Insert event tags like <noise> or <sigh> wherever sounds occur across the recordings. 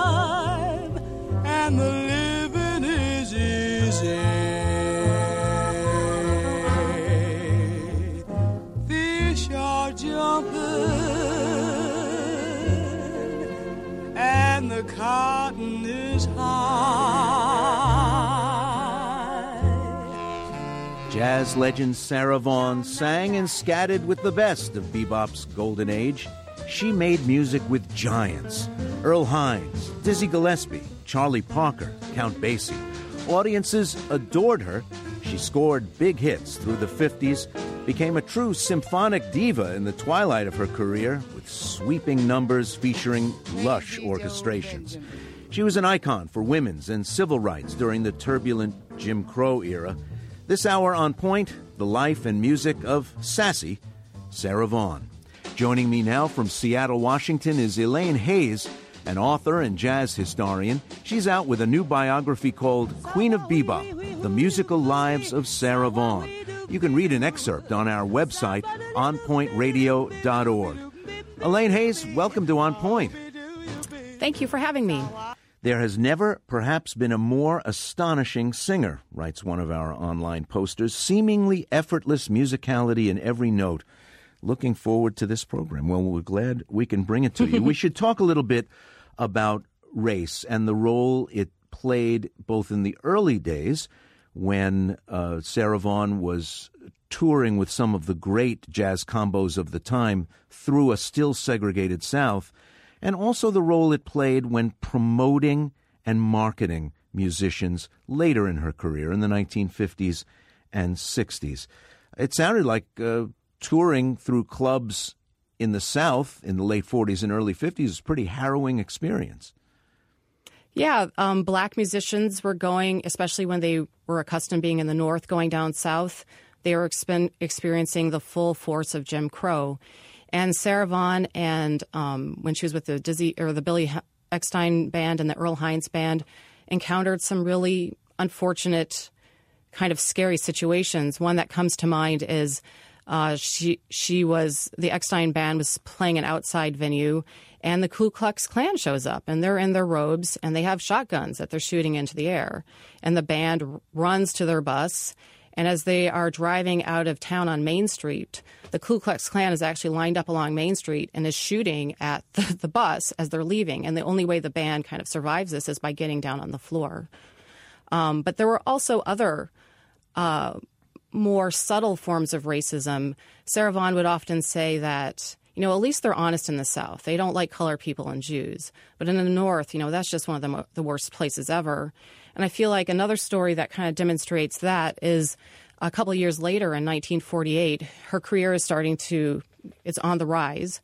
Summertime and the living is easy. Fish are jumping and the cotton is high. Jazz legend Sarah Vaughan sang and scattered with the best of bebop's golden age. She made music with giants Earl Hines, Dizzy Gillespie, Charlie Parker, Count Basie. Audiences adored her. She scored big hits through the 50s, became a true symphonic diva in the twilight of her career with sweeping numbers featuring lush orchestrations. She was an icon for women's and civil rights during the turbulent Jim Crow era. This hour on point, the life and music of Sassy, Sarah Vaughan. Joining me now from Seattle, Washington is Elaine Hayes, an author and jazz historian. She's out with a new biography called Queen of Bebop The Musical Lives of Sarah Vaughan. You can read an excerpt on our website, onpointradio.org. Elaine Hayes, welcome to On Point. Thank you for having me. There has never perhaps been a more astonishing singer, writes one of our online posters, seemingly effortless musicality in every note. Looking forward to this program. Well, we're glad we can bring it to you. we <laughs> should talk a little bit about race and the role it played both in the early days when uh, Sarah Vaughan was touring with some of the great jazz combos of the time through a still segregated South, and also the role it played when promoting and marketing musicians later in her career in the 1950s and 60s. It sounded like uh, touring through clubs in the South in the late 40s and early 50s was a pretty harrowing experience. Yeah, um, black musicians were going, especially when they were accustomed being in the North, going down South. They were expen- experiencing the full force of Jim Crow. And Sarah Vaughan, and um, when she was with the Dizzy or the Billy Eckstine band and the Earl Hines band, encountered some really unfortunate, kind of scary situations. One that comes to mind is uh, she she was the Eckstine band was playing an outside venue, and the Ku Klux Klan shows up, and they're in their robes and they have shotguns that they're shooting into the air, and the band runs to their bus. And as they are driving out of town on Main Street, the Ku Klux Klan is actually lined up along Main Street and is shooting at <laughs> the, the bus as they're leaving. And the only way the band kind of survives this is by getting down on the floor. Um, but there were also other uh, more subtle forms of racism, Sarah Vaughan would often say that, you know, at least they're honest in the South. They don't like colored people and Jews. But in the North, you know, that's just one of the, mo- the worst places ever. And I feel like another story that kind of demonstrates that is a couple years later in 1948, her career is starting to, it's on the rise.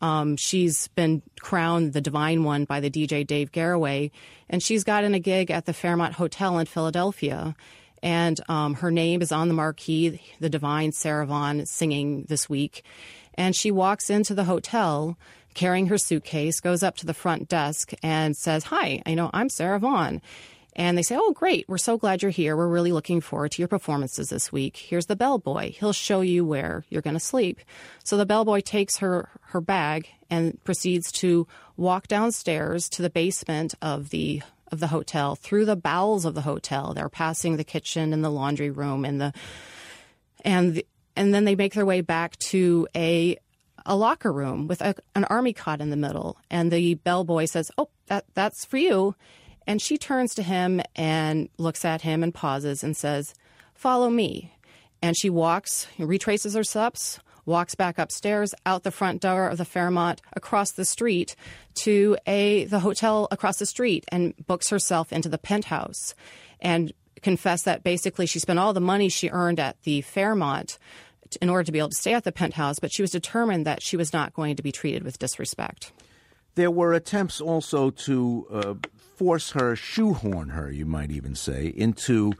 Um, she's been crowned the Divine One by the DJ Dave Garroway, and she's gotten a gig at the Fairmont Hotel in Philadelphia. And um, her name is on the marquee, the Divine Sarah Vaughan singing this week. And she walks into the hotel carrying her suitcase, goes up to the front desk, and says, Hi, I know I'm Sarah Vaughan. And they say, Oh, great. We're so glad you're here. We're really looking forward to your performances this week. Here's the bellboy. He'll show you where you're going to sleep. So the bellboy takes her, her bag and proceeds to walk downstairs to the basement of the of the hotel through the bowels of the hotel. They're passing the kitchen and the laundry room and the and the, and then they make their way back to a a locker room with a, an army cot in the middle. And the bellboy says, "Oh, that that's for you." And she turns to him and looks at him and pauses and says, Follow me. And she walks, retraces her steps, walks back upstairs, out the front door of the Fairmont, across the street to a the hotel across the street, and books herself into the penthouse. And confess that basically she spent all the money she earned at the Fairmont in order to be able to stay at the penthouse, but she was determined that she was not going to be treated with disrespect. There were attempts also to uh, force her, shoehorn her, you might even say, into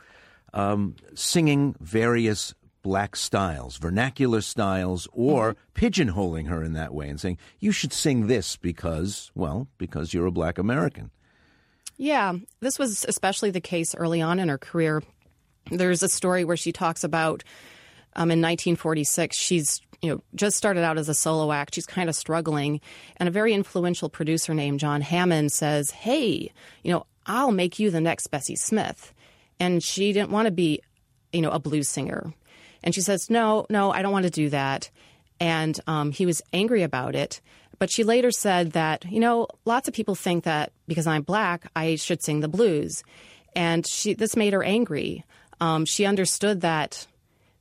um, singing various black styles, vernacular styles, or mm-hmm. pigeonholing her in that way and saying, you should sing this because, well, because you're a black American. Yeah, this was especially the case early on in her career. There's a story where she talks about um, in 1946, she's you know just started out as a solo act. She's kind of struggling, and a very influential producer named John Hammond says, "Hey, you know, I'll make you the next Bessie Smith." And she didn't want to be, you know, a blues singer, and she says, "No, no, I don't want to do that." And um, he was angry about it. But she later said that, you know, lots of people think that because I'm black, I should sing the blues. And she, this made her angry. Um, she understood that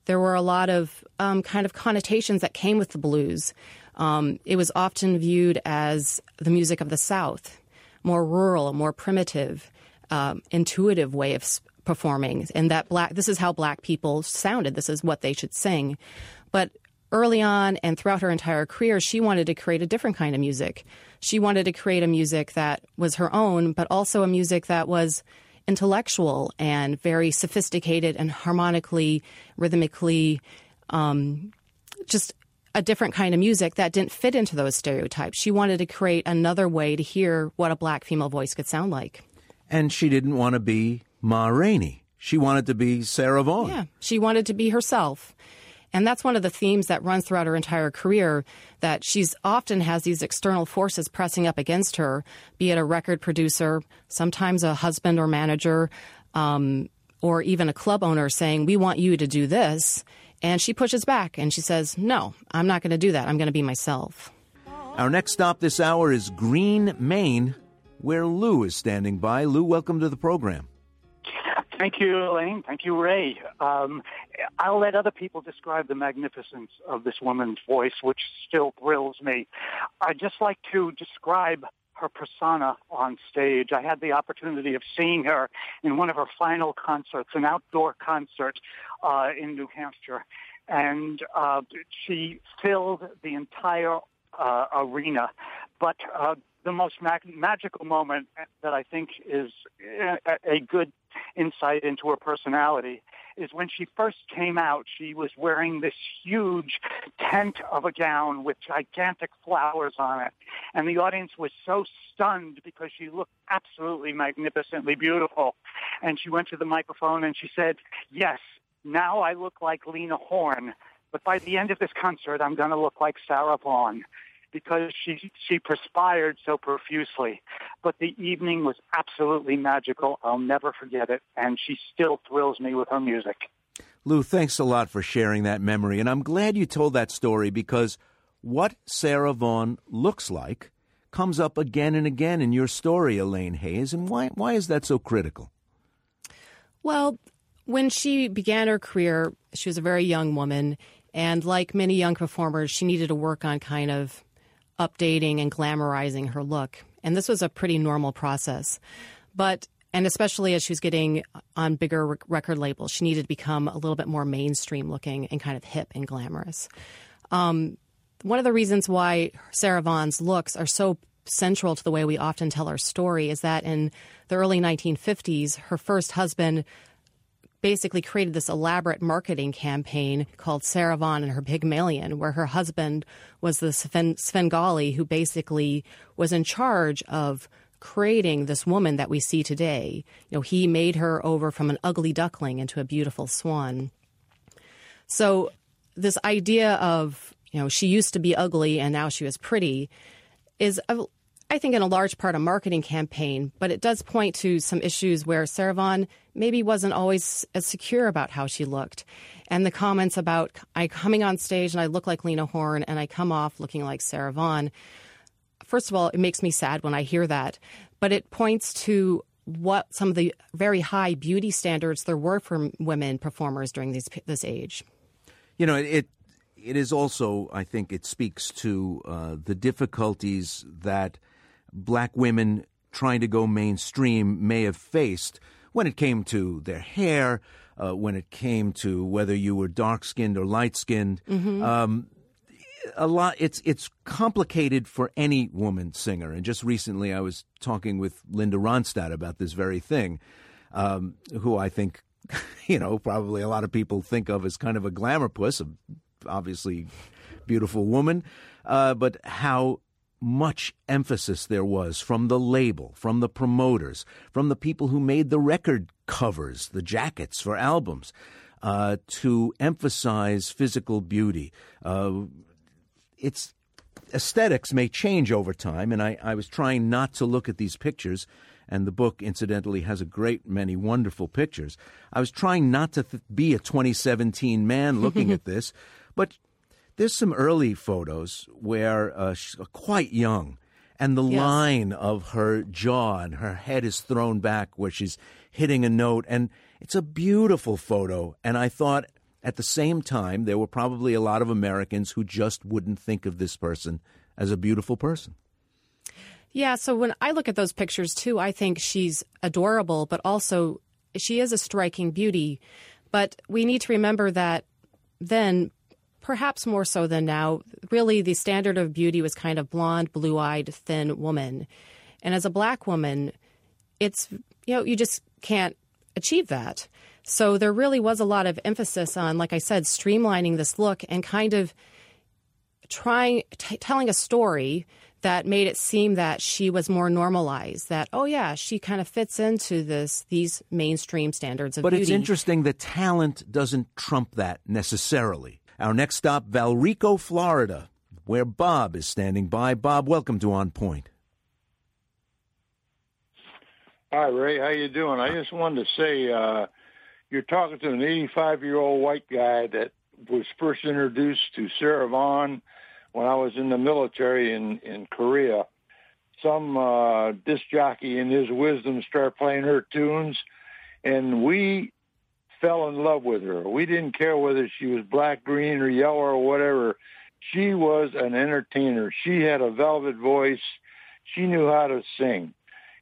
there were a lot of um, kind of connotations that came with the blues. Um, it was often viewed as the music of the South, more rural, more primitive, um, intuitive way of performing, and that black. This is how black people sounded. This is what they should sing. But early on and throughout her entire career, she wanted to create a different kind of music. She wanted to create a music that was her own, but also a music that was intellectual and very sophisticated and harmonically, rhythmically, um, just a different kind of music that didn't fit into those stereotypes. She wanted to create another way to hear what a black female voice could sound like. And she didn't want to be Ma Rainey. She wanted to be Sarah Vaughan. Yeah, she wanted to be herself. And that's one of the themes that runs throughout her entire career that she's often has these external forces pressing up against her, be it a record producer, sometimes a husband or manager, um, or even a club owner saying, We want you to do this. And she pushes back and she says, No, I'm not going to do that. I'm going to be myself. Our next stop this hour is Greene, Maine, where Lou is standing by. Lou, welcome to the program. Thank you, Elaine. Thank you, Ray. Um, I'll let other people describe the magnificence of this woman's voice, which still thrills me. I'd just like to describe her persona on stage. I had the opportunity of seeing her in one of her final concerts, an outdoor concert uh, in New Hampshire, and uh, she filled the entire uh, arena. But uh, the most mag- magical moment that I think is a, good insight into her personality is when she first came out, she was wearing this huge tent of a gown with gigantic flowers on it. And the audience was so stunned because she looked absolutely magnificently beautiful. And she went to the microphone and she said, yes, now I look like Lena Horne, but by the end of this concert, I'm going to look like Sarah Vaughan because she she perspired so profusely. But the evening was absolutely magical. I'll never forget it, and she still thrills me with her music. Lou, thanks a lot for sharing that memory, and I'm glad you told that story because what Sarah Vaughan looks like comes up again and again in your story, Elaine Hayes, and why why is that so critical? Well, when she began her career, she was a very young woman, and like many young performers, she needed to work on kind of updating and glamorizing her look. And this was a pretty normal process. But and especially as she was getting on bigger record labels, she needed to become a little bit more mainstream looking and kind of hip and glamorous. Um, one of the reasons why Sarah Vaughan's looks are so central to the way we often tell our story is that in the early 1950s, her first husband basically created this elaborate marketing campaign called Sarah and her Pygmalion, where her husband was the Svengali who basically was in charge of creating this woman that we see today. You know, he made her over from an ugly duckling into a beautiful swan. So this idea of, you know, she used to be ugly and now she was pretty is a, I think in a large part a marketing campaign, but it does point to some issues where Sarah maybe wasn't always as secure about how she looked. And the comments about I coming on stage and I look like Lena Horne and I come off looking like Sarah Vaughan. First of all, it makes me sad when I hear that, but it points to what some of the very high beauty standards there were for women performers during this age. You know, it it is also, I think, it speaks to uh, the difficulties that black women trying to go mainstream may have faced when it came to their hair, uh, when it came to whether you were dark skinned or light skinned. Mm-hmm. Um, a lot. It's it's complicated for any woman singer. And just recently, I was talking with Linda Ronstadt about this very thing, um, who I think, <laughs> you know, probably a lot of people think of as kind of a glamour puss, a obviously beautiful woman, uh, but how much emphasis there was from the label, from the promoters, from the people who made the record covers, the jackets for albums, uh, to emphasize physical beauty. Uh, it's aesthetics may change over time, and I, I was trying not to look at these pictures. And the book, incidentally, has a great many wonderful pictures. I was trying not to th- be a 2017 man looking <laughs> at this, but there's some early photos where uh, she's quite young, and the yes. line of her jaw and her head is thrown back where she's hitting a note, and it's a beautiful photo. And I thought at the same time, there were probably a lot of Americans who just wouldn't think of this person as a beautiful person. Yeah, so when I look at those pictures too, I think she's adorable, but also she is a striking beauty. But we need to remember that then perhaps more so than now, really the standard of beauty was kind of blonde, blue eyed, thin woman. And as a black woman, it's, you know, you just can't achieve that. So there really was a lot of emphasis on, like I said, streamlining this look and kind of trying, t- telling a story that made it seem that she was more normalized. That oh yeah, she kind of fits into this these mainstream standards of but beauty. it's interesting that talent doesn't trump that necessarily. Our next stop, Valrico, Florida, where Bob is standing by. Bob, welcome to On Point. Hi, Ray. How you doing? I just wanted to say uh, you're talking to an 85 year old white guy that was first introduced to Sarah Vaughan when I was in the military in in Korea. Some uh, disc jockey in his wisdom started playing her tunes, and we fell in love with her. We didn't care whether she was black, green, or yellow or whatever. She was an entertainer. She had a velvet voice. She knew how to sing.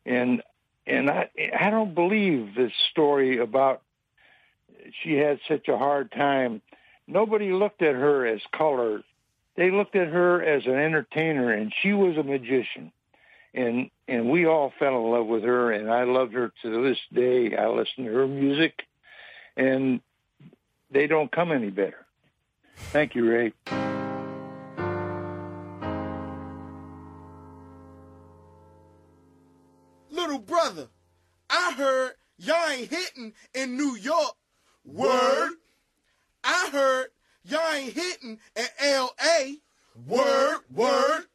And and I I don't believe this story about she had such a hard time. Nobody looked at her as color. They looked at her as an entertainer and she was a magician. And and we all fell in love with her and I loved her to this day. I listen to her music and they don't come any better. Thank you, Ray. Little brother, I heard y'all ain't hitting in New York. Word. I heard y'all ain't hitting in L.A. Word, word.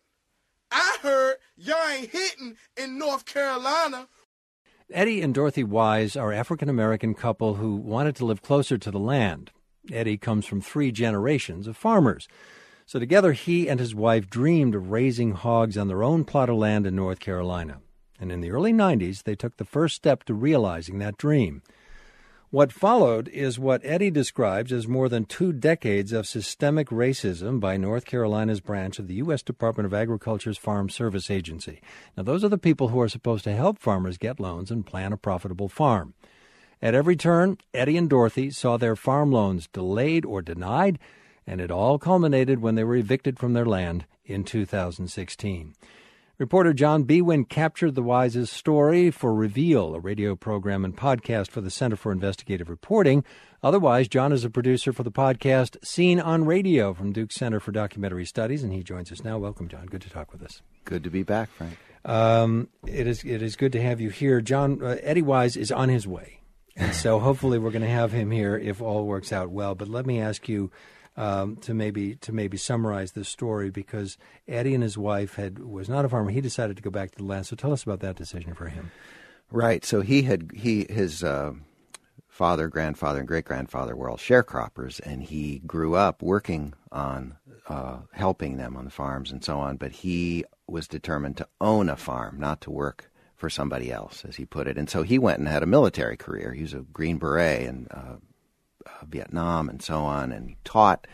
I heard y'all ain't hitting in North Carolina. Eddie and Dorothy Wise are African American couple who wanted to live closer to the land. Eddie comes from three generations of farmers. So together he and his wife dreamed of raising hogs on their own plot of land in North Carolina. And in the early 90s, they took the first step to realizing that dream. What followed is what Eddie describes as more than two decades of systemic racism by North Carolina's branch of the U.S. Department of Agriculture's Farm Service Agency. Now, those are the people who are supposed to help farmers get loans and plan a profitable farm. At every turn, Eddie and Dorothy saw their farm loans delayed or denied, and it all culminated when they were evicted from their land in 2016. Reporter John Biewen captured the Wise's story for Reveal, a radio program and podcast for the Center for Investigative Reporting. Otherwise, John is a producer for the podcast Scene on Radio from Duke Center for Documentary Studies, and he joins us now. Welcome, John. Good to talk with us. Good to be back, Frank. Um, it is it is good to have you here, John. Uh, Eddie Wise is on his way, and so hopefully we're going to have him here if all works out well. But let me ask you um, to maybe to maybe summarize this story because Eddie and his wife had was not a farmer. He decided to go back to the land. So tell us about that decision for him. Right. So he had he his uh, father, grandfather, and great grandfather were all sharecroppers, and he grew up working on uh, helping them on the farms and so on. But he was determined to own a farm, not to work for somebody else, as he put it. And so he went and had a military career. He was a Green Beret and uh, uh, Vietnam and so on, and he taught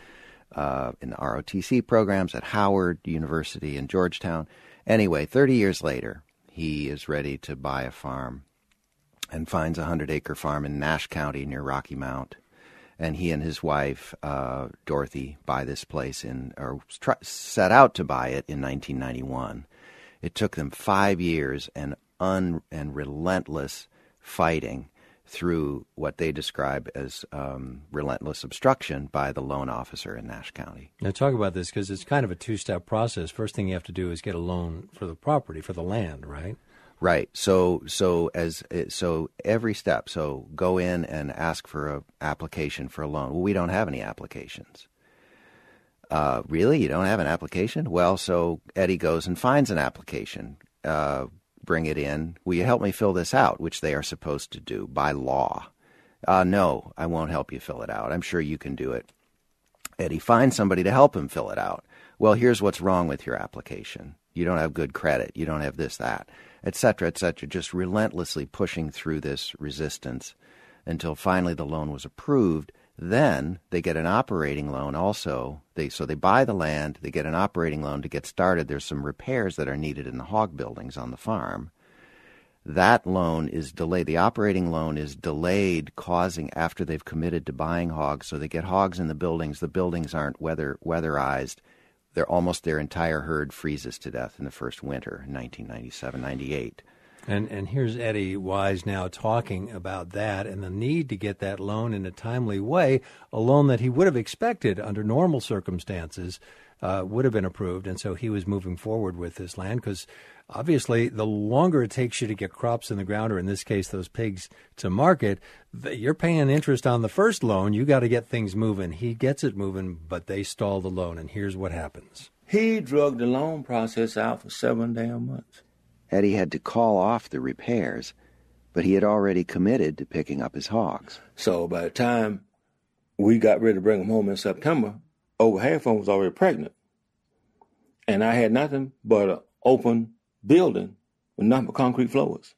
uh, in the ROTC programs at Howard University in Georgetown. Anyway, 30 years later, he is ready to buy a farm and finds a 100 acre farm in Nash County near Rocky Mount. And he and his wife, uh, Dorothy, buy this place in, or set out to buy it in 1991. It took them five years and un, and relentless fighting through what they describe as um, relentless obstruction by the loan officer in Nash County. Now, talk about this because it's kind of a two step process. First thing you have to do is get a loan for the property, for the land, right? Right. So, so as so every step. So go in and ask for a application for a loan. Well, we don't have any applications. Uh, really, you don't have an application? Well, so Eddie goes and finds an application. Uh, bring it in. Will you help me fill this out? Which they are supposed to do by law. Uh, no, I won't help you fill it out. I'm sure you can do it. Eddie finds somebody to help him fill it out. Well, here's what's wrong with your application. You don't have good credit. You don't have this, that, etc., etc. Just relentlessly pushing through this resistance until finally the loan was approved then they get an operating loan also. They so they buy the land, they get an operating loan to get started. There's some repairs that are needed in the hog buildings on the farm. That loan is delayed. The operating loan is delayed, causing after they've committed to buying hogs. So they get hogs in the buildings. The buildings aren't weather weatherized. They're almost their entire herd freezes to death in the first winter, 1997, 98. And and here's Eddie Wise now talking about that and the need to get that loan in a timely way, a loan that he would have expected under normal circumstances uh, would have been approved, and so he was moving forward with this land because obviously the longer it takes you to get crops in the ground, or in this case those pigs to market, you're paying interest on the first loan. You got to get things moving. He gets it moving, but they stall the loan, and here's what happens. He drug the loan process out for seven damn months. Eddie had to call off the repairs, but he had already committed to picking up his hogs. So by the time we got ready to bring them home in September, over half of them was already pregnant. And I had nothing but an open building with nothing but concrete floors.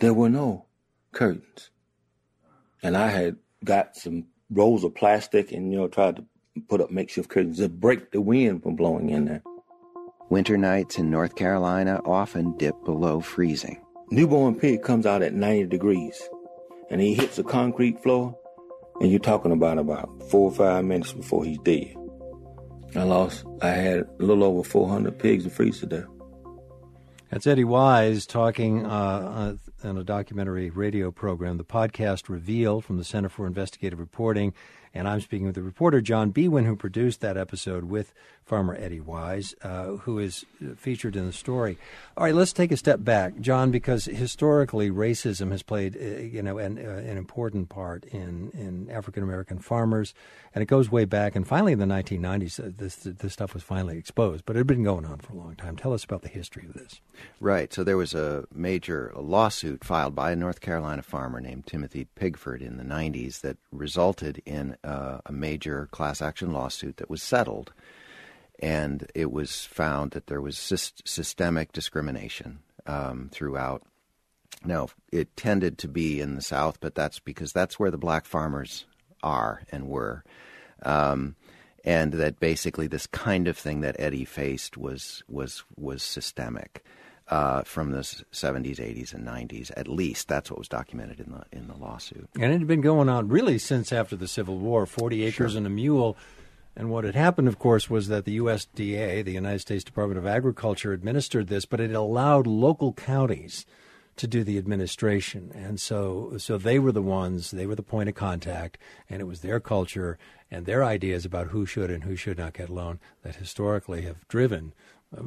There were no curtains. And I had got some rolls of plastic and, you know, tried to put up makeshift curtains to break the wind from blowing in there. Winter nights in North Carolina often dip below freezing. Newborn pig comes out at 90 degrees and he hits the concrete floor, and you're talking about about four or five minutes before he's dead. I lost, I had a little over 400 pigs to freeze to death. That's Eddie Wise talking uh, uh on a documentary radio program, the podcast Reveal from the Center for Investigative Reporting. And I'm speaking with the reporter, John Biewen, who produced that episode with farmer Eddie Wise, uh, who is featured in the story. All right, let's take a step back, John, because historically racism has played, uh, you know, an, uh, an important part in, in African American farmers, and it goes way back. And finally, in the 1990s, uh, this this stuff was finally exposed, but it had been going on for a long time. Tell us about the history of this. Right. So there was a major lawsuit filed by a North Carolina farmer named Timothy Pigford in the 90s that resulted in uh, a major class action lawsuit that was settled and it was found that there was systemic discrimination um, throughout Now, it tended to be in the South, but that's because that's where the black farmers are and were. Um, and that basically this kind of thing that Eddie faced was was was systemic uh, from the 70s, 80s, and 90s. At least that's what was documented in the in the lawsuit. And it had been going on really since after the Civil War. Forty acres Sure. and a mule. And what had happened, of course, was that the USDA, the United States Department of Agriculture, administered this, but it allowed local counties to do the administration. And so, so they were the ones, they were the point of contact, and it was their culture and their ideas about who should and who should not get a loan that historically have driven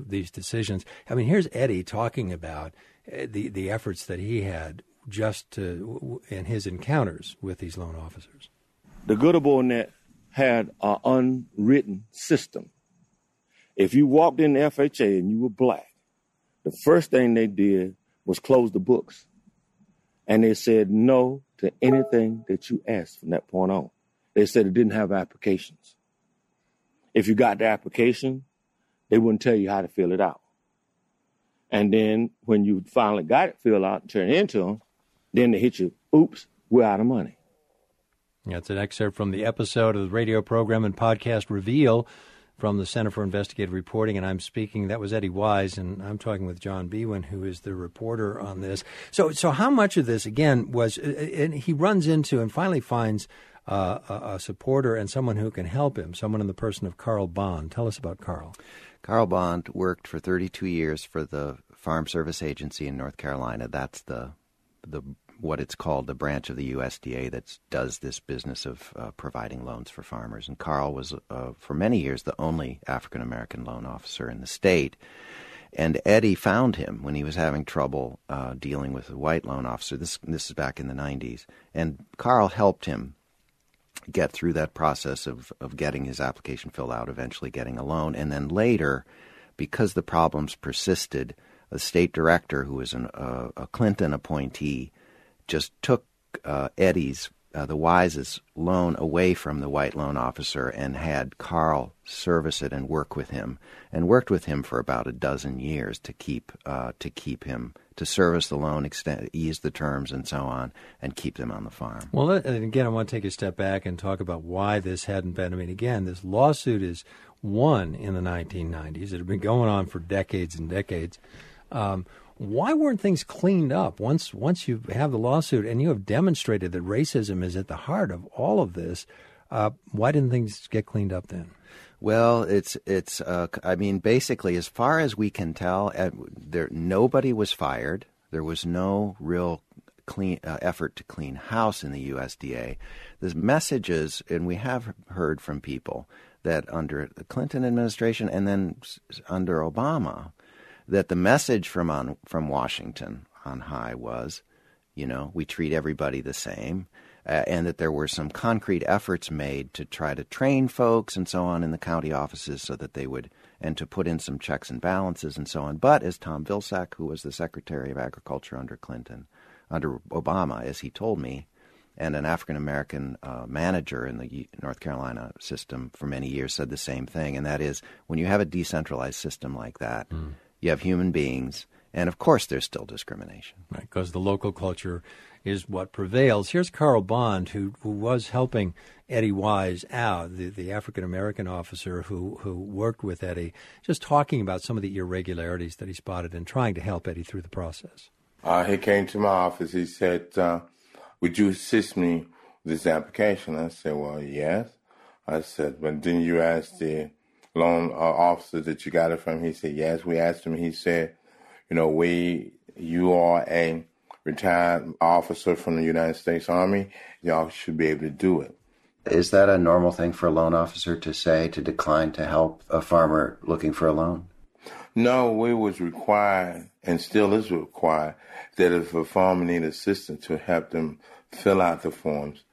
these decisions. I mean, here's Eddie talking about uh, the the efforts that he had just to, in his encounters with these loan officers. The good old net had an unwritten system. If you walked in the FHA and you were black, the first thing they did was close the books. And they said no to anything that you asked from that point on. They said it didn't have applications. If you got the application, they wouldn't tell you how to fill it out. And then when you finally got it filled out and turned into them, then they hit you, oops, we're out of money. That's an excerpt from the episode of the radio program and podcast Reveal from the Center for Investigative Reporting, and I'm speaking. That was Eddie Wise, and I'm talking with John Biewen, who is the reporter on this. So, so how much of this again was? And he runs into and finally finds uh, a, a supporter and someone who can help him. Someone in the person of Carl Bond. Tell us about Carl. Carl Bond worked for 32 years for the Farm Service Agency in North Carolina. That's the the what it's called the branch of the USDA that does this business of uh, providing loans for farmers. And Carl was uh, for many years the only African American loan officer in the state. And Eddie found him when he was having trouble uh, dealing with a white loan officer. This this is back in the 90s, and Carl helped him get through that process of, of getting his application filled out, eventually getting a loan. And then later, because the problems persisted, the state director, who was an, uh, a Clinton appointee, just took uh, Eddie's, uh, the Wise's loan away from the white loan officer and had Carl service it and work with him, and worked with him for about a dozen years to keep uh, to keep him to service the loan, extend, ease the terms, and so on, and keep them on the farm. Well, again, I want to take a step back and talk about why this hadn't been. I mean, again, this lawsuit is won in the 1990s. It had been going on for decades and decades. Um, why weren't things cleaned up once once you have the lawsuit and you have demonstrated that racism is at the heart of all of this? Uh, why didn't things get cleaned up then? Well, it's it's. Uh, I mean, basically, as far as we can tell, uh, there nobody was fired. There was no real clean uh, effort to clean house in the USDA. The messages, and we have heard from people that under the Clinton administration and then under Obama, that the message from on from Washington on high was, you know, we treat everybody the same, uh, and that there were some concrete efforts made to try to train folks and so on in the county offices so that they would, and to put in some checks and balances and so on. But as Tom Vilsack, who was the Secretary of Agriculture under Clinton, under Obama, as he told me, and an African American uh, manager in the North Carolina system for many years said the same thing, and that is when you have a decentralized system like that, you have human beings, and of course there's still discrimination. Right, because the local culture is what prevails. Here's Carl Bond, who, who was helping Eddie Wise out, the, the African American officer who, who worked with Eddie, just talking about some of the irregularities that he spotted and trying to help Eddie through the process. Uh, he came to my office. He said, uh, "Would you assist me with this application?" I said, "Well, yes." I said, "But didn't you ask the loan uh, officer that you got it from?" He said, "Yes." We asked him. He said, "You know, we you are a retired officer from the United States Army. Y'all should be able to do it." Is that a normal thing for a loan officer to say to decline to help a farmer looking for a loan? No, we was required and still is required that if a farmer need assistance to help them fill out the forms.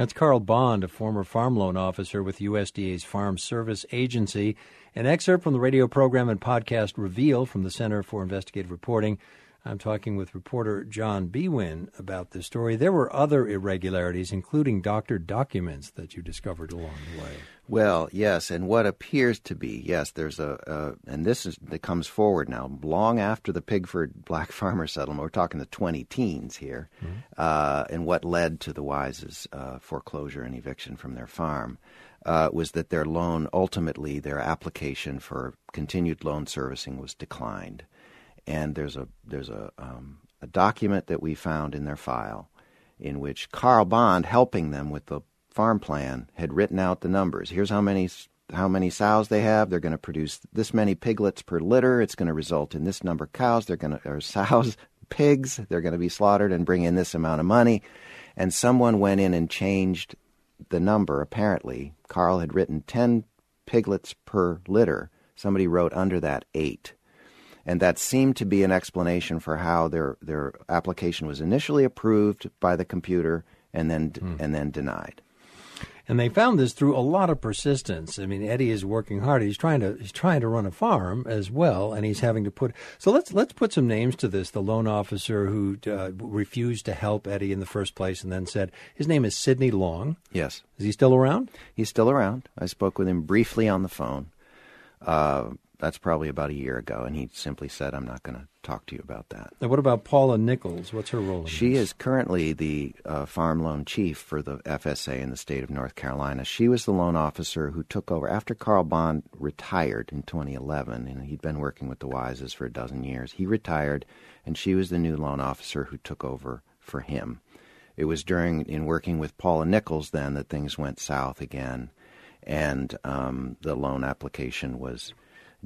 That's Carl Bond, a former farm loan officer with USDA's Farm Service Agency. An excerpt from the radio program and podcast Reveal from the Center for Investigative Reporting. I'm talking with reporter John Biewen about this story. There were other irregularities, including doctored documents that you discovered along the way. Well, yes, and what appears to be yes, there's a, uh, and this is that comes forward now, long after the Pigford black farmer settlement. We're talking the 20 teens here, mm-hmm. uh, and what led to the Wises' uh, foreclosure and eviction from their farm. Uh, was that their loan ultimately their application for continued loan servicing was declined and there's a there's a um, a document that we found in their file in which Carl Bond, helping them with the farm plan, had written out the numbers. Here's how many how many sows they have. They're going to produce this many piglets per litter. It's going to result in this number of cows. They're going to or sows, <laughs> pigs. They're going to be slaughtered and bring in this amount of money. And someone went in and changed the number. Apparently, Carl had written ten piglets per litter. Somebody wrote under that eight and that seemed to be an explanation for how their their application was initially approved by the computer and then mm. and then denied. And they found this through a lot of persistence. I mean, Eddie is working hard. He's trying to he's trying to run a farm as well, and he's having to put. So let's let's put some names to this. The loan officer who uh, refused to help Eddie in the first place, and then said his name is Sidney Long. Yes, is he still around? He's still around. I spoke with him briefly on the phone. Uh, that's probably about a year ago, and he simply said, "I'm not going to talk to you about that." Now, what about Paula Nichols? What's her role? she this? is currently the uh, farm loan chief for the FSA in the state of North Carolina. She was the loan officer who took over after Carl Bond retired in 2011, and he'd been working with the Wises for a dozen years. He retired, and she was the new loan officer who took over for him. It was during in working with Paula Nichols then that things went south again, and um, the loan application was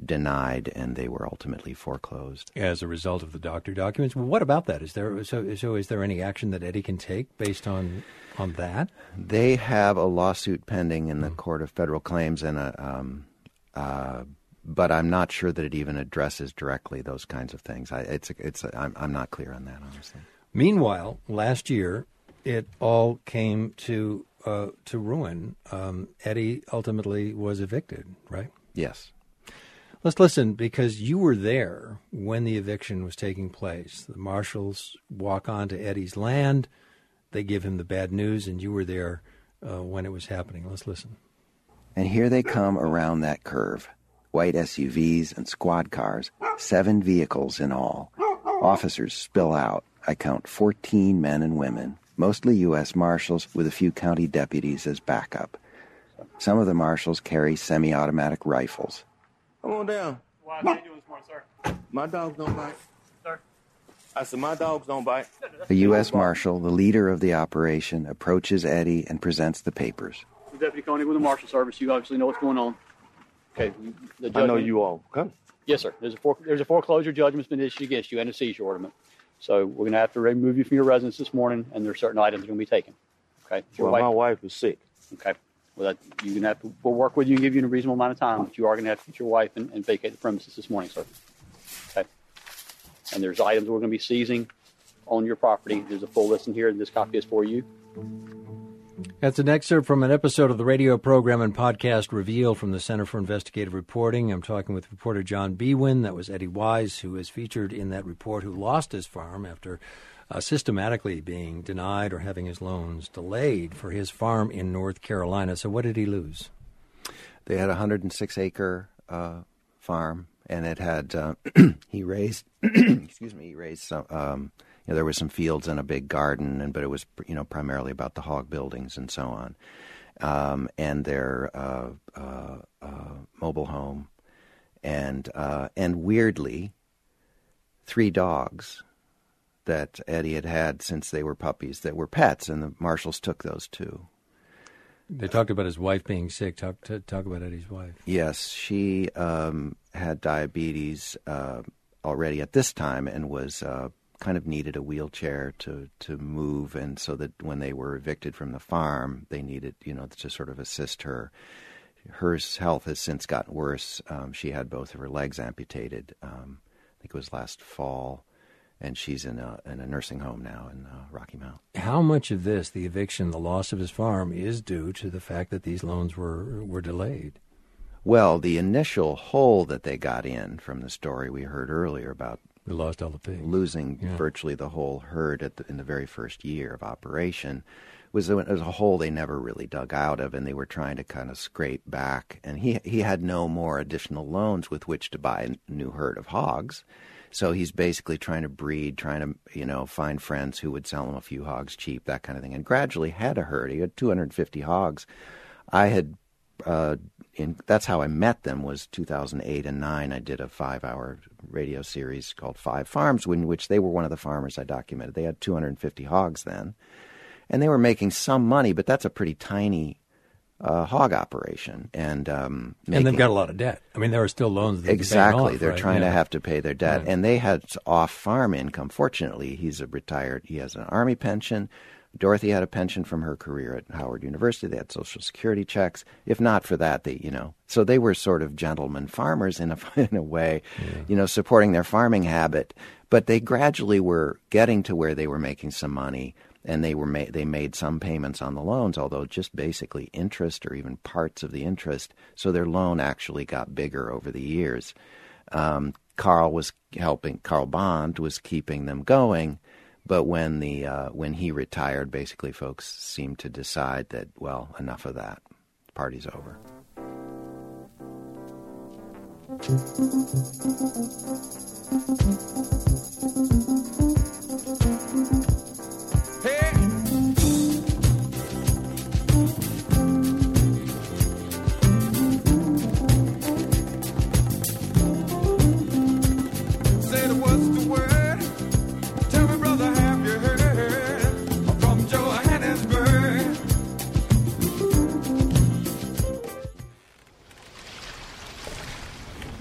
denied, and they were ultimately foreclosed as a result of the doctor documents. Well, what about that? Is there so? So, is there any action that Eddie can take based on on that? They have a lawsuit pending in the mm. Court of Federal Claims, and a. Um, uh, but I'm not sure that it even addresses directly those kinds of things. I, it's it's a, I'm I'm not clear on that honestly. Meanwhile, last year it all came to uh, to ruin. Um, Eddie ultimately was evicted, right? Yes. Let's listen because you were there when the eviction was taking place. The marshals walk onto Eddie's land. They give him the bad news, and you were there uh, when it was happening. Let's listen. And here they come around that curve white SUVs and squad cars, seven vehicles in all. Officers spill out. I count 14 men and women, mostly U.S. Marshals with a few county deputies as backup. Some of the marshals carry semi automatic rifles. Come on down. Why are you doing this morning, sir? My dogs don't bite. Sir? I said, my dogs don't bite. A U.S. Marshal, the leader of the operation, approaches Eddie and presents the papers. Deputy Koenig with the Marshal Service. You obviously know what's going on. Okay. The I know you all. Okay. Yes, sir. There's a, for, there's a foreclosure judgment's been issued against you and a seizure order. So we're going to have to remove you from your residence this morning, and there are certain items that are going to be taken. Okay. Well, wife, my wife is sick. Okay. Well, that, you're to have to, we'll work with you and give you a reasonable amount of time, but you are to have to get your wife and, and vacate the premises this morning, sir. Okay. And there's items we're to be seizing on your property. There's a full list in here, and this copy is for you. That's an excerpt from an episode of the radio program and podcast Reveal from the Center for Investigative Reporting. I'm talking with reporter John Biewen. That was Eddie Wise, who is featured in that report, who lost his farm after uh, systematically being denied or having his loans delayed for his farm in North Carolina. So, what did he lose? They had a 106 acre uh, farm, and it had uh, <clears throat> he raised <clears throat> excuse me he raised some. Um, you know, there was some fields and a big garden, and but it was you know primarily about the hog buildings and so on, um, and their uh, uh, uh, mobile home, and and weirdly, three dogs that Eddie had had since they were puppies that were pets, and the marshals took those too. They talked about his wife being sick. Talk talk about Eddie's wife. Yes, she um, had diabetes uh, already at this time and was uh, kind of needed a wheelchair to to move, and so that when they were evicted from the farm, they needed you know to sort of assist her. Her health has since gotten worse. Um, she had both of her legs amputated. Um, I think it was last fall and she's in a, in a nursing home now in uh, Rocky Mount. How much of this, the eviction, the loss of his farm, is due to the fact that these loans were were delayed? Well, the initial hole that they got in from the story we heard earlier about We lost all the pigs. losing Yeah. virtually the whole herd at the, in the very first year of operation was a, was a hole they never really dug out of, and they were trying to kind of scrape back. And he he had no more additional loans with which to buy a new herd of hogs. So he's basically trying to breed, trying to you know find friends who would sell him a few hogs cheap, that kind of thing, and gradually had a herd. He had 250 hogs. I had uh, in that's how I met them was 2008 and 9 I did a 5-hour radio series called 5 Farms in which they were one of the farmers I documented. They had 250 hogs then. And they were making some money, but that's a pretty tiny uh, hog operation and um, And they've got a lot of debt. I mean, there are still loans. That Exactly. off, They're right? trying Yeah. to have to pay their debt. Right. And they had off farm income. Fortunately, he's a retired, he has an army pension. Dorothy had a pension from her career at Howard University. They had Social Security checks. If not for that, they, you know, so they were sort of gentlemen farmers in a, <laughs> in a way, you know, supporting their farming habit. But they gradually were getting to where they were making some money and they were they made some payments on the loans, although just basically interest or even parts of the interest. So their loan actually got bigger over the years. Um, Carl was helping. Carl Bond was keeping them going, but when the uh, when he retired, basically, folks seemed to decide that well, enough of that. Party's over.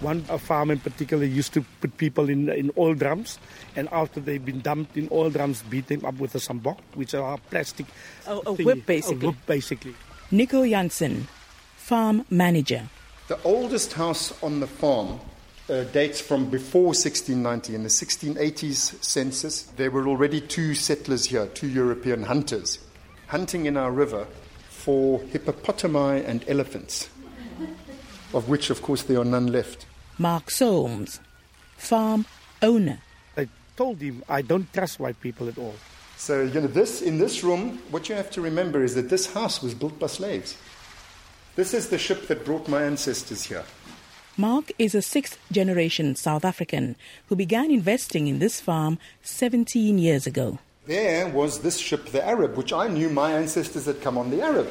One farm in particular used to put people in in oil drums, and after they've been dumped in oil drums, beat them up with a sjambok, which are plastic. A- a thingy. whip, basically. A whip, basically. Nico Janssen, farm manager. The oldest house on the farm uh, dates from before 1690. In the 1680s census, there were already two settlers here, two European hunters, hunting in our river for hippopotami and elephants, of which, of course, there are none left. Mark Solms, farm owner. I told him I don't trust white people at all. So, you know, this in this room, what you have to remember is that this house was built by slaves. This is the ship that brought my ancestors here. Mark is a sixth generation South African who began investing in this farm 17 years ago. There was this ship, the Arab, which I knew my ancestors had come on the Arab.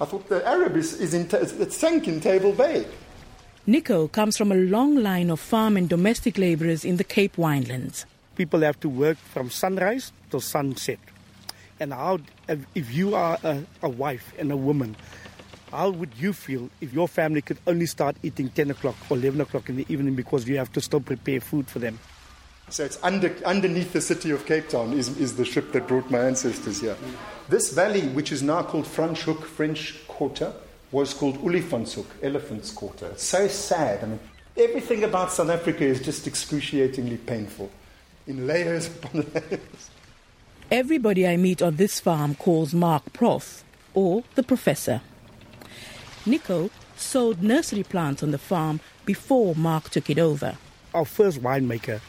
I thought the Arab is, is in, it sank in Table Bay. Nico comes from a long line of farm and domestic labourers in the Cape Winelands. People have to work from sunrise till sunset. And how, if you are a, a wife and a woman, how would you feel if your family could only start eating 10 o'clock or 11 o'clock in the evening because you have to still prepare food for them? So it's under, underneath the city of Cape Town is, is the ship that brought my ancestors here. This valley, which is now called Franschhoek, French Quarter, was called Olifantshoek, Elephant's Quarter. It's so sad. I mean, everything about South Africa is just excruciatingly painful, in layers upon <laughs> layers. Everybody I meet on this farm calls Mark Prof or the Professor. Nico sold nursery plants on the farm before Mark took it over. Our first winemaker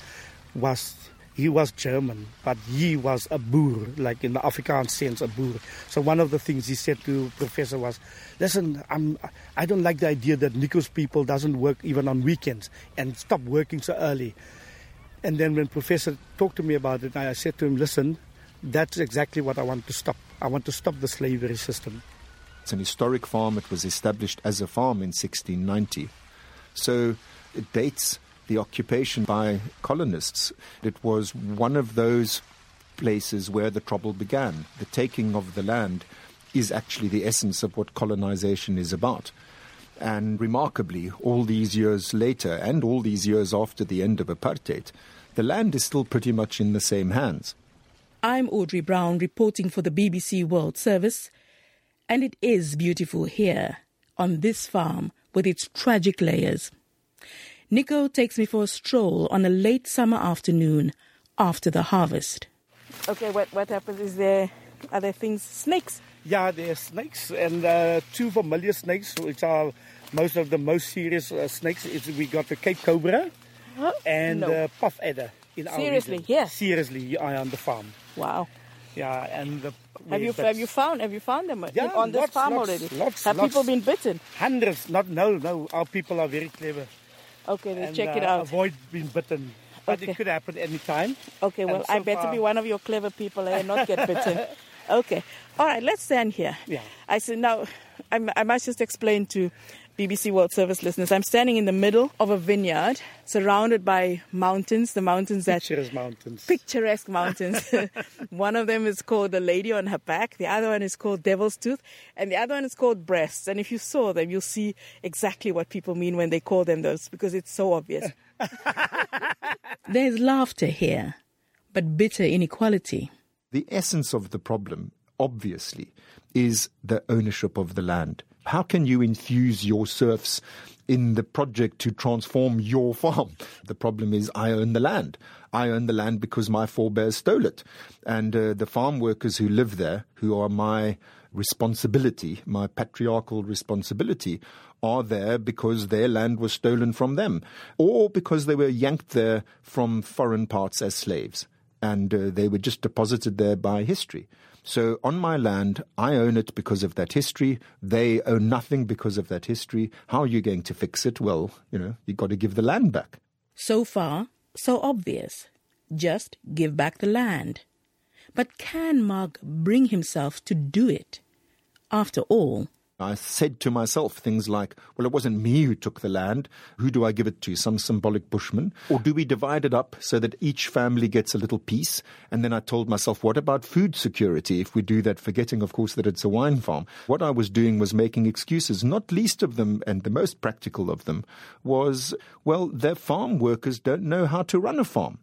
was he was German, but he was a boer, like in the Afrikaans sense, a boer. So one of the things he said to Professor was, "Listen, I'm, I don't like the idea that Nico's people doesn't work even on weekends and stop working so early." And then when Professor talked to me about it, I said to him, "Listen, that's exactly what I want to stop. I want to stop the slavery system." It's an historic farm. It was established as a farm in 1690. So it dates the occupation by colonists. It was one of those places where the trouble began. The taking of the land is actually the essence of what colonization is about. And remarkably, all these years later, and all these years after the end of apartheid, the land is still pretty much in the same hands. I'm Audrey Brown reporting for the BBC World Service, and it is beautiful here on this farm with its tragic layers. Nico takes me for a stroll on a late summer afternoon after the harvest. Okay, what, what happens is there, are there things, snakes? Yeah, there's snakes and uh, two familiar snakes, which are most of the most serious uh, snakes. Is we got the Cape Cobra and No. uh, puff adder. In Seriously, region. yeah. Seriously, I on the farm. Wow. Yeah, and the Have you have you found have you found them Yeah, on this lots, farm lots, already? Lots, have people been bitten? Hundreds. Not no, no. Our people are very clever. Okay, then and, check it uh, out. Avoid being bitten. But Okay. it could happen any time. Okay, well, And I better far- be one of your clever people and not get bitten. <laughs> okay. All right, let's stand here. Yeah. I said, now, I'm, I must just explain to BBC World Service listeners I'm standing in the middle of a vineyard surrounded by mountains, the mountains that. Picturesque mountains. Picturesque <laughs> mountains. <laughs> one of them is called the lady on her back, the other one is called devil's tooth, and the other one is called breasts. And if you saw them, you'll see exactly what people mean when they call them those because it's so obvious. <laughs> There's laughter here, but bitter inequality. The essence of the problem, obviously, is the ownership of the land. How can you infuse your serfs in the project to transform your farm? The problem is, I own the land. I own the land because my forebears stole it. And uh, the farm workers who live there, who are my responsibility, my patriarchal responsibility, are there because their land was stolen from them, or because they were yanked there from foreign parts as slaves and uh, they were just deposited there by history. So on my land, I own it because of that history. They own nothing because of that history. How are you going to fix it? Well, you know, you've got to give the land back. So far, so obvious. Just give back the land. But can Mark bring himself to do it? After all, I said to myself things like, well, it wasn't me who took the land. Who do I give it to? Some symbolic bushman? Or do we divide it up so that each family gets a little piece? And then I told myself, what about food security if we do that, forgetting, of course, that it's a wine farm? What I was doing was making excuses, not least of them, and the most practical of them, was, well, their farm workers don't know how to run a farm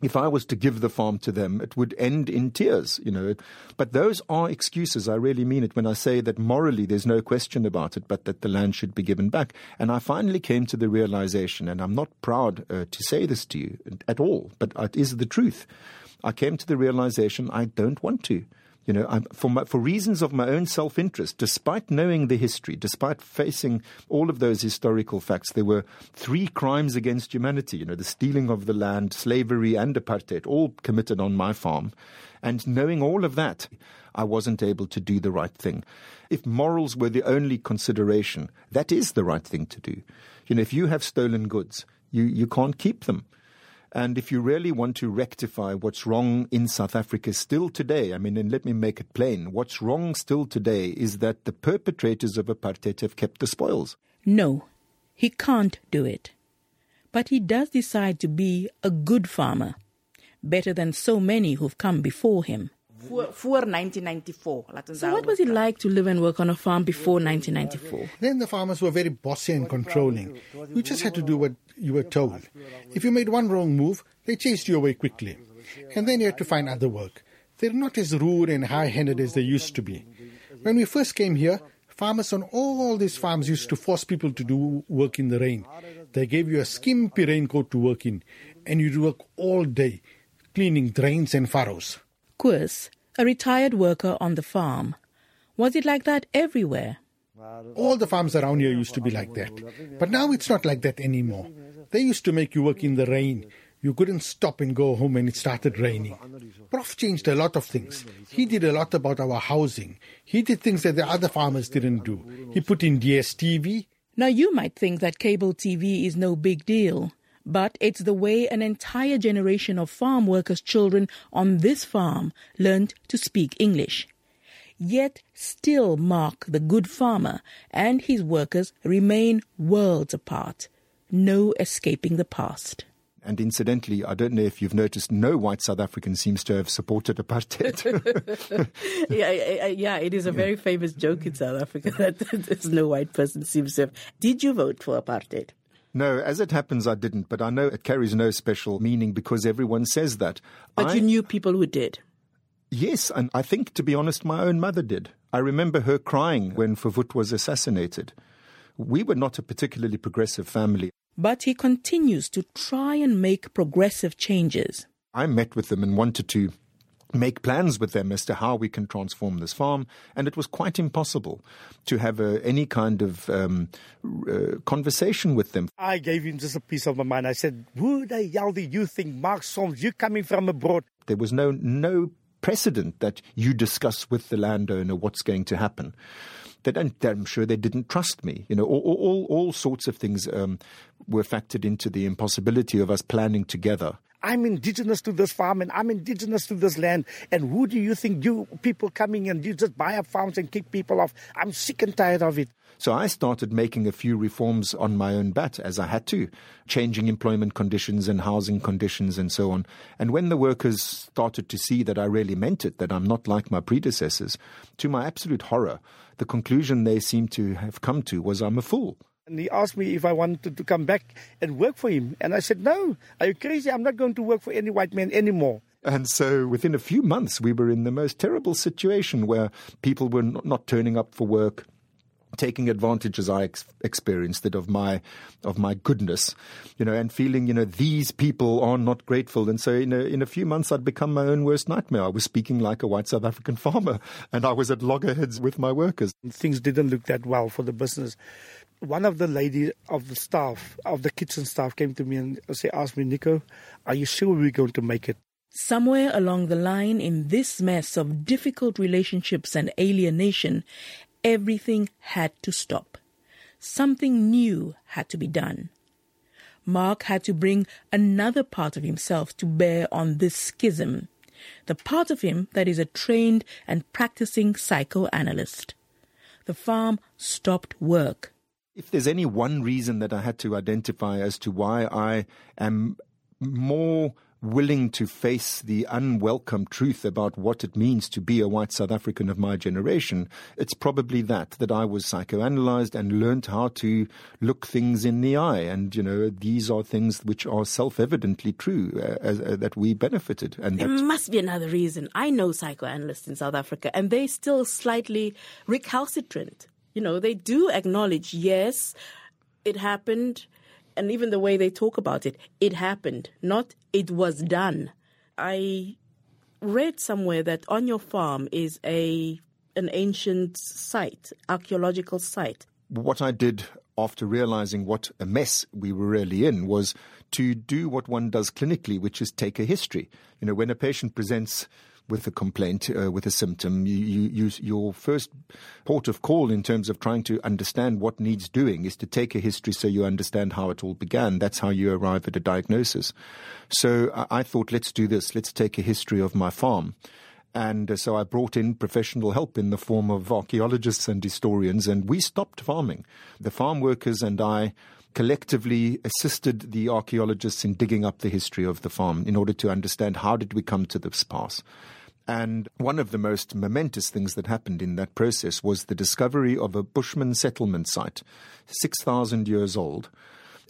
if I was to give the farm to them, it would end in tears, you know. But those are excuses. I really mean it when I say that morally there's no question about it, but that the land should be given back. And I finally came to the realization, and I'm not proud uh, to say this to you at all, but it is the truth. I came to the realization I don't want to. You know, I'm, for, my, for reasons of my own self interest, despite knowing the history, despite facing all of those historical facts, there were three crimes against humanity. You know, the stealing of the land, slavery, and apartheid, all committed on my farm. And knowing all of that, I wasn't able to do the right thing. If morals were the only consideration, that is the right thing to do. You know, if you have stolen goods, you, you can't keep them. And if you really want to rectify what's wrong in South Africa still today, I mean, and let me make it plain, what's wrong still today is that the perpetrators of apartheid have kept the spoils. no, he can't do it. But he does decide to be a good farmer, better than so many who've come before him. Voor, voor 1994. Laten we So, what was it like to live and work on a farm before 1994? Then the farmers were very bossy and controlling. You just had to do what you were told. If you made one wrong move, they chased you away quickly. And then you had to find other work. They're not as rude and high handed as they used to be. When we first came here, farmers on all these farms used to force people to do work in the rain. They gave you a skimpy raincoat to work in, and you'd work all day, cleaning drains and furrows. Koos, a retired worker on the farm. Was it like that everywhere? All the farms around here used to be like that. But now it's not like that anymore. They used to make you work in the rain. You couldn't stop and go home when it started raining. Prof changed a lot of things. He did a lot about our housing. He did things that the other farmers didn't do. He put in DSTV. Now, you might think that cable TV is no big deal, but it's the way an entire generation of farm workers' children on this farm learned to speak English. Yet, still Mark, the good farmer, and his workers remain worlds apart. No escaping the past. And incidentally, I don't know if you've noticed, no white South African seems to have supported apartheid. <laughs> <laughs> yeah, yeah, yeah, it is a very famous joke in South Africa <laughs> that there's no white person seems to have. Did you vote for apartheid? No, as it happens, I didn't, but I know it carries no special meaning because everyone says that. But I, you knew people who did. Yes, and I think, to be honest, my own mother did. I remember her crying when Verwoerd was assassinated. We were not a particularly progressive family. But he continues to try and make progressive changes. I met with them and wanted to make plans with them as to how we can transform this farm. And it was quite impossible to have a, any kind of um, uh, conversation with them. I gave him just a piece of my mind. I said, Who the hell do you think, Mark Solms, you coming from abroad? There was no no precedent that you discuss with the landowner what's going to happen. That and I'm sure they didn't trust me. You know, all all, all sorts of things um, were factored into the impossibility of us planning together. I'm indigenous to this farm and I'm indigenous to this land. And who do you think you people coming and you just buy up farms and kick people off? I'm sick and tired of it. So I started making a few reforms on my own bat as I had to, changing employment conditions and housing conditions and so on. And when the workers started to see that I really meant it, that I'm not like my predecessors, to my absolute horror, the conclusion they seemed to have come to was I'm a fool. And he asked me if I wanted to come back and work for him. And I said, No, are you crazy? I'm not going to work for any white man anymore. And so within a few months, we were in the most terrible situation where people were not, turning up for work. Taking advantage, as I ex- experienced it, of my of my goodness, you know, and feeling, you know, these people are not grateful. And so, in a in a few months, I'd become my own worst nightmare. I was speaking like a white South African farmer, <laughs> and I was at loggerheads with my workers. Things didn't look that well for the business one of the ladies of the staff, of the kitchen staff, came to me and say, asked me, Nico, are you sure we're going to make it? Somewhere along the line in this mess of difficult relationships and alienation, everything had to stop. Something new had to be done. Mark had to bring another part of himself to bear on this schism, the part of him that is a trained and practicing psychoanalyst. The farm stopped work. If there's any one reason that I had to identify as to why I am more willing to face the unwelcome truth about what it means to be a white South African of my generation, it's probably that, that I was psychoanalyzed and learned how to look things in the eye. And, you know, these are things which are self-evidently true, uh, as, uh, that we benefited. And there must be another reason. I know psychoanalysts in South Africa, and they're still slightly recalcitrant you know, they do acknowledge, yes, it happened. And even the way they talk about it, it happened, not it was done. I read somewhere that on your farm is a an ancient site, archaeological site. What I did after realizing what a mess we were really in was to do what one does clinically, which is take a history. You know, when a patient presents with a complaint, uh, with a symptom, you, you, you, your first port of call in terms of trying to understand what needs doing is to take a history so you understand how it all began. That's how you arrive at a diagnosis. So I, I thought, let's do this. Let's take a history of my farm. And uh, so I brought in professional help in the form of archaeologists and historians, and we stopped farming. The farm workers and I collectively assisted the archaeologists in digging up the history of the farm in order to understand how did we come to this pass. And one of the most momentous things that happened in that process was the discovery of a Bushman settlement site, 6,000 years old,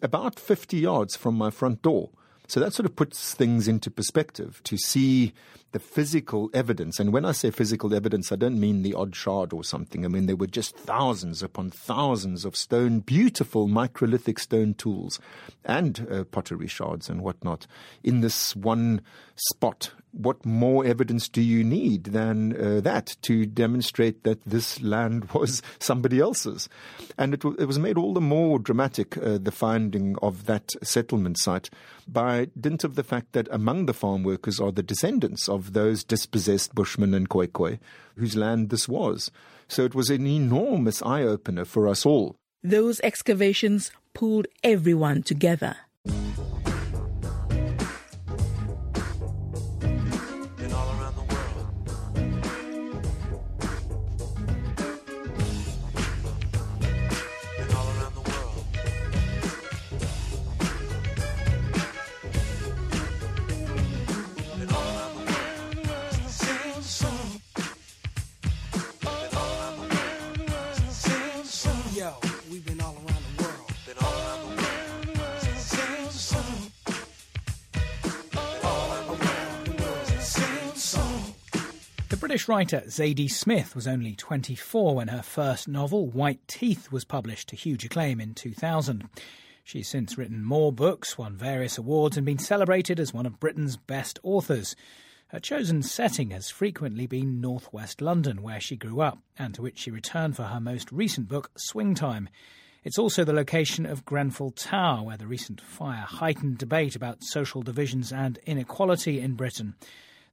about 50 yards from my front door. So that sort of puts things into perspective to see the physical evidence. And when I say physical evidence, I don't mean the odd shard or something. I mean, there were just thousands upon thousands of stone, beautiful microlithic stone tools and uh, pottery shards and whatnot in this one spot what more evidence do you need than uh, that to demonstrate that this land <laughs> was somebody else's? And it, w- it was made all the more dramatic, uh, the finding of that settlement site, by dint of the fact that among the farm workers are the descendants of those dispossessed Bushmen and Khoikhoi, whose land this was. So it was an enormous eye opener for us all. Those excavations pulled everyone together. British writer Zadie Smith was only 24 when her first novel, White Teeth, was published to huge acclaim in 2000. She's since written more books, won various awards, and been celebrated as one of Britain's best authors. Her chosen setting has frequently been northwest London, where she grew up, and to which she returned for her most recent book, Swing Time. It's also the location of Grenfell Tower, where the recent fire heightened debate about social divisions and inequality in Britain.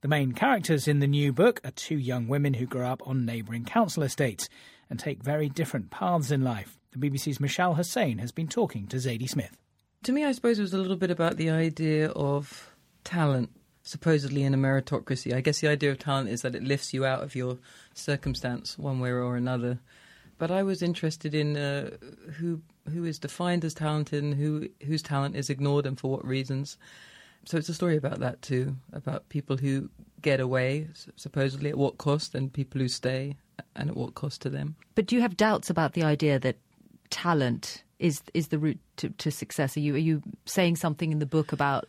The main characters in the new book are two young women who grow up on neighbouring council estates and take very different paths in life. The BBC's Mishal Husain has been talking to Zadie Smith. To me, I suppose it was a little bit about the idea of talent, supposedly in a meritocracy. I guess the idea of talent is that it lifts you out of your circumstance one way or another. But I was interested in uh, who who is defined as talented and who whose talent is ignored and for what reasons. So it's a story about that too, about people who get away, supposedly at what cost, and people who stay and at what cost to them. But do you have doubts about the idea that talent is is the route to, to success? Are you are you saying something in the book about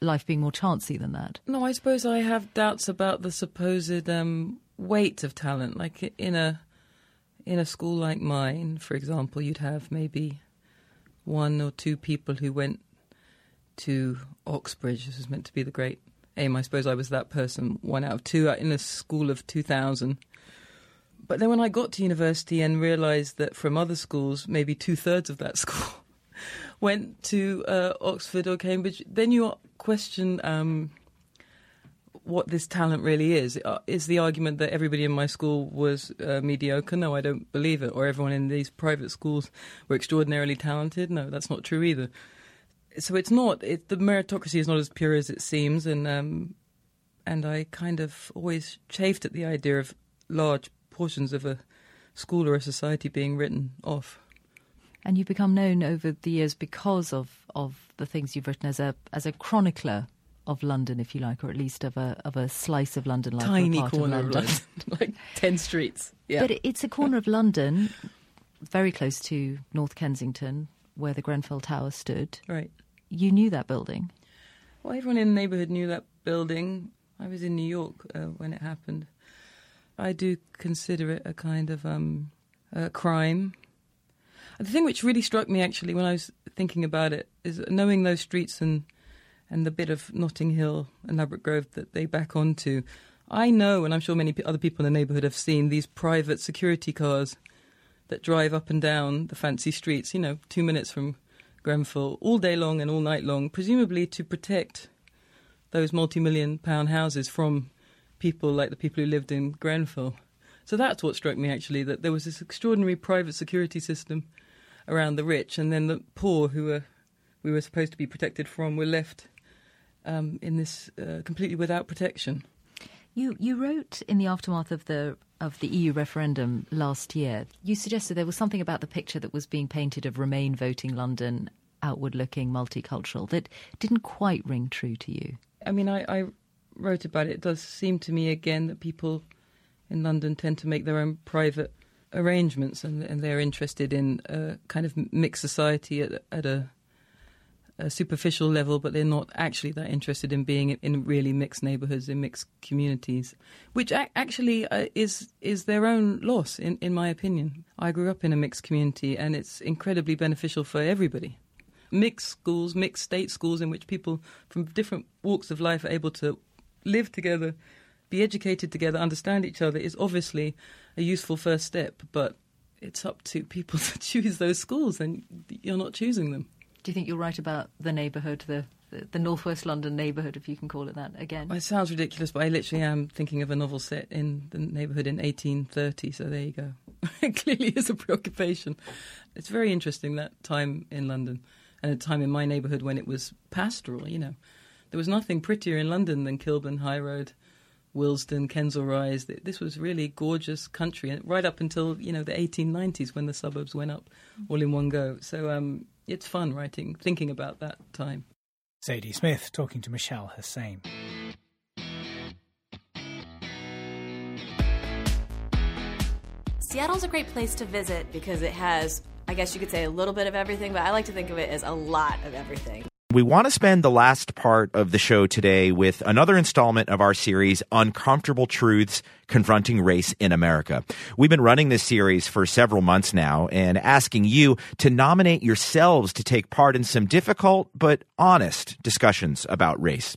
life being more chancy than that? No, I suppose I have doubts about the supposed um, weight of talent. Like in a in a school like mine, for example, you'd have maybe one or two people who went to Oxbridge. This was meant to be the great aim. I suppose I was that person, one out of two in a school of 2,000. But then when I got to university and realised that from other schools, maybe two thirds of that <laughs> school went to uh, Oxford or Cambridge, then you question um, what this talent really is. Uh, Is the argument that everybody in my school was uh, mediocre? No, I don't believe it. Or everyone in these private schools were extraordinarily talented? No, that's not true either. So it's not. It, the meritocracy is not as pure as it seems, and um, and I kind of always chafed at the idea of large portions of a school or a society being written off. And you've become known over the years because of, of the things you've written as a as a chronicler of London, if you like, or at least of a of a slice of London, like Tiny corner of of London. London, <laughs> like ten streets. Yeah, But it's a corner of London, very close to North Kensington, where the Grenfell Tower stood. Right. You knew that building. Well, everyone in the neighbourhood knew that building. I was in New York uh, when it happened. I do consider it a kind of um, a crime. The thing which really struck me actually when I was thinking about it is knowing those streets and and the bit of Notting Hill and Ladbroke Grove that they back onto. I know, and I'm sure many other people in the neighbourhood have seen these private security cars that drive up and down the fancy streets. You know, two minutes from Grenfell, all day long and all night long, presumably to protect those multi-million pound houses from people like the people who lived in Grenfell. So that's what struck me actually that there was this extraordinary private security system around the rich, and then the poor who were we were supposed to be protected from were left um, in this uh, completely without protection. You you wrote in the aftermath of the of the EU referendum last year. You suggested there was something about the picture that was being painted of Remain voting London, outward looking, multicultural, that didn't quite ring true to you. I mean, I, I wrote about it. It does seem to me again that people in London tend to make their own private arrangements, and, and they're interested in a kind of mixed society at, at a, a superficial level, but they're not actually that interested in being in really mixed neighbourhoods, in mixed communities, which ac- actually uh, is is their own loss, in, in my opinion. I grew up in a mixed community, and it's incredibly beneficial for everybody mixed schools, mixed state schools in which people from different walks of life are able to live together, be educated together, understand each other is obviously a useful first step, but it's up to people <laughs> to choose those schools and you're not choosing them. Do you think you're right about the neighbourhood, the, the the northwest London neighbourhood, if you can call it that again? It sounds ridiculous, but I literally am thinking of a novel set in the neighbourhood in 1830, so there you go. <laughs> it clearly is a preoccupation. It's very interesting that time in London and a time in my neighbourhood when it was pastoral, you know. There was nothing prettier in London than Kilburn High Road, Willesden, Kensal Rise. This was really gorgeous country, right up until you know the 1890s when the suburbs went up all in one go. So um, it's fun writing, thinking about that time. Zadie Smith talking to Mishal Husain. Seattle's a great place to visit because it has, I guess you could say, a little bit of everything, but I like to think of it as a lot of everything. we want to spend the last part of the show today with another installment of our series, Uncomfortable Truths Confronting Race in America. We've been running this series for several months now and asking you to nominate yourselves to take part in some difficult but honest discussions about race.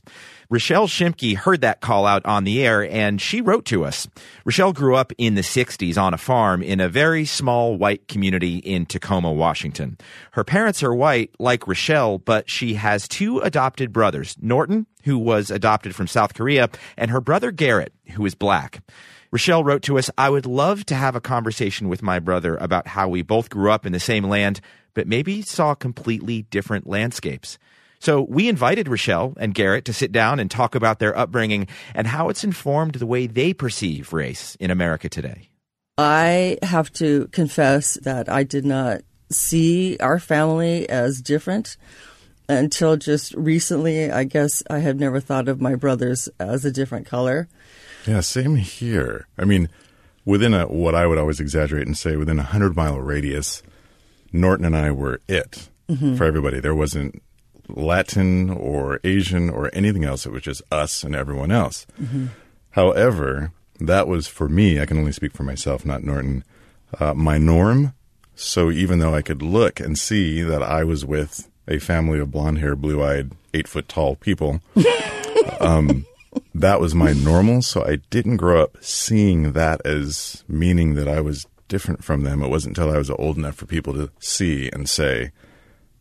Rochelle Shimke heard that call out on the air and she wrote to us. Rochelle grew up in the 60s on a farm in a very small white community in Tacoma, Washington. Her parents are white, like Rochelle, but she has two adopted brothers, Norton, who was adopted from South Korea, and her brother Garrett, who is black. Rochelle wrote to us, I would love to have a conversation with my brother about how we both grew up in the same land, but maybe saw completely different landscapes. So we invited Rochelle and Garrett to sit down and talk about their upbringing and how it's informed the way they perceive race in America today. I have to confess that I did not see our family as different until just recently. I guess I had never thought of my brothers as a different color. Yeah, same here. I mean, within a what I would always exaggerate and say within a hundred mile radius, Norton and I were it Mhm. for everybody. There wasn't Latin or Asian or anything else. It was just us and everyone else. Mhm. However, that was for me. I can only speak for myself, not Norton. Uh, my norm. So even though I could look and see that I was with a family of blonde hair, blue eyed, eight foot tall people, <laughs> um, that was my normal. So I didn't grow up seeing that as meaning that I was different from them. It wasn't until I was old enough for people to see and say,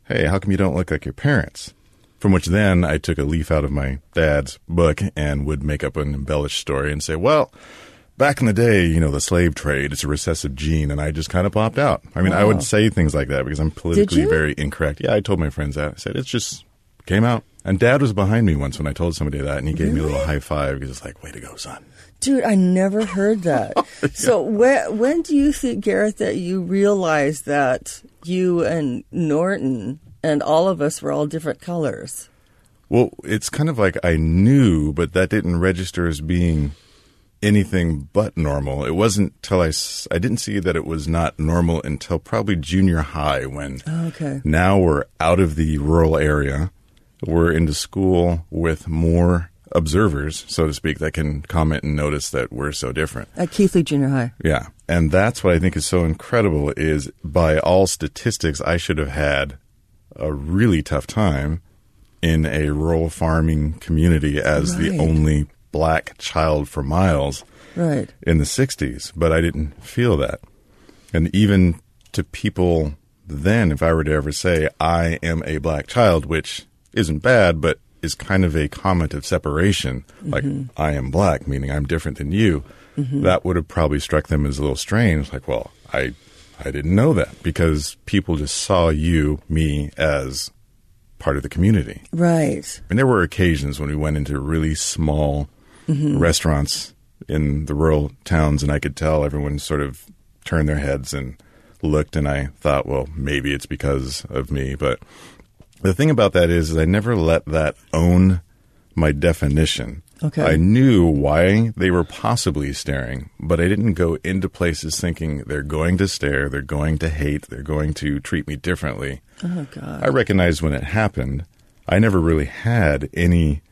Hey, how come you don't look like your parents? From which then I took a leaf out of my dad's book and would make up an embellished story and say, well, back in the day, you know, the slave trade, it's a recessive gene. And I just kind of popped out. I mean, I would say things like that because I'm politically very incorrect. Yeah, I told my friends that. I said, it's just came out. And dad was behind me once when I told somebody that and he gave me a little high five because it's like, way to go, son. Dude, I never heard <laughs> that. So when when do you think, Garrett, that you realized that you and Norton and all of us were all different colors? Well, it's kind of like I knew, but that didn't register as being anything but normal. It wasn't till I, I didn't see that it was not normal until probably junior high when oh, Okay. now we're out of the rural area. We're into school with more observers, so to speak, that can comment and notice that we're so different. At Keithley Junior High. Yeah. And that's what I think is so incredible is by all statistics, I should have had a really tough time in a rural farming community as the only black child for miles Right. in the 60s, but I didn't feel that. And even to people then, if I were to ever say, I am a black child, which isn't bad, but is kind of a comment of separation, like, Mhm. I am black, meaning I'm different than you, Mhm. that would have probably struck them as a little strange. Like, well, I, I didn't know that because people just saw you, me, as part of the community. Right. And there were occasions when we went into really small Mhm. restaurants in the rural towns, and I could tell everyone sort of turned their heads and looked, and I thought, well, maybe it's because of me. But the thing about that is, is I never let that own my definition. Okay. I knew why they were possibly staring, but I didn't go into places thinking they're going to stare, they're going to hate, they're going to treat me differently. Oh God. I recognized when it happened. I never really had any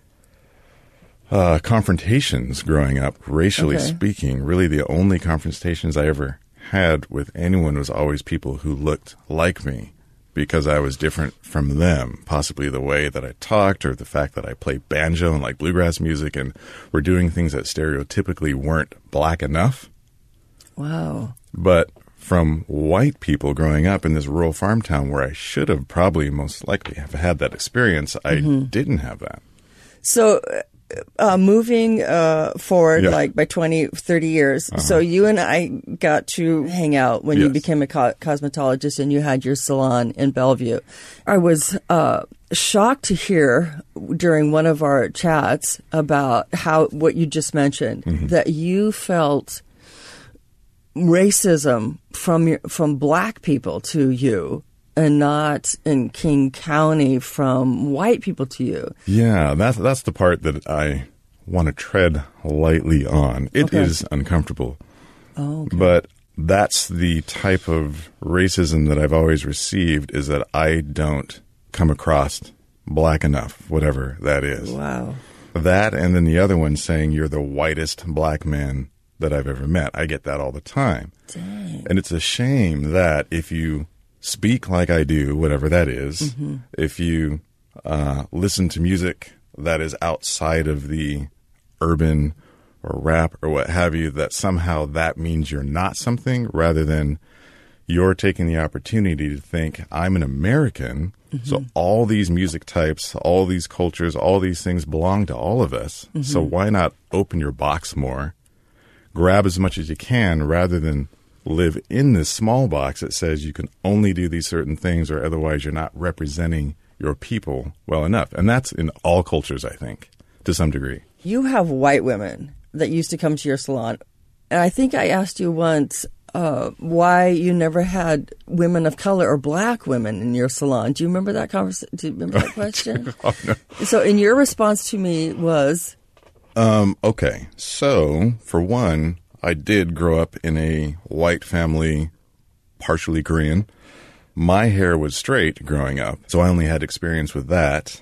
uh, confrontations growing up, racially Okay. speaking. Really, the only confrontations I ever had with anyone was always people who looked like me because I was different from them. Possibly the way that I talked or the fact that I played banjo and like bluegrass music and were doing things that stereotypically weren't black enough. Wow. But from white people growing up in this rural farm town where I should have probably most likely have had that experience, I Mhm. didn't have that. So, uh, moving uh, forward, Yeah. like by 20, 30 years, Uh-huh. so you and I got to hang out when you became a co- cosmetologist and you had your salon in Bellevue. I was uh, shocked to hear during one of our chats about how what you just mentioned Mm-hmm. that you felt racism from your, from black people to you and not in King County from white people to you. Yeah, that's that's the part that I want to tread lightly on. It is Okay. uncomfortable. Oh, okay. But that's the type of racism that I've always received is that I don't come across black enough, whatever that is. Wow. That and then the other one saying you're the whitest black man that I've ever met. I get that all the time. Dang. And it's a shame that if you speak like I do, whatever that is, Mhm. if you uh, listen to music that is outside of the urban or rap or what have you, that somehow that means you're not something rather than you're taking the opportunity to think, I'm an American. So all these music types, all these cultures, all these things belong to all of us. So Mhm. why not open your box more? Grab as much as you can rather than live in this small box that says you can only do these certain things or otherwise you're not representing your people well enough. And that's in all cultures, I think, to some degree. You have white women that used to come to your salon. And I think I asked you once uh, why you never had women of color or black women in your salon. Do you remember that conversation? Do you remember that <laughs> question? <laughs> oh, no. so, in your response to me was, Um, okay. So, for one, I did grow up in a white family, partially Korean. My hair was straight growing up, so I only had experience with that.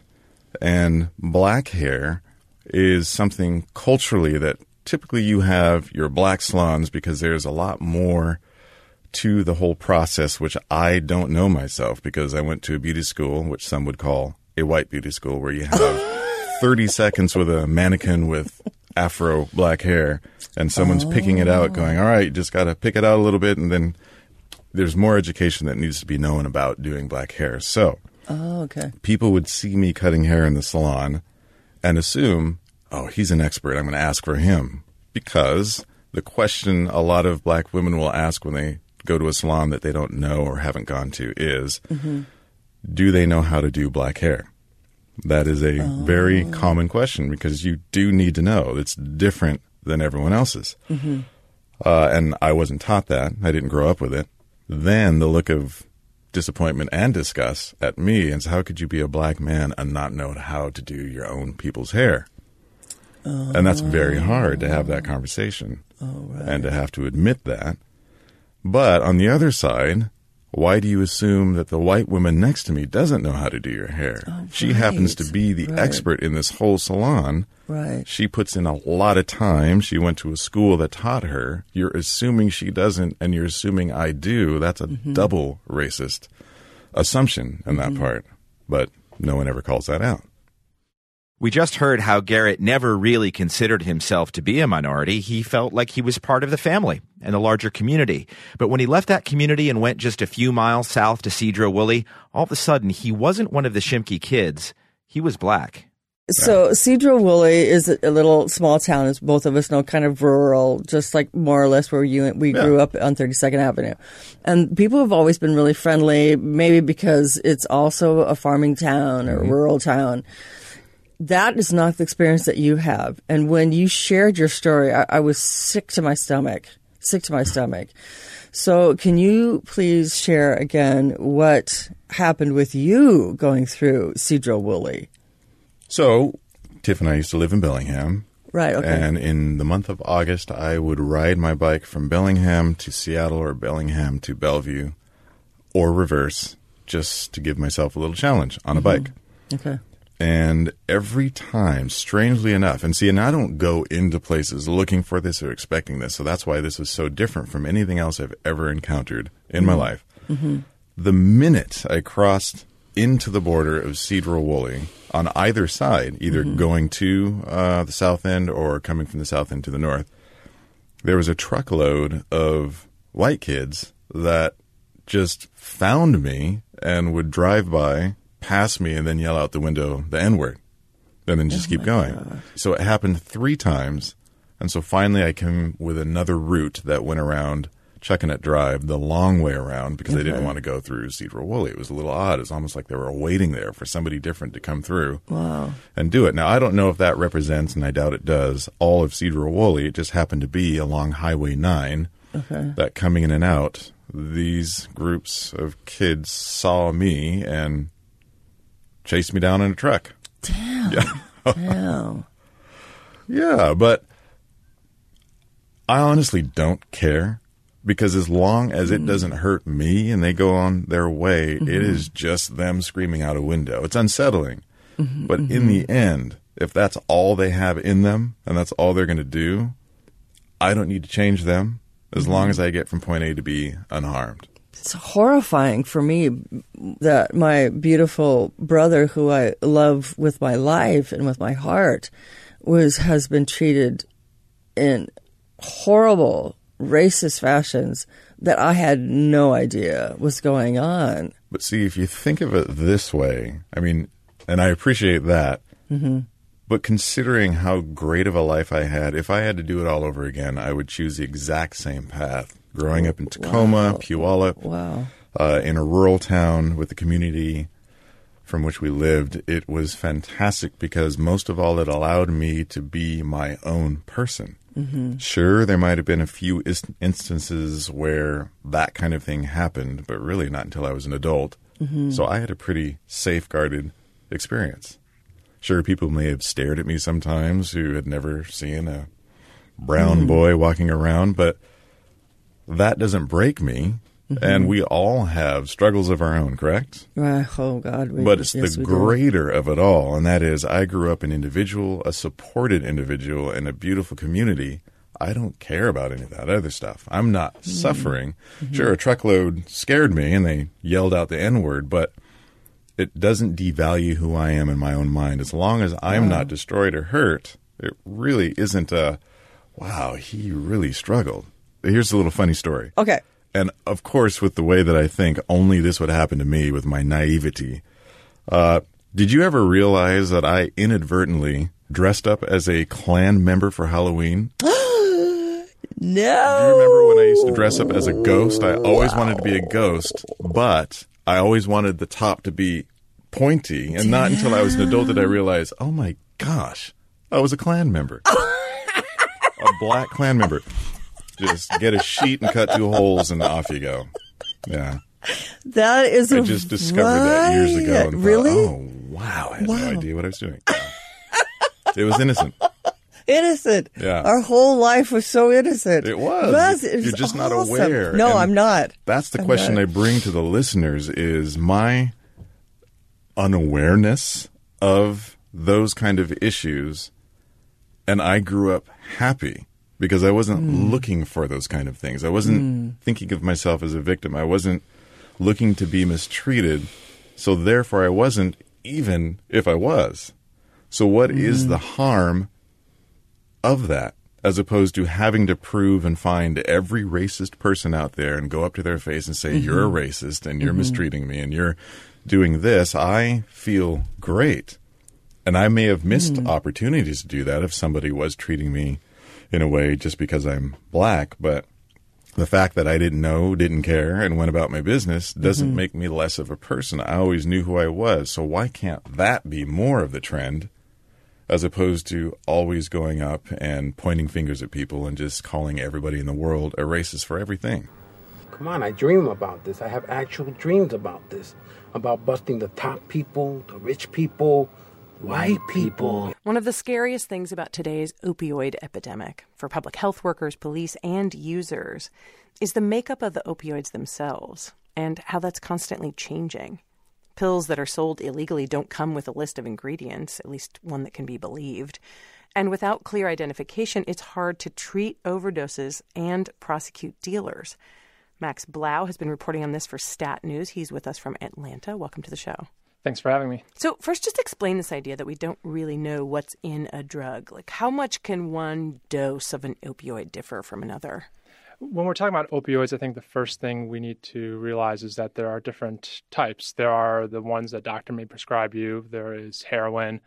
And black hair is something culturally that typically you have your black salons because there's a lot more to the whole process, which I don't know myself because I went to a beauty school, which some would call a white beauty school, where you have <laughs> 30 seconds with a mannequin with afro black hair and someone's picking it out going, all right, you just got to pick it out a little bit. And then there's more education that needs to be known about doing black hair. So oh, okay. people would see me cutting hair in the salon and assume, oh, he's an expert. I'm going to ask for him. Because the question a lot of black women will ask when they go to a salon that they don't know or haven't gone to is, Mhm. do they know how to do black hair? That is a very common question because you do need to know. It's different than everyone else's. Mhm. Uh, and I wasn't taught that. I didn't grow up with it. Then the look of disappointment and disgust at me and so how could you be a black man and not know how to do your own people's hair? And that's very hard to have that conversation and to have to admit that. But on the other side, why do you assume that the white woman next to me doesn't know how to do your hair? she happens to be the right. expert in this whole salon. Right. She puts in a lot of time. She went to a school that taught her. You're assuming she doesn't, and you're assuming I do. That's a Mhm. double racist assumption in that Mhm. part. But no one ever calls that out. We just heard how Garrett never really considered himself to be a minority. He felt like he was part of the family and the larger community. But when he left that community and went just a few miles south to Sedro-Woolley, all of a sudden he wasn't one of the Shimke kids. He was black. So Sedro-Woolley is a little small town, as both of us know, kind of rural, just like more or less where you we grew up on 32nd Avenue. And people have always been really friendly, maybe because it's also a farming town or Mm-hmm. rural town. That is not the experience that you have. And when you shared your story, I, I was sick to my stomach, sick to my stomach. So, can you please share again what happened with you going through Sedro-Woolley? So, Tiff and I used to live in Bellingham. Right, okay. And in the month of August, I would ride my bike from Bellingham to Seattle or Bellingham to Bellevue or reverse just to give myself a little challenge on a Mhm. bike. Okay. And every time, strangely enough, and see, and I don't go into places looking for this or expecting this, so that's why this is so different from anything else I've ever encountered in my Mhm. life. Mm-hmm. The minute I crossed into the border of Sedro-Woolley on either side, either Mhm. going to uh, the south end or coming from the south end to the north, there was a truckload of white kids that just found me and would drive by, pass me, and then yell out the window the N word, and then just oh keep going. So it happened three times. And so finally I came with another route that went around Chuckanut Drive the long way around because they didn't want to go through Sedro-Woolley. It was a little odd. It was almost like they were waiting there for somebody different to come through Wow. and do it. Now, I don't know if that represents, and I doubt it does, all of Sedro-Woolley. It just happened to be along Highway 9 Okay. that coming in and out, these groups of kids saw me and chased me down in a truck. Damn. Yeah. Damn. <laughs> Yeah, but I honestly don't care because as long as it doesn't hurt me and they go on their way, it Mhm. is just them screaming out a window. It's unsettling. Mhm, but in the end, if that's all they have in them and that's all they're going to do, I don't need to change them as long as I get from point A to B unharmed. It's horrifying for me that my beautiful brother, who I love with my life and with my heart, was has been treated in horrible racist fashions that I had no idea was going on. But see, if you think of it this way, I mean, and I appreciate that, hmm but considering how great of a life I had, if I had to do it all over again, I would choose the exact same path. Growing up in Tacoma, Wow. Puyallup, Wow. uh, in a rural town with the community from which we lived, it was fantastic because most of all, it allowed me to be my own person. Mhm. Sure, there might have been a few is- instances where that kind of thing happened, but really not until I was an adult. Mhm. So I had a pretty safeguarded experience. Sure, people may have stared at me sometimes who had never seen a brown Mhm. boy walking around, but that doesn't break me. Mhm. And we all have struggles of our own, correct? Right. Oh God. We, but it's yes, the we do. greater of it all, and that is I grew up an individual, a supported individual in a beautiful community. I don't care about any of that other stuff. I'm not Mm. suffering. Mhm. Sure, a truckload scared me and they yelled out the N word, but it doesn't devalue who I am in my own mind. As long as I'm Wow. not destroyed or hurt, it really isn't a wow, he really struggled. Here's a little funny story. Okay. And of course, with the way that I think, only this would happen to me with my naivety. Uh, did you ever realize that I inadvertently dressed up as a Klan member for Halloween? <gasps> No. Do you remember when I used to dress up as a ghost? I always wanted to be a ghost, but I always wanted the top to be pointy. And not until I was an adult did I realize, oh my gosh, I was a Klan member. <laughs> a black Klan member. Just get a sheet and cut two holes and off you go. Yeah. That is. I just discovered that years ago. And thought, really? oh, wow. I had Wow. no idea what I was doing. it was innocent. Innocent. Yeah. Our whole life was so innocent. It was. It You're just not aware. No, And I'm not. That's the I'm question not. I bring to the listeners is my unawareness of those kind of issues and I grew up happy because I wasn't Mm. looking for those kind of things. I wasn't Mm. thinking of myself as a victim. I wasn't looking to be mistreated. So therefore I wasn't even if I was. So what is Mm. the harm of that as opposed to having to prove and find every racist person out there and go up to their face and say you're a racist and you're Mhm. mistreating me and you're doing this i feel great and i may have missed Mhm. opportunities to do that if somebody was treating me in a way just because i'm black but the fact that I didn't know, didn't care, and went about my business doesn't Mhm. make me less of a person. I always knew who I was. So why can't that be more of the trend as opposed to always going up and pointing fingers at people and just calling everybody in the world a racist for everything? Come on, I dream about this. I have actual dreams about this. About busting the top people, the rich people, white people. One of the scariest things about today's opioid epidemic for public health workers, police, and users is the makeup of the opioids themselves and how that's constantly changing. Pills that are sold illegally don't come with a list of ingredients, at least one that can be believed. And without clear identification, it's hard to treat overdoses and prosecute dealers. Max Blau has been reporting on this for Stat News. He's with us from Atlanta. Welcome to the show. Thanks for having me. So, first, just explain this idea that we don't really know what's in a drug. Like, how much can one dose of an opioid differ from another? When we're talking about opioids, I think the first thing we need to realize is that there are different types. There are the ones that doctor may prescribe you. There is heroin,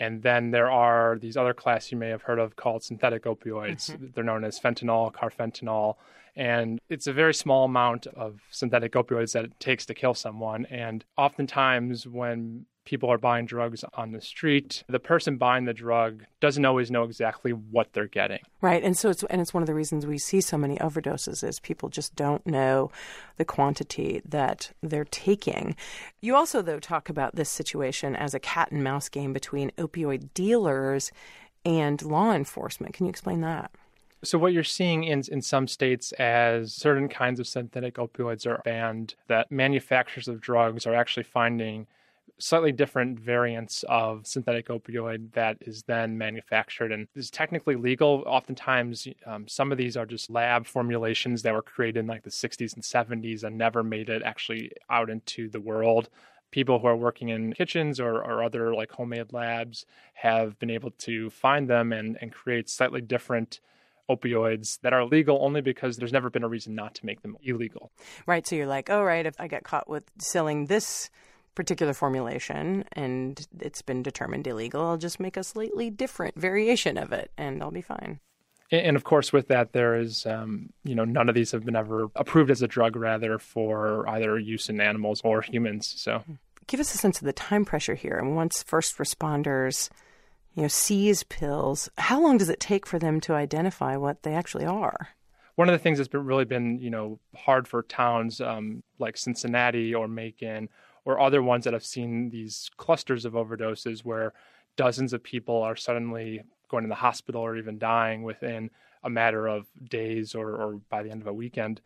and then there are these other class you may have heard of called synthetic opioids. Mhm. They're known as fentanyl, carfentanil, and it's a very small amount of synthetic opioids that it takes to kill someone. And oftentimes, when people are buying drugs on the street, the person buying the drug doesn't always know exactly what they're getting. Right, and so it's and it's one of the reasons we see so many overdoses is people just don't know the quantity that they're taking. You also though talk about this situation as a cat and mouse game between opioid dealers and law enforcement. Can you explain that? So what you're seeing in in some states as certain kinds of synthetic opioids are banned, that manufacturers of drugs are actually finding slightly different variants of synthetic opioid that is then manufactured and is technically legal. Oftentimes, um, some of these are just lab formulations that were created in like the 60s and 70s and never made it actually out into the world. People who are working in kitchens or, or other like homemade labs have been able to find them and, and create slightly different opioids that are legal only because there's never been a reason not to make them illegal. Right. So you're like, oh, right, if I get caught with selling this particular formulation and it's been determined illegal, I'll just make a slightly different variation of it and I'll be fine. And of course, with that, there is, um, you know, none of these have been ever approved as a drug, rather, for either use in animals or humans. So, give us a sense of the time pressure here. And once first responders, you know, seize pills, how long does it take for them to identify what they actually are? One of the things that's been really been, you know, hard for towns um, like Cincinnati or Macon or other ones that have seen these clusters of overdoses where dozens of people are suddenly going to the hospital or even dying within a matter of days or, or by the end of a weekend.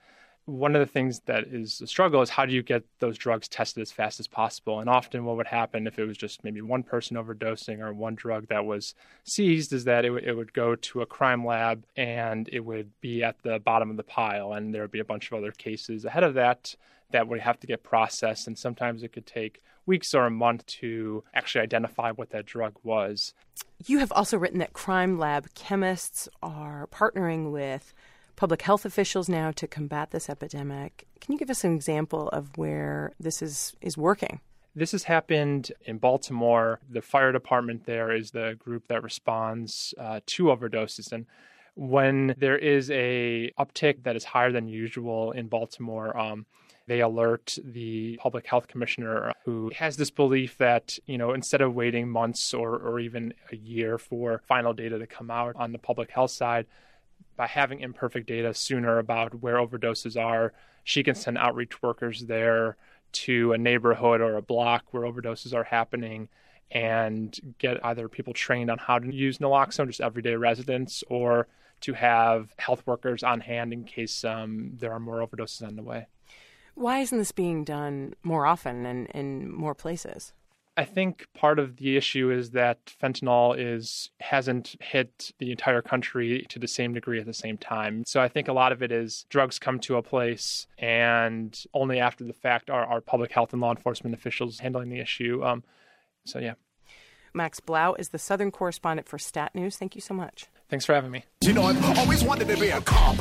One of the things that is a struggle is how do you get those drugs tested as fast as possible? And often, what would happen if it was just maybe one person overdosing or one drug that was seized is that it, w- it would go to a crime lab and it would be at the bottom of the pile, and there would be a bunch of other cases ahead of that that would have to get processed. And sometimes it could take weeks or a month to actually identify what that drug was. You have also written that crime lab chemists are partnering with public health officials now to combat this epidemic. Can you give us an example of where this is, is working? This has happened in Baltimore. The fire department there is the group that responds uh, to overdoses. And when there is a uptick that is higher than usual in Baltimore, um, they alert the public health commissioner who has this belief that, you know, instead of waiting months or, or even a year for final data to come out on the public health side, by having imperfect data sooner about where overdoses are, she can send outreach workers there to a neighborhood or a block where overdoses are happening and get either people trained on how to use naloxone, just everyday residents, or to have health workers on hand in case um, there are more overdoses on the way. Why isn't this being done more often and in more places? I think part of the issue is that fentanyl is hasn't hit the entire country to the same degree at the same time. So I think a lot of it is drugs come to a place, and only after the fact are, are public health and law enforcement officials handling the issue. Um, so yeah. Max Blau is the Southern correspondent for Stat News. Thank you so much. Thanks for having me. You know, I've always wanted to be a cop.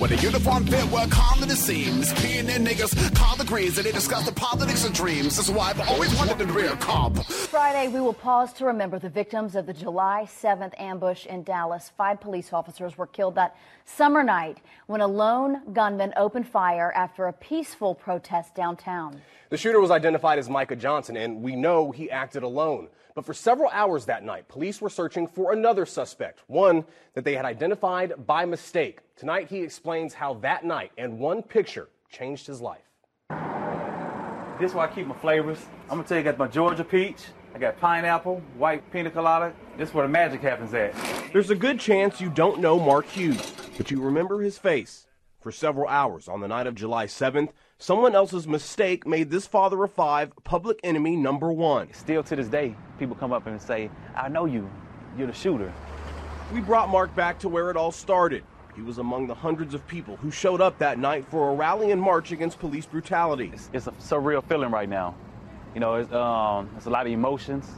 With a uniform fit, work hard at the seams. Peeing in niggas, call the greens, and they discuss the politics of dreams. That's why I've always wanted to be a cop. Friday, we will pause to remember the victims of the July 7th ambush in Dallas. Five police officers were killed that summer night when a lone gunman opened fire after a peaceful protest downtown. The shooter was identified as Micah Johnson, and we know he acted alone. But for several hours that night, police were searching for another suspect, one that they had identified by mistake. Tonight, he explains how that night and one picture changed his life. This is where I keep my flavors. I'm gonna tell you, I got my Georgia peach, I got pineapple, white pina colada. This is where the magic happens at. There's a good chance you don't know Mark Hughes, but you remember his face. For several hours on the night of July 7th, someone else's mistake made this father of five public enemy number one. Still to this day, people come up and say, I know you. You're the shooter. We brought Mark back to where it all started. He was among the hundreds of people who showed up that night for a rally and march against police brutality. It's, it's a surreal feeling right now. You know, it's, um, it's a lot of emotions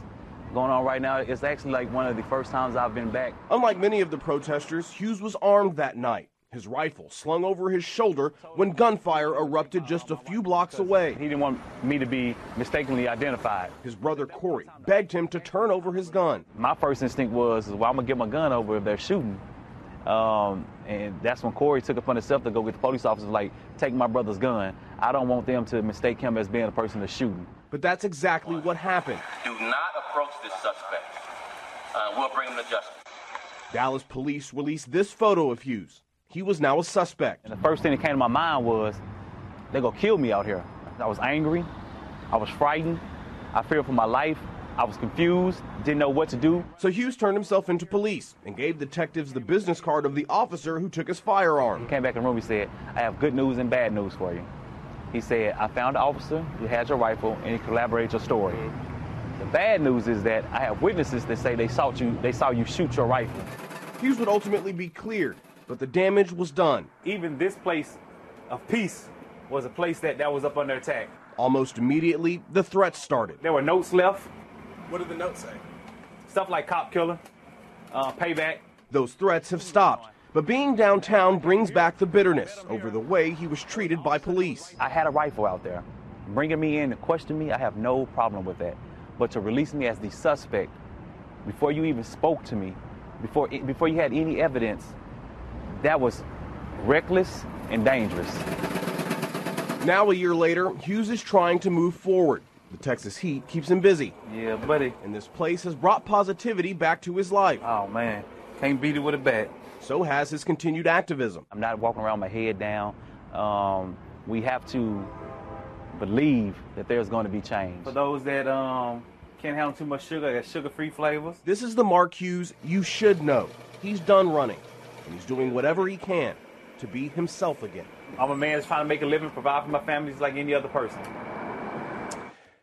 going on right now. It's actually like one of the first times I've been back. Unlike many of the protesters, Hughes was armed that night, his rifle slung over his shoulder when gunfire erupted just a few blocks away. He didn't want me to be mistakenly identified. His brother Corey begged him to turn over his gun. My first instinct was, well, I'm going to get my gun over if they're shooting. Um, and that's when Corey took it upon himself to go get the police officers, like, take my brother's gun. I don't want them to mistake him as being the person that's shooting. But that's exactly what happened. Do not approach this suspect. Uh, we'll bring him to justice. Dallas police released this photo of Hughes. He was now a suspect. And the first thing that came to my mind was, they're going to kill me out here. I was angry. I was frightened. I feared for my life. I was confused, didn't know what to do. So Hughes turned himself into police and gave detectives the business card of the officer who took his firearm. He came back in the room, he said, I have good news and bad news for you. He said, I found the officer who had your rifle and he collaborated your story. The bad news is that I have witnesses that say they saw you they saw you shoot your rifle. Hughes would ultimately be cleared, but the damage was done. Even this place of peace was a place that, that was up under attack. Almost immediately, the threats started. There were notes left. What did the notes say? Stuff like cop killer, uh, payback. Those threats have stopped, but being downtown brings back the bitterness over the way he was treated by police. I had a rifle out there. Bringing me in to question me, I have no problem with that. But to release me as the suspect before you even spoke to me, before before you had any evidence, that was reckless and dangerous. Now, a year later, Hughes is trying to move forward. The Texas heat keeps him busy. Yeah, buddy. And this place has brought positivity back to his life. Oh, man. Can't beat it with a bat. So has his continued activism. I'm not walking around my head down. Um, we have to believe that there's going to be change. For those that um, can't handle too much sugar, got sugar-free flavors. This is the Mark Hughes you should know. He's done running, and he's doing whatever he can to be himself again. I'm a man that's trying to make a living, provide for my family just like any other person.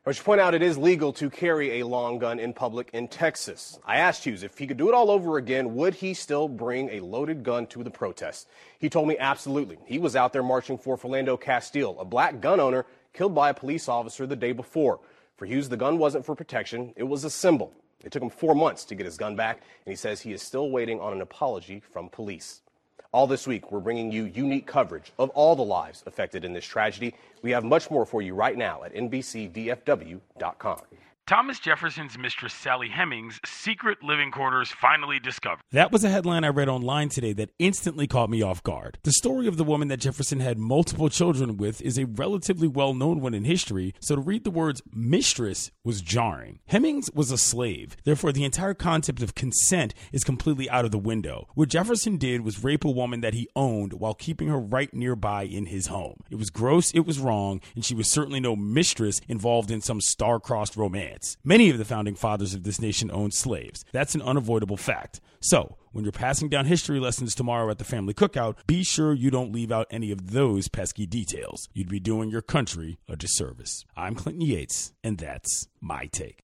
I should point out it is legal to carry a long gun in public in Texas. I asked Hughes if he could do it all over again, would he still bring a loaded gun to the protest? He told me absolutely. He was out there marching for Philando Castile, a black gun owner killed by a police officer the day before. For Hughes, the gun wasn't for protection, it was a symbol. It took him four months to get his gun back, and he says he is still waiting on an apology from police. All this week, we're bringing you unique coverage of all the lives affected in this tragedy. We have much more for you right now at NBCDFW.com. Thomas Jefferson's mistress Sally Hemings' secret living quarters finally discovered. That was a headline I read online today that instantly caught me off guard. The story of the woman that Jefferson had multiple children with is a relatively well known one in history, so to read the words mistress was jarring. Hemings was a slave, therefore, the entire concept of consent is completely out of the window. What Jefferson did was rape a woman that he owned while keeping her right nearby in his home. It was gross, it was wrong, and she was certainly no mistress involved in some star-crossed romance. Many of the founding fathers of this nation owned slaves. That's an unavoidable fact. So, when you're passing down history lessons tomorrow at the family cookout, be sure you don't leave out any of those pesky details. You'd be doing your country a disservice. I'm Clinton Yates, and that's my take.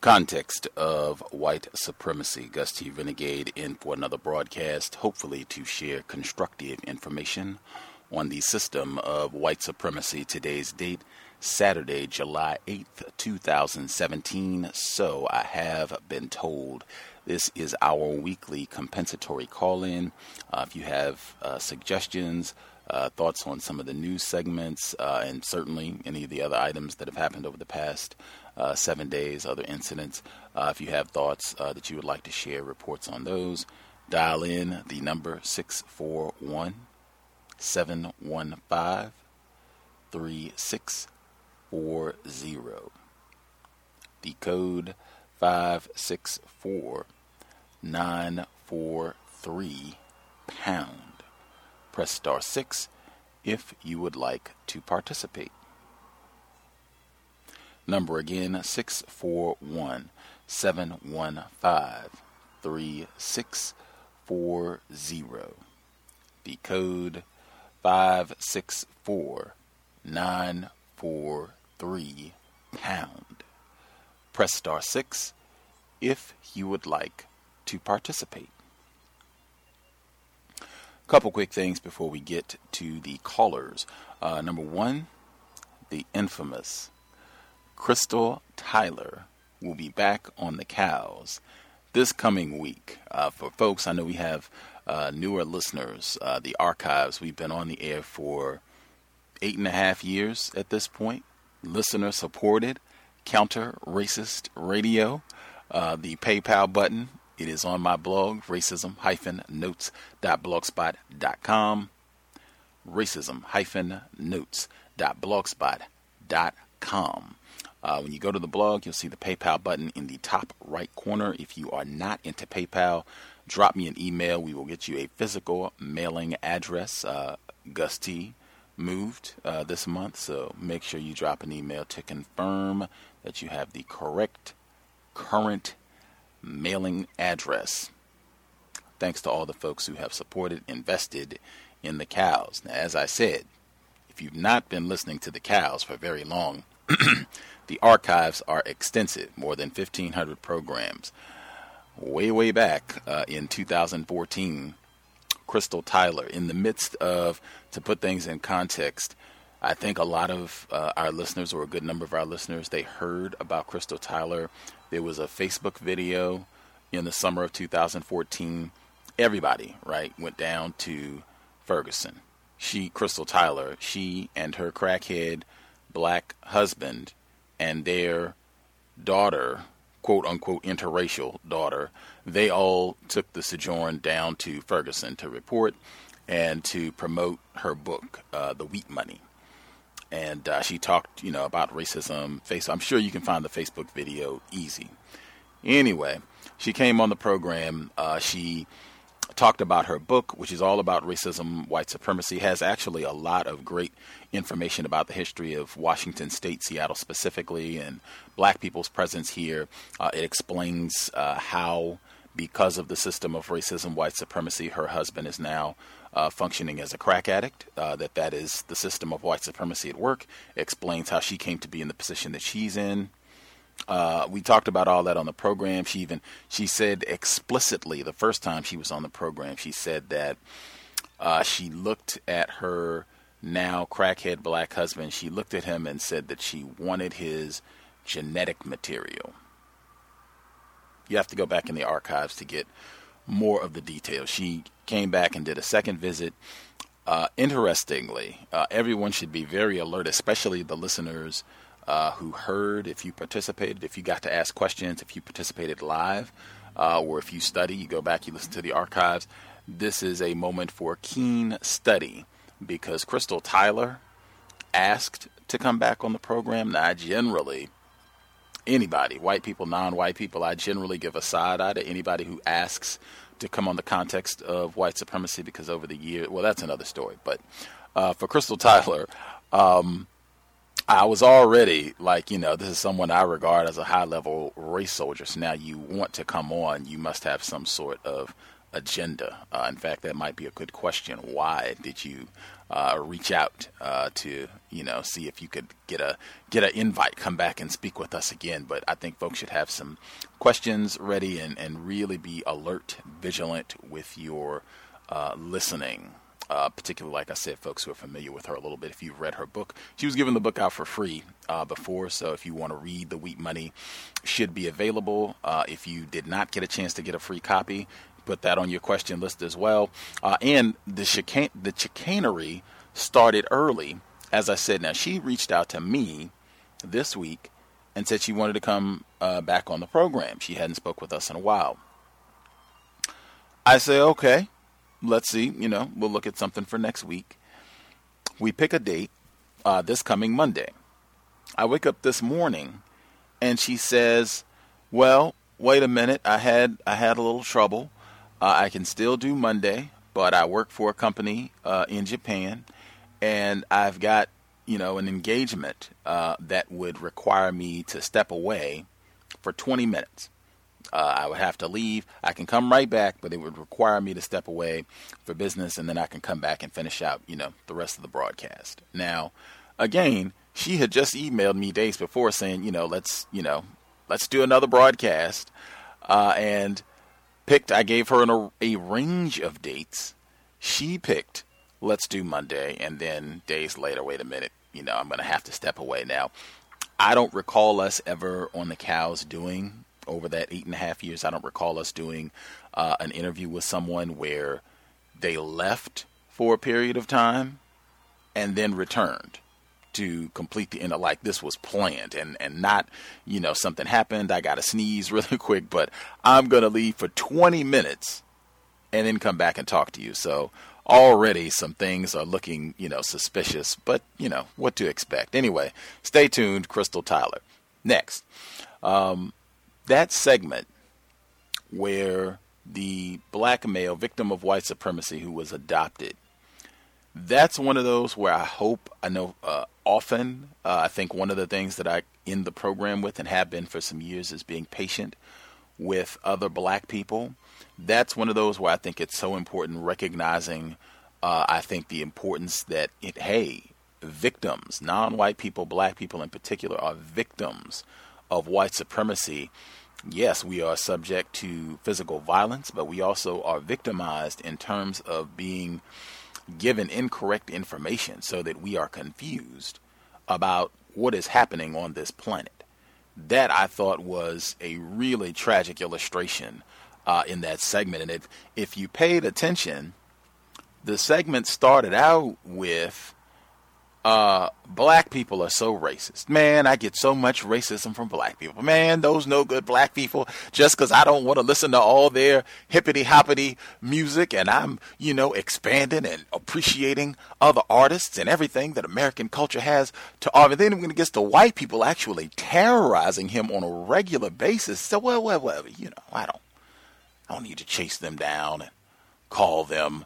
Context of white supremacy. Gus T. Renegade in for another broadcast, hopefully to share constructive information on the system of white supremacy. Today's date, Saturday, July 8th, 2017. So I have been told this is our weekly compensatory call in. Uh, if you have uh, suggestions, uh, thoughts on some of the news segments, uh, and certainly any of the other items that have happened over the past uh, seven days, other incidents, uh, if you have thoughts that you would like to share, reports on those, dial in the number 641 715 3640. The code 564943 pound. Press star 6 if you would like to participate. Number again 641 715 3640. The code 564943 pound. Press star 6 if you would like to participate. Couple quick things before we get to the callers. Uh, number one, the infamous Crystal Tyler will be back on the cows this coming week. Uh, for folks, I know we have uh, newer listeners, uh, the archives, we've been on the air for eight and a half years at this point. Listener supported, counter racist radio. Uh, the PayPal button, it is on my blog, racism notes.blogspot.com. Racism notes.blogspot.com. Uh, when you go to the blog, you'll see the PayPal button in the top right corner. If you are not into PayPal, drop me an email. We will get you a physical mailing address. Uh, Gus T moved uh, this month, so make sure you drop an email to confirm that you have the correct current mailing address. Thanks to all the folks who have supported, invested in the cows. Now, as I said, if you've not been listening to the cows for very long, <clears throat> The archives are extensive, more than 1,500 programs. Way, way back uh, in 2014, Crystal Tyler, in the midst of, to put things in context, I think a lot of uh, our listeners, or a good number of our listeners, they heard about Crystal Tyler. There was a Facebook video in the summer of 2014. Everybody, right, went down to Ferguson. She, Crystal Tyler, she and her crackhead black husband and their daughter, quote unquote interracial daughter, they all took the sojourn down to Ferguson to report and to promote her book, uh, The Wheat Money. And uh, she talked, you know, about racism. Face, I'm sure you can find the Facebook video easy. Anyway, she came on the program. Uh, she talked about her book, which is all about racism, white supremacy, has actually a lot of great information about the history of Washington State, Seattle specifically, and black people's presence here. Uh, it explains uh, how, because of the system of racism, white supremacy, her husband is now uh, functioning as a crack addict. Uh, that that is the system of white supremacy at work. Explains how she came to be in the position that she's in. Uh, we talked about all that on the program. She even she said explicitly the first time she was on the program. She said that uh, she looked at her now crackhead black husband. She looked at him and said that she wanted his genetic material. You have to go back in the archives to get more of the details. She came back and did a second visit. Uh, interestingly, uh, everyone should be very alert, especially the listeners uh, who heard, if you participated, if you got to ask questions, if you participated live, uh, or if you study, you go back, you listen to the archives. This is a moment for keen study because Crystal Tyler asked to come back on the program. Now, generally, anybody, white people, non white people, I generally give a side eye to anybody who asks to come on the context of white supremacy because over the years, well, that's another story. But uh, for Crystal Tyler, um, I was already like, you know, this is someone I regard as a high level race soldier. So now you want to come on, you must have some sort of agenda. Uh, in fact, that might be a good question. Why did you uh, reach out uh, to, you know, see if you could get a get an invite, come back and speak with us again? But I think folks should have some questions ready and, and really be alert, vigilant with your uh, listening uh, particularly, like I said, folks who are familiar with her a little bit. If you've read her book, she was giving the book out for free uh, before, so if you want to read The Wheat Money, should be available. Uh, if you did not get a chance to get a free copy, put that on your question list as well. Uh, and the chicane, the chicanery started early. As I said, now she reached out to me this week and said she wanted to come uh, back on the program. She hadn't spoke with us in a while. I say, okay, let's see, you know, we'll look at something for next week. We pick a date uh, this coming Monday. I wake up this morning and she says, "Well, wait a minute. I had I had a little trouble. Uh, I can still do Monday, but I work for a company uh, in Japan, and I've got you know an engagement uh, that would require me to step away for 20 minutes. Uh, I would have to leave. I can come right back, but it would require me to step away for business, and then I can come back and finish out, you know, the rest of the broadcast. Now, again, she had just emailed me days before saying, you know, let's, you know, let's do another broadcast, uh, and picked. I gave her an, a range of dates. She picked, let's do Monday, and then days later, wait a minute, you know, I'm going to have to step away now. I don't recall us ever on the cows doing over that eight and a half years, I don't recall us doing uh, an interview with someone where they left for a period of time and then returned to complete the end like this was planned and and not you know something happened i got to sneeze <laughs> really quick but i'm to leave for 20 minutes and then come back and talk to you. So already some things are looking you know suspicious but you know what to expect. Anyway stay tuned crystal tyler. Next. Um, that segment where the black male victim of white supremacy who was adopted that's one of those where i hope i know uh, often uh, i think one of the things that i in the program with and have been for some years is being patient with other black people that's one of those where i think it's so important recognizing uh, i think the importance that it hey victims. Non white people, black people in particular, are victims of white supremacy. Yes, we are subject to physical violence, but we also are victimized in terms of being given incorrect information so that we are confused about what is happening on this planet. That I thought was a really tragic illustration uh, in that segment. And if, if you paid attention, the segment started out with uh, black people are so racist. Man, I get so much racism from black people. Man, those no good black people, just because I don't want to listen to all their hippity hoppity music and I'm, you know, expanding and appreciating other artists and everything that American culture has to offer. Then when it gets to white people actually terrorizing him on a regular basis, so, well, well, well, you know, I don't, I don't need to chase them down and call them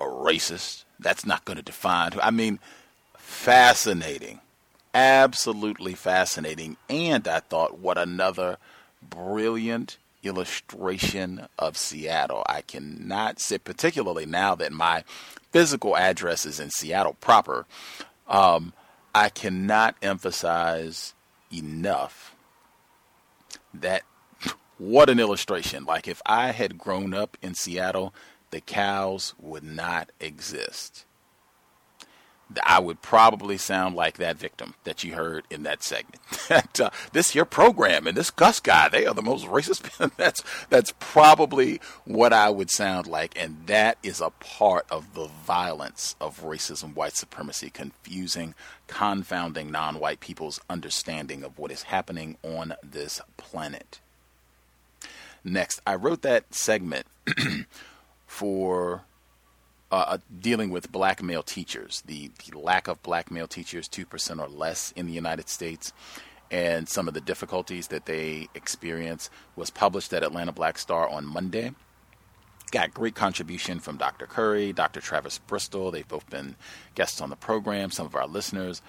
a racist. That's not going to define who. I mean, fascinating. Absolutely fascinating. And I thought, what another brilliant illustration of Seattle. I cannot sit, particularly now that my physical address is in Seattle proper. Um, I cannot emphasize enough that what an illustration. Like if I had grown up in Seattle, the cows would not exist. I would probably sound like that victim that you heard in that segment. <laughs> that, uh, this your program and this Gus guy, they are the most racist. <laughs> that's that's probably what I would sound like, and that is a part of the violence of racism, white supremacy, confusing, confounding non-white people's understanding of what is happening on this planet. Next, I wrote that segment <clears throat> for uh, dealing with black male teachers, the, the lack of black male teachers, 2% or less in the United States, and some of the difficulties that they experience, was published at Atlanta Black Star on Monday. Got great contribution from Dr. Curry, Dr. Travis Bristol. They've both been guests on the program, some of our listeners.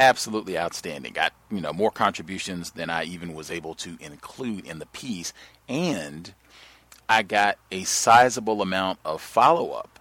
Absolutely outstanding. Got, you know, more contributions than I even was able to include in the piece. And I got a sizable amount of follow up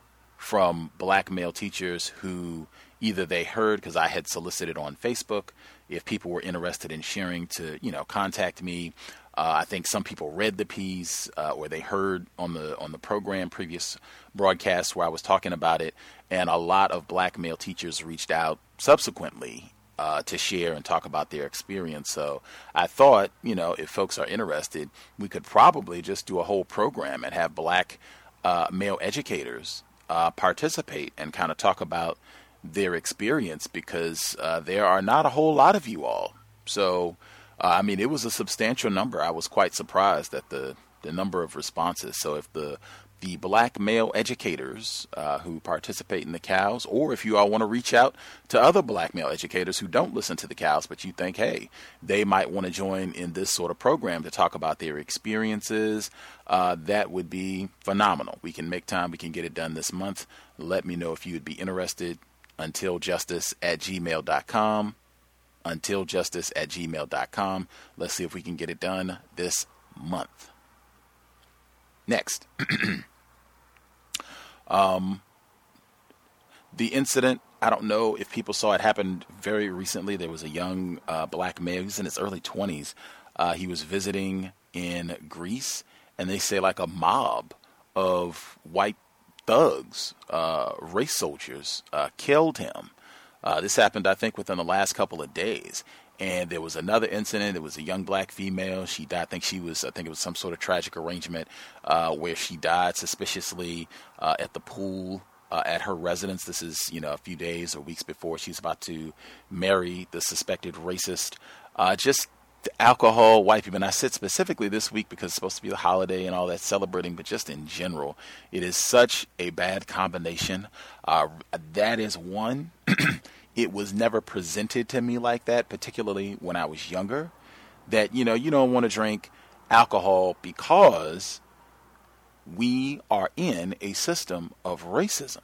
from black male teachers who either they heard because I had solicited on Facebook if people were interested in sharing to you know contact me. Uh, I think some people read the piece uh, or they heard on the on the program previous broadcasts where I was talking about it, and a lot of black male teachers reached out subsequently uh, to share and talk about their experience. So I thought, you know, if folks are interested, we could probably just do a whole program and have black uh, male educators uh, participate and kind of talk about their experience because uh, there are not a whole lot of you all. So, uh, I mean, it was a substantial number. I was quite surprised at the the number of responses. So, if the the black male educators uh, who participate in the cows, or if you all want to reach out to other black male educators who don't listen to the cows, but you think, hey, they might want to join in this sort of program to talk about their experiences, uh, that would be phenomenal. We can make time, we can get it done this month. Let me know if you would be interested. Until justice at gmail.com. Until justice at gmail.com. Let's see if we can get it done this month. Next. <clears throat> um, the incident, I don't know if people saw it happened very recently. There was a young uh, black male, he's in his early 20s. Uh, he was visiting in Greece, and they say like a mob of white thugs, uh, race soldiers, uh, killed him. Uh, this happened, I think, within the last couple of days. And there was another incident. It was a young black female. She died. I think she was. I think it was some sort of tragic arrangement uh, where she died suspiciously uh, at the pool uh, at her residence. This is you know a few days or weeks before she's about to marry the suspected racist. Uh, just alcohol, white people. And I said specifically this week because it's supposed to be the holiday and all that celebrating, but just in general, it is such a bad combination. Uh, that is one. <clears throat> it was never presented to me like that, particularly when I was younger. That, you know, you don't want to drink alcohol because we are in a system of racism.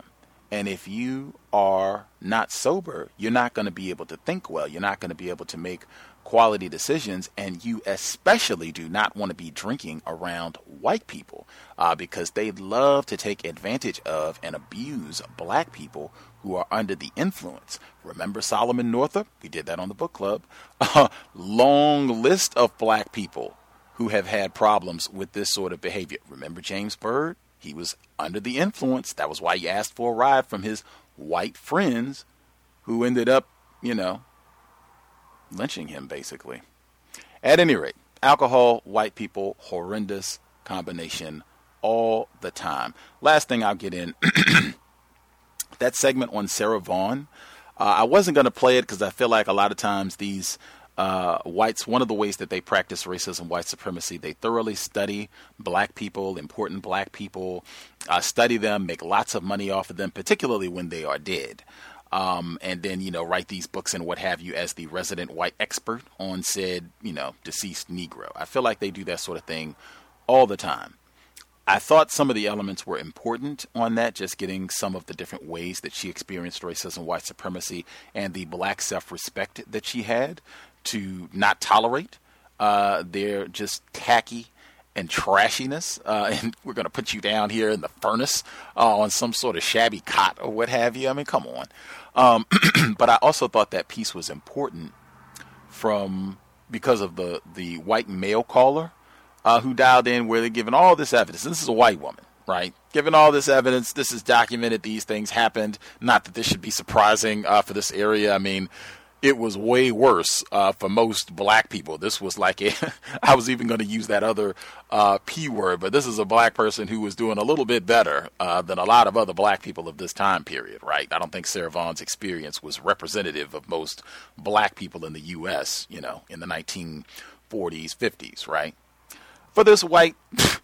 And if you are not sober, you're not going to be able to think well. You're not going to be able to make quality decisions, and you especially do not want to be drinking around white people uh, because they love to take advantage of and abuse black people who are under the influence. Remember Solomon Northup? We did that on the book club. <laughs> A long list of black people who have had problems with this sort of behavior. Remember James Byrd? He was under the influence. That was why he asked for a ride from his white friends who ended up, you know, lynching him basically. At any rate, alcohol, white people, horrendous combination all the time. Last thing I'll get in <clears throat> that segment on Sarah Vaughn. Uh, I wasn't going to play it because I feel like a lot of times these uh, whites, one of the ways that they practice racism, white supremacy, they thoroughly study black people, important black people, uh, study them, make lots of money off of them, particularly when they are dead. Um, and then, you know, write these books and what have you as the resident white expert on said, you know, deceased Negro. I feel like they do that sort of thing all the time. I thought some of the elements were important on that, just getting some of the different ways that she experienced racism, white supremacy, and the black self respect that she had to not tolerate uh, their just tacky and trashiness. Uh, <laughs> and we're going to put you down here in the furnace uh, on some sort of shabby cot or what have you. I mean, come on. Um, <clears throat> but I also thought that piece was important from because of the, the white male caller uh, who dialed in where they're giving all this evidence. This is a white woman, right? Given all this evidence, this is documented. These things happened. Not that this should be surprising uh, for this area. I mean, it was way worse uh, for most black people. This was like a, <laughs> I was even going to use that other uh, P word, but this is a black person who was doing a little bit better uh, than a lot of other black people of this time period, right? I don't think Sarah Vaughn's experience was representative of most black people in the U.S., you know, in the 1940s, 50s, right? For this white. <laughs>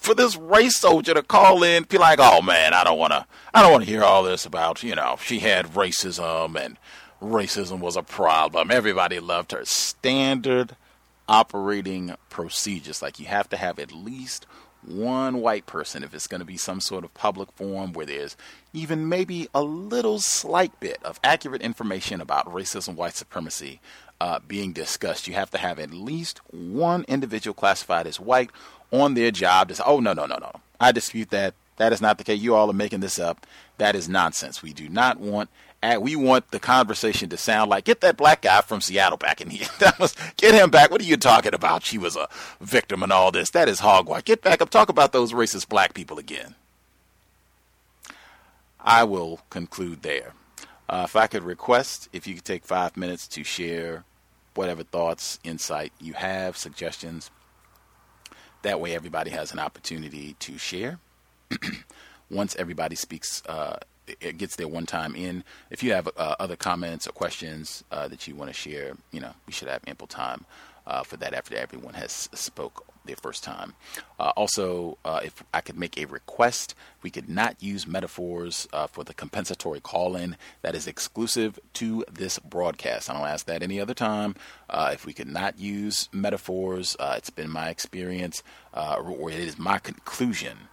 for this race soldier to call in, be like, "Oh man, I don't want to, I don't want to hear all this about, you know, she had racism and racism was a problem. Everybody loved her. Standard operating procedures. Like you have to have at least one white person if it's going to be some sort of public forum where there's even maybe a little slight bit of accurate information about racism, white supremacy uh, being discussed. You have to have at least one individual classified as white on their job to say, oh, no, no, no, no. I dispute that. That is not the case. You all are making this up. That is nonsense. We do not want and we want the conversation to sound like get that black guy from Seattle back in here. <laughs> That was get him back. What are you talking about? She was a victim and all this. That is hogwash. Get back up. Talk about those racist black people again. I will conclude there. Uh, if I could request, if you could take five minutes to share whatever thoughts, insight you have, suggestions. That way, everybody has an opportunity to share. <clears throat> Once everybody speaks uh, it gets there one time in. If you have uh, other comments or questions uh, that you want to share, you know, we should have ample time uh, for that after everyone has spoke their first time. Uh, also, uh, if I could make a request, we could not use metaphors uh, for the compensatory call-in that is exclusive to this broadcast. I don't ask that any other time. if we could not use metaphors, it's been my experience, or it is my conclusion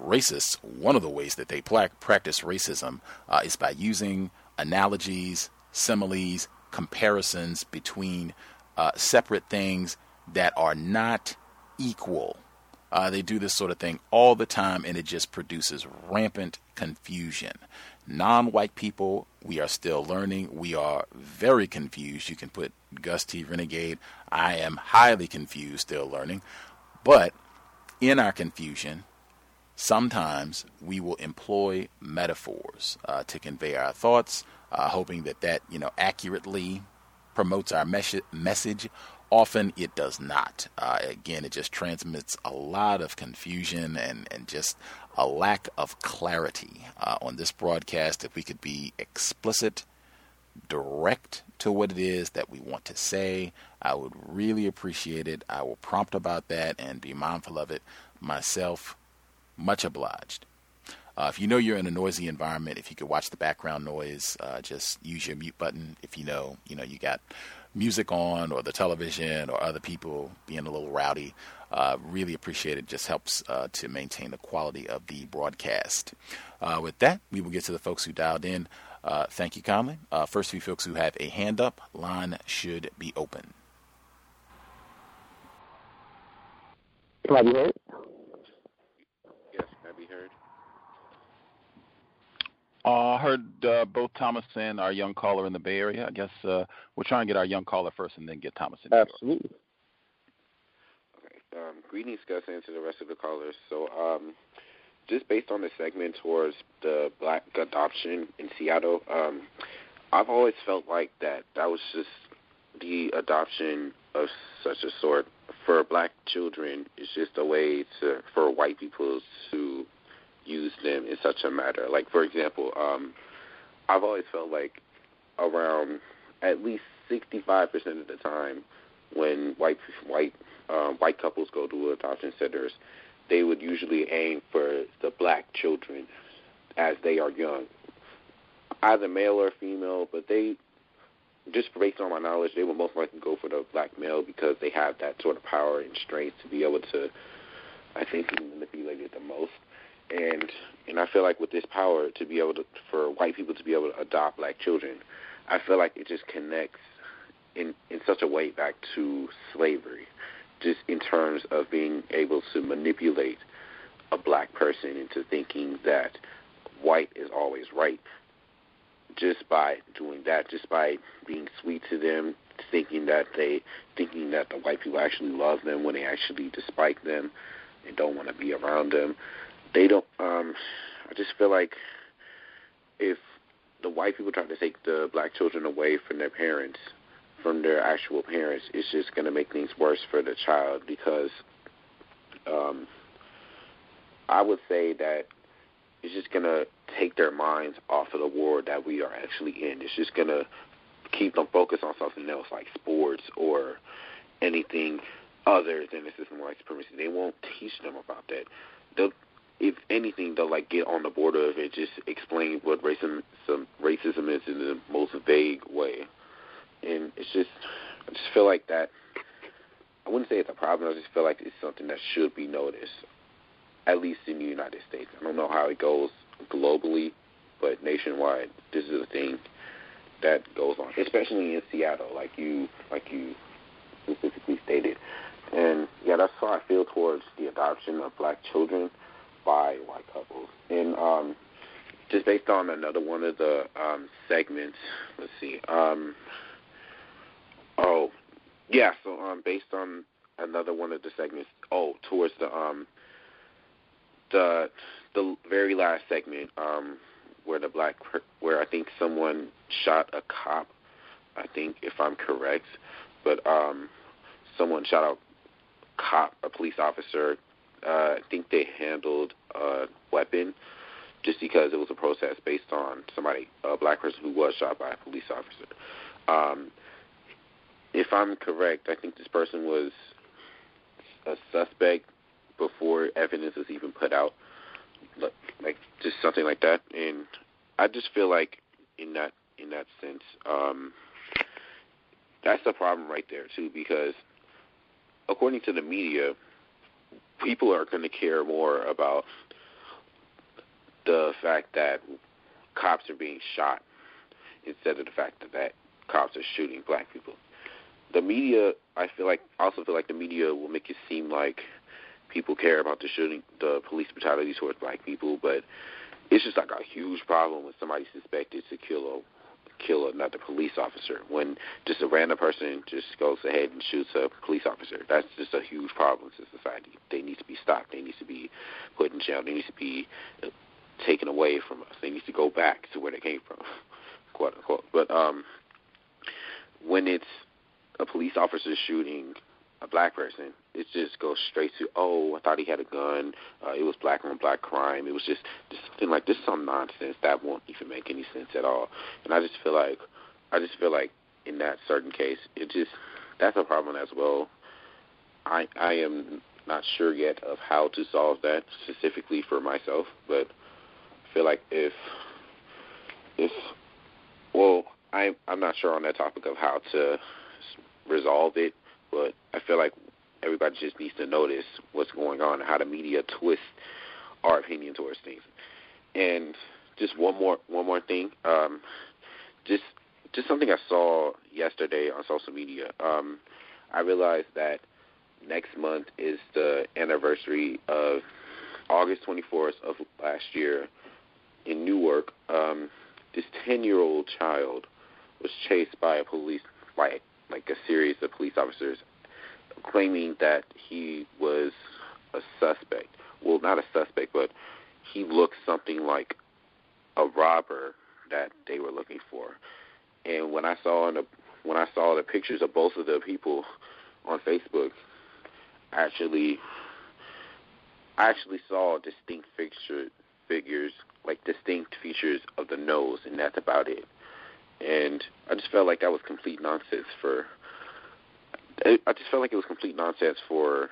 racists, one of the ways that they pla- practice racism uh, is by using analogies, similes, comparisons between uh, separate things that are not equal. Uh, they do this sort of thing all the time, and it just produces rampant confusion. Non white people, we are still learning. We are very confused. You can put Gus T. Renegade. I am highly confused, still learning. But in our confusion, sometimes we will employ metaphors uh, to convey our thoughts, uh, hoping that that you know accurately promotes our mes- message. Often it does not. Uh, again, it just transmits a lot of confusion and, and just a lack of clarity uh, on this broadcast. If we could be explicit, direct to what it is that we want to say, I would really appreciate it. I will prompt about that and be mindful of it myself much obliged. Uh, if you know you're in a noisy environment, if you could watch the background noise, uh, just use your mute button. If you know, you know, you got music on or the television or other people being a little rowdy, uh, really appreciate it. Just helps uh, to maintain the quality of the broadcast. Uh, with that, we will get to the folks who dialed in. Uh, thank you. Uh, first few folks who have a hand up, line should be open. Can I be heard? Yes, can I be heard? Uh, I heard uh, both Thomas and our young caller in the Bay Area. I guess uh, we'll try and get our young caller first and then get Thomas in. Absolutely. Okay. Um, greetings, Gus, and to the rest of the callers. So, um, just based on the segment towards the black adoption in Seattle, um, I've always felt like that that was just the adoption of such a sort for black children is just a way to for white people to use them in such a matter. Like for example, um, I've always felt like around at least sixty five percent of the time when white white um, white couples go to adoption centers, they would usually aim for the black children as they are young, either male or female. But they, just based on my knowledge, they would most likely go for the black male because they have that sort of power and strength to be able to, I think, manipulate it the most. And and I feel like with this power to be able to, for white people to be able to adopt black children, I feel like it just connects in in such a way back to slavery, just in terms of being able to manipulate a black person into thinking that white is always right, just by doing that, just by being sweet to them, thinking that they thinking that the white people actually love them when they actually despite them and don't want to be around them. They don't. Um, I just feel like if the white people try to take the black children away from their parents, from their actual parents, it's just going to make things worse for the child because um, I would say that it's just going to take their minds off of the war that we are actually in. It's just going to keep them focused on something else like sports or anything other than the system of white supremacy. They won't teach them about that. They'll, if anything, they'll like get on the border of it, just explain what racism, some racism is in the most vague way. And it's just, I just feel like that. I wouldn't say it's a problem. I just feel like it's something that should be noticed, at least in the United States. I don't know how it goes globally, but nationwide, this is a thing that goes on, especially in Seattle, like you, like you specifically stated. And yeah, that's how I feel towards the adoption of black children by white couples. And um, just based on another one of the um, segments, let's see. Um, oh, yeah. So um, based on another one of the segments, oh, towards the um, the the very last segment, um, where the black where I think someone shot a cop. I think if I'm correct, but um, someone shot a cop, a police officer. Uh, I think they handled a weapon just because it was a protest based on somebody, a black person who was shot by a police officer. Um, if I'm correct, I think this person was a suspect before evidence was even put out, like just something like that. And I just feel like in that in that sense, um, that's a problem right there too, because according to the media, people are going to care more about the fact that cops are being shot instead of the fact that, that cops are shooting black people. The media, I feel like, also feel like the media will make it seem like people care about the shooting, the police brutality towards black people, but it's just like a huge problem when somebody's suspected to kill a kill another police officer when just a random person just goes ahead and shoots a police officer. That's just a huge problem to society. They need to be stopped. They need to be put in jail. They need to be taken away from us. They need to go back to where they came from, <laughs> quote unquote. But um, when it's a police officer shooting a black person, it just goes straight to, oh, I thought he had a gun. Uh, it was black on black crime. It was just, just something like this, some nonsense that won't even make any sense at all. And I just feel like, I just feel like in that certain case, it just that's a problem as well. I I am not sure yet of how to solve that specifically for myself, but I feel like if if well, I I'm not sure on that topic of how to resolve it, but I feel like everybody just needs to notice what's going on how the media twists our opinion towards things. And just one more one more thing. Um, just just something I saw yesterday on social media. Um, I realized that next month is the anniversary of August 24th of last year in Newark. Um, this 10 year old child was chased by a police, by like a series of police officers, claiming that he was a suspect. Well, not a suspect, but he looked something like a robber that they were looking for. And when I saw in the when I saw the pictures of both of the people on Facebook, actually, I actually saw distinct fixture, figures, like distinct features of the nose, and that's about it. And I just felt like that was complete nonsense for. I just felt like it was complete nonsense for,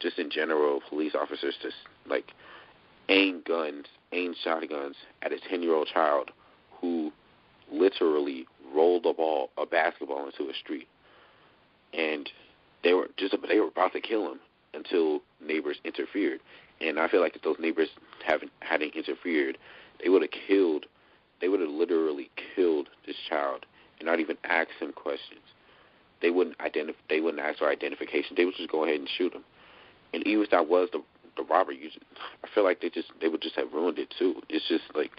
just in general, police officers to like aim guns, aim shotguns at a ten-year-old child who literally rolled a ball, a basketball into a street, and they were just they were about to kill him until neighbors interfered. And I feel like if those neighbors haven't hadn't interfered, they would have killed. They would have literally killed this child and not even ask him questions. They wouldn't identify. They wouldn't ask for identification. They would just go ahead and shoot him. And even if that was the the robber, you just, I feel like they just they would just have ruined it too. It's just like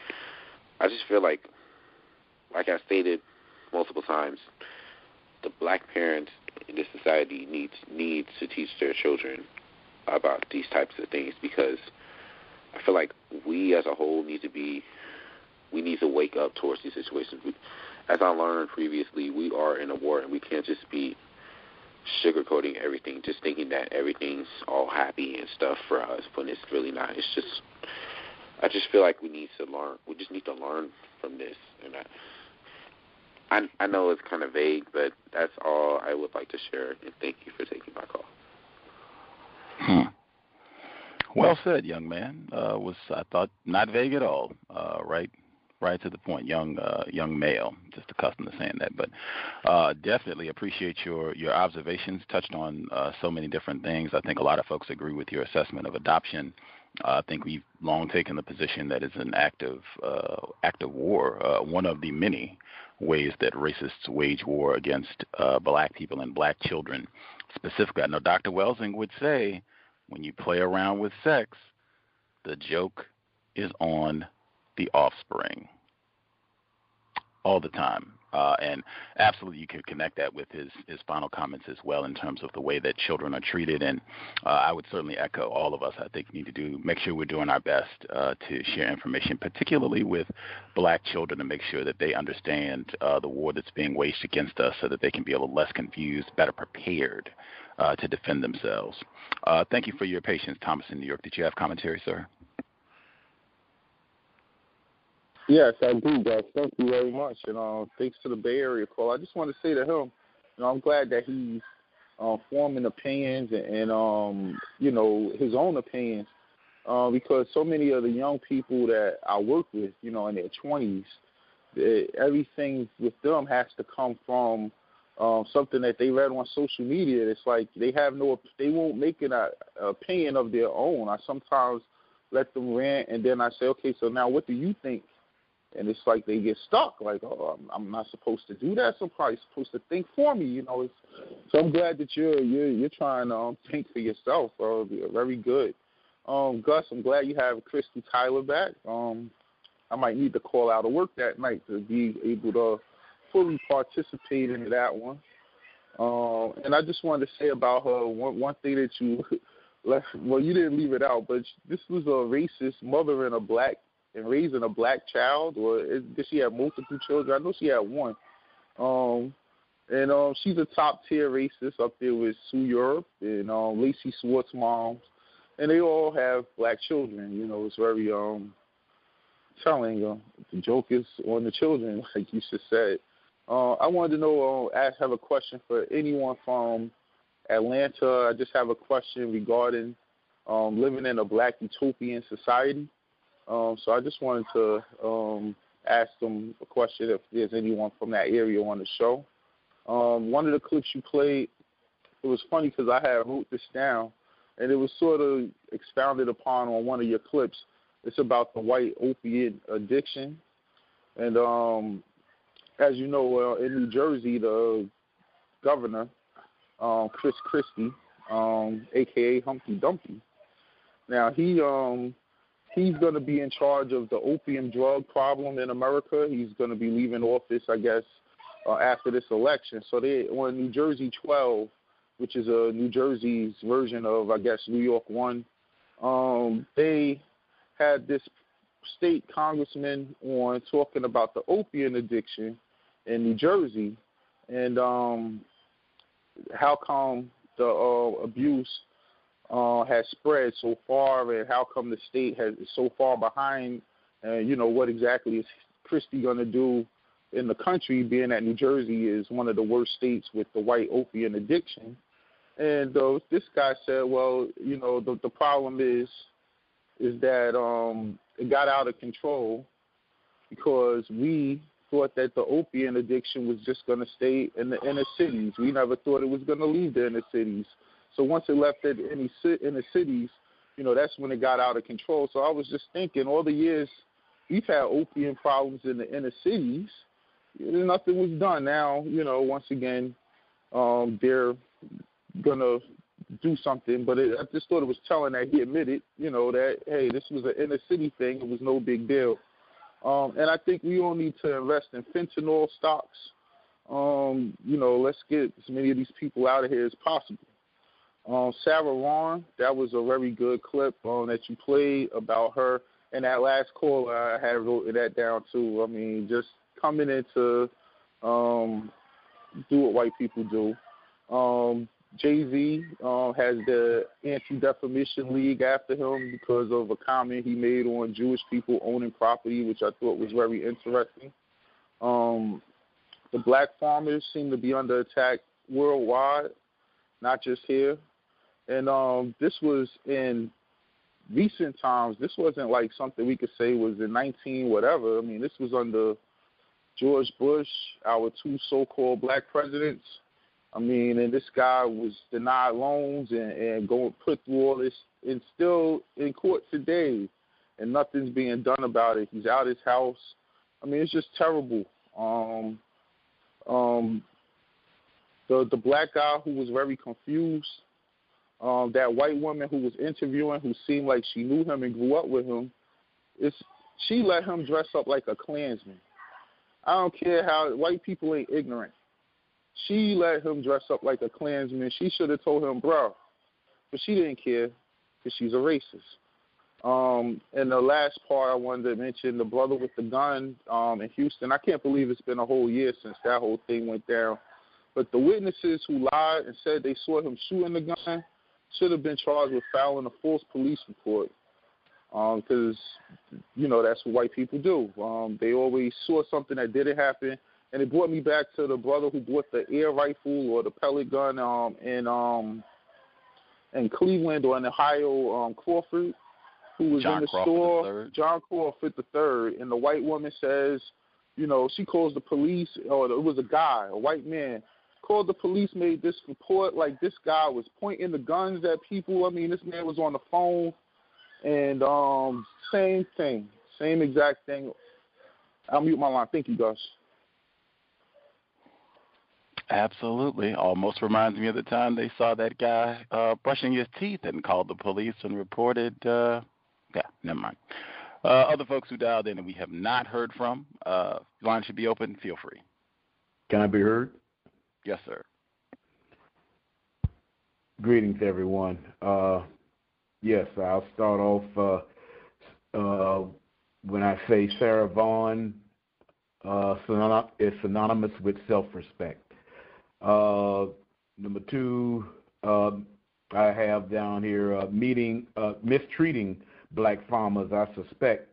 I just feel like, like I stated multiple times, the black parents in this society needs needs to teach their children about these types of things because I feel like we as a whole need to be we need to wake up towards these situations. We, as I learned previously, we are in a war and we can't just be sugarcoating everything, just thinking that everything's all happy and stuff for us when it's really not. It's just I just feel like we need to learn. We just need to learn from this, and I, I, I know it's kind of vague, but that's all I would like to share. And thank you for taking my call. Hmm. Well said, young man. Uh, was I thought not vague at all. Uh, right, right to the point. Young, uh, young male. Just accustomed to saying that, but uh, definitely appreciate your your observations. Touched on uh, so many different things. I think a lot of folks agree with your assessment of adoption. Uh, I think we've long taken the position that it's an active, uh, active war, uh, one of the many ways that racists wage war against black people and black children specifically. I know Dr. Welsing would say when you play around with sex, the joke is on the offspring all the time. Uh, and absolutely, you can connect that with his, his final comments as well in terms of the way that children are treated. And uh, I would certainly echo all of us. I think need to do make sure we're doing our best uh, to share information, particularly with black children, to make sure that they understand uh, the war that's being waged against us, so that they can be a little less confused, better prepared uh, to defend themselves. Uh, thank you for your patience, Thomas in New York. Did you have commentary, sir? Yes, I do, guys. Thank you very much. And uh, thanks to the Bay Area call. I just want to say to him, you know, I'm glad that he's uh, forming opinions and, and um, you know, his own opinions. Uh, because so many of the young people that I work with, you know, in their 20s, they, everything with them has to come from um, something that they read on social media. It's like they have no, they won't make an uh, opinion of their own. I sometimes let them rant, and then I say, okay, so now what do you think and it's like they get stuck. Like, oh, I'm, I'm not supposed to do that. Somebody's supposed to think for me. You know. It's, so I'm glad that you're you're you're trying to um, think for yourself. Uh, very good. Um, Gus, I'm glad you have Christy Tyler back. Um, I might need to call out of work that night to be able to fully participate in that one. Um, and I just wanted to say about her one one thing that you <laughs> left. Well, you didn't leave it out, but this was a racist mother and a black and raising a black child, or did she have multiple children? I know she had one. Um, and um, she's a top tier racist up there with Sue Europe and um, Lacey Schwartz moms, and they all have black children. You know, it's very um telling. Uh, the joke is on the children, <laughs> like you just said. Uh, I wanted to know, uh, ask, have a question for anyone from Atlanta. I just have a question regarding um, living in a black utopian society. Um, so I just wanted to um, ask them a question if there's anyone from that area on the show. Um, one of the clips you played, it was funny because I had wrote this down, and it was sort of expounded upon on one of your clips It's about the white opiate addiction, and um, as you know, uh, in New Jersey, the governor, um, Chris Christie, um, aka Humpty Dumpty. Now he um, he's going to be in charge of the opium drug problem in America. He's going to be leaving office, I guess, uh, after this election. So they on New Jersey 12, which is a New Jersey's version of, I guess, New York 1. Um, they had this state congressman on talking about the opium addiction in New Jersey and um, how come the uh, abuse uh, has spread so far, and how come the state has is so far behind, and you know what exactly is Christie going to do in the country, being that New Jersey is one of the worst states with the white opium addiction. And uh, this guy said, well, you know, the the problem is is that um, it got out of control because we thought that the opium addiction was just going to stay in the inner cities. We never thought it was going to leave the inner cities. So once it left it in the inner cities, you know, that's when it got out of control. So I was just thinking, all the years we've had opium problems in the inner cities, nothing was done. Now, you know, once again, um, they're gonna do something. But it, I just thought it was telling that he admitted, you know, that hey, this was an inner city thing. It was no big deal. Um, and I think we all need to invest in fentanyl stocks. Um, you know, let's get as many of these people out of here as possible. Um, Sarah Warren, that was a very good clip um, that you played about her. And that last call, I had wrote that down too. I mean, just coming in to um, do what white people do. Um, Jay Z uh, has the Anti Defamation League after him because of a comment he made on Jewish people owning property, which I thought was very interesting. Um, the black farmers seem to be under attack worldwide, not just here. And um, this was in recent times. This wasn't like something we could say was in 19 whatever. I mean, this was under George Bush, our two so-called black presidents. I mean, and this guy was denied loans and, and going put through all this, and still in court today, and nothing's being done about it. He's out of his house. I mean, it's just terrible. Um, um, the the black guy who was very confused um, that white woman who was interviewing, who seemed like she knew him and grew up with him, it's she let him dress up like a Klansman. I don't care how white people ain't ignorant. She let him dress up like a Klansman. She should have told him, bro, but she didn't care because she's a racist. Um, and the last part I wanted to mention, the brother with the gun um, in Houston. I can't believe it's been a whole year since that whole thing went down. But the witnesses who lied and said they saw him shooting the gun, should have been charged with filing a false police report because um, you know that's what white people do. Um, they always saw something that didn't happen, and it brought me back to the brother who bought the air rifle or the pellet gun um, in um, in Cleveland or in Ohio, um, Crawford, who was John in the Crawford store. John Crawford the third, and the white woman says, you know, she calls the police, or it was a guy, a white man, called the police, made this report like this guy was pointing the guns at people. I mean, this man was on the phone, and um, same thing, same exact thing. I'll mute my line. Thank you, Gus. Absolutely. Almost reminds me of the time they saw that guy uh, brushing his teeth and called the police and reported. Uh, yeah, never mind. Uh, other folks who dialed in and we have not heard from, uh, line should be open. Feel free. Can I be heard? Yes, sir. Greetings, everyone. Uh, yes, I'll start off uh, uh, when I say Sarah Vaughan uh, is synonymous with self-respect. Uh, number two, um, I have down here uh, meeting mistreating black farmers. I suspect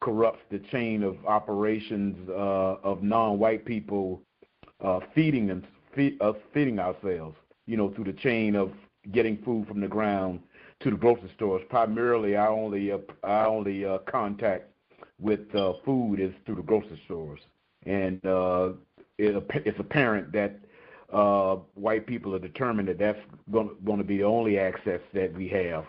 corrupts the chain of operations of non-white people feeding them feed, us feeding ourselves, you know, through the chain of getting food from the ground to the grocery stores. Primarily, our only uh, our only uh, contact with uh, food is through the grocery stores, and uh, it, it's apparent that uh, white people are determined that that's going to be the only access that we have.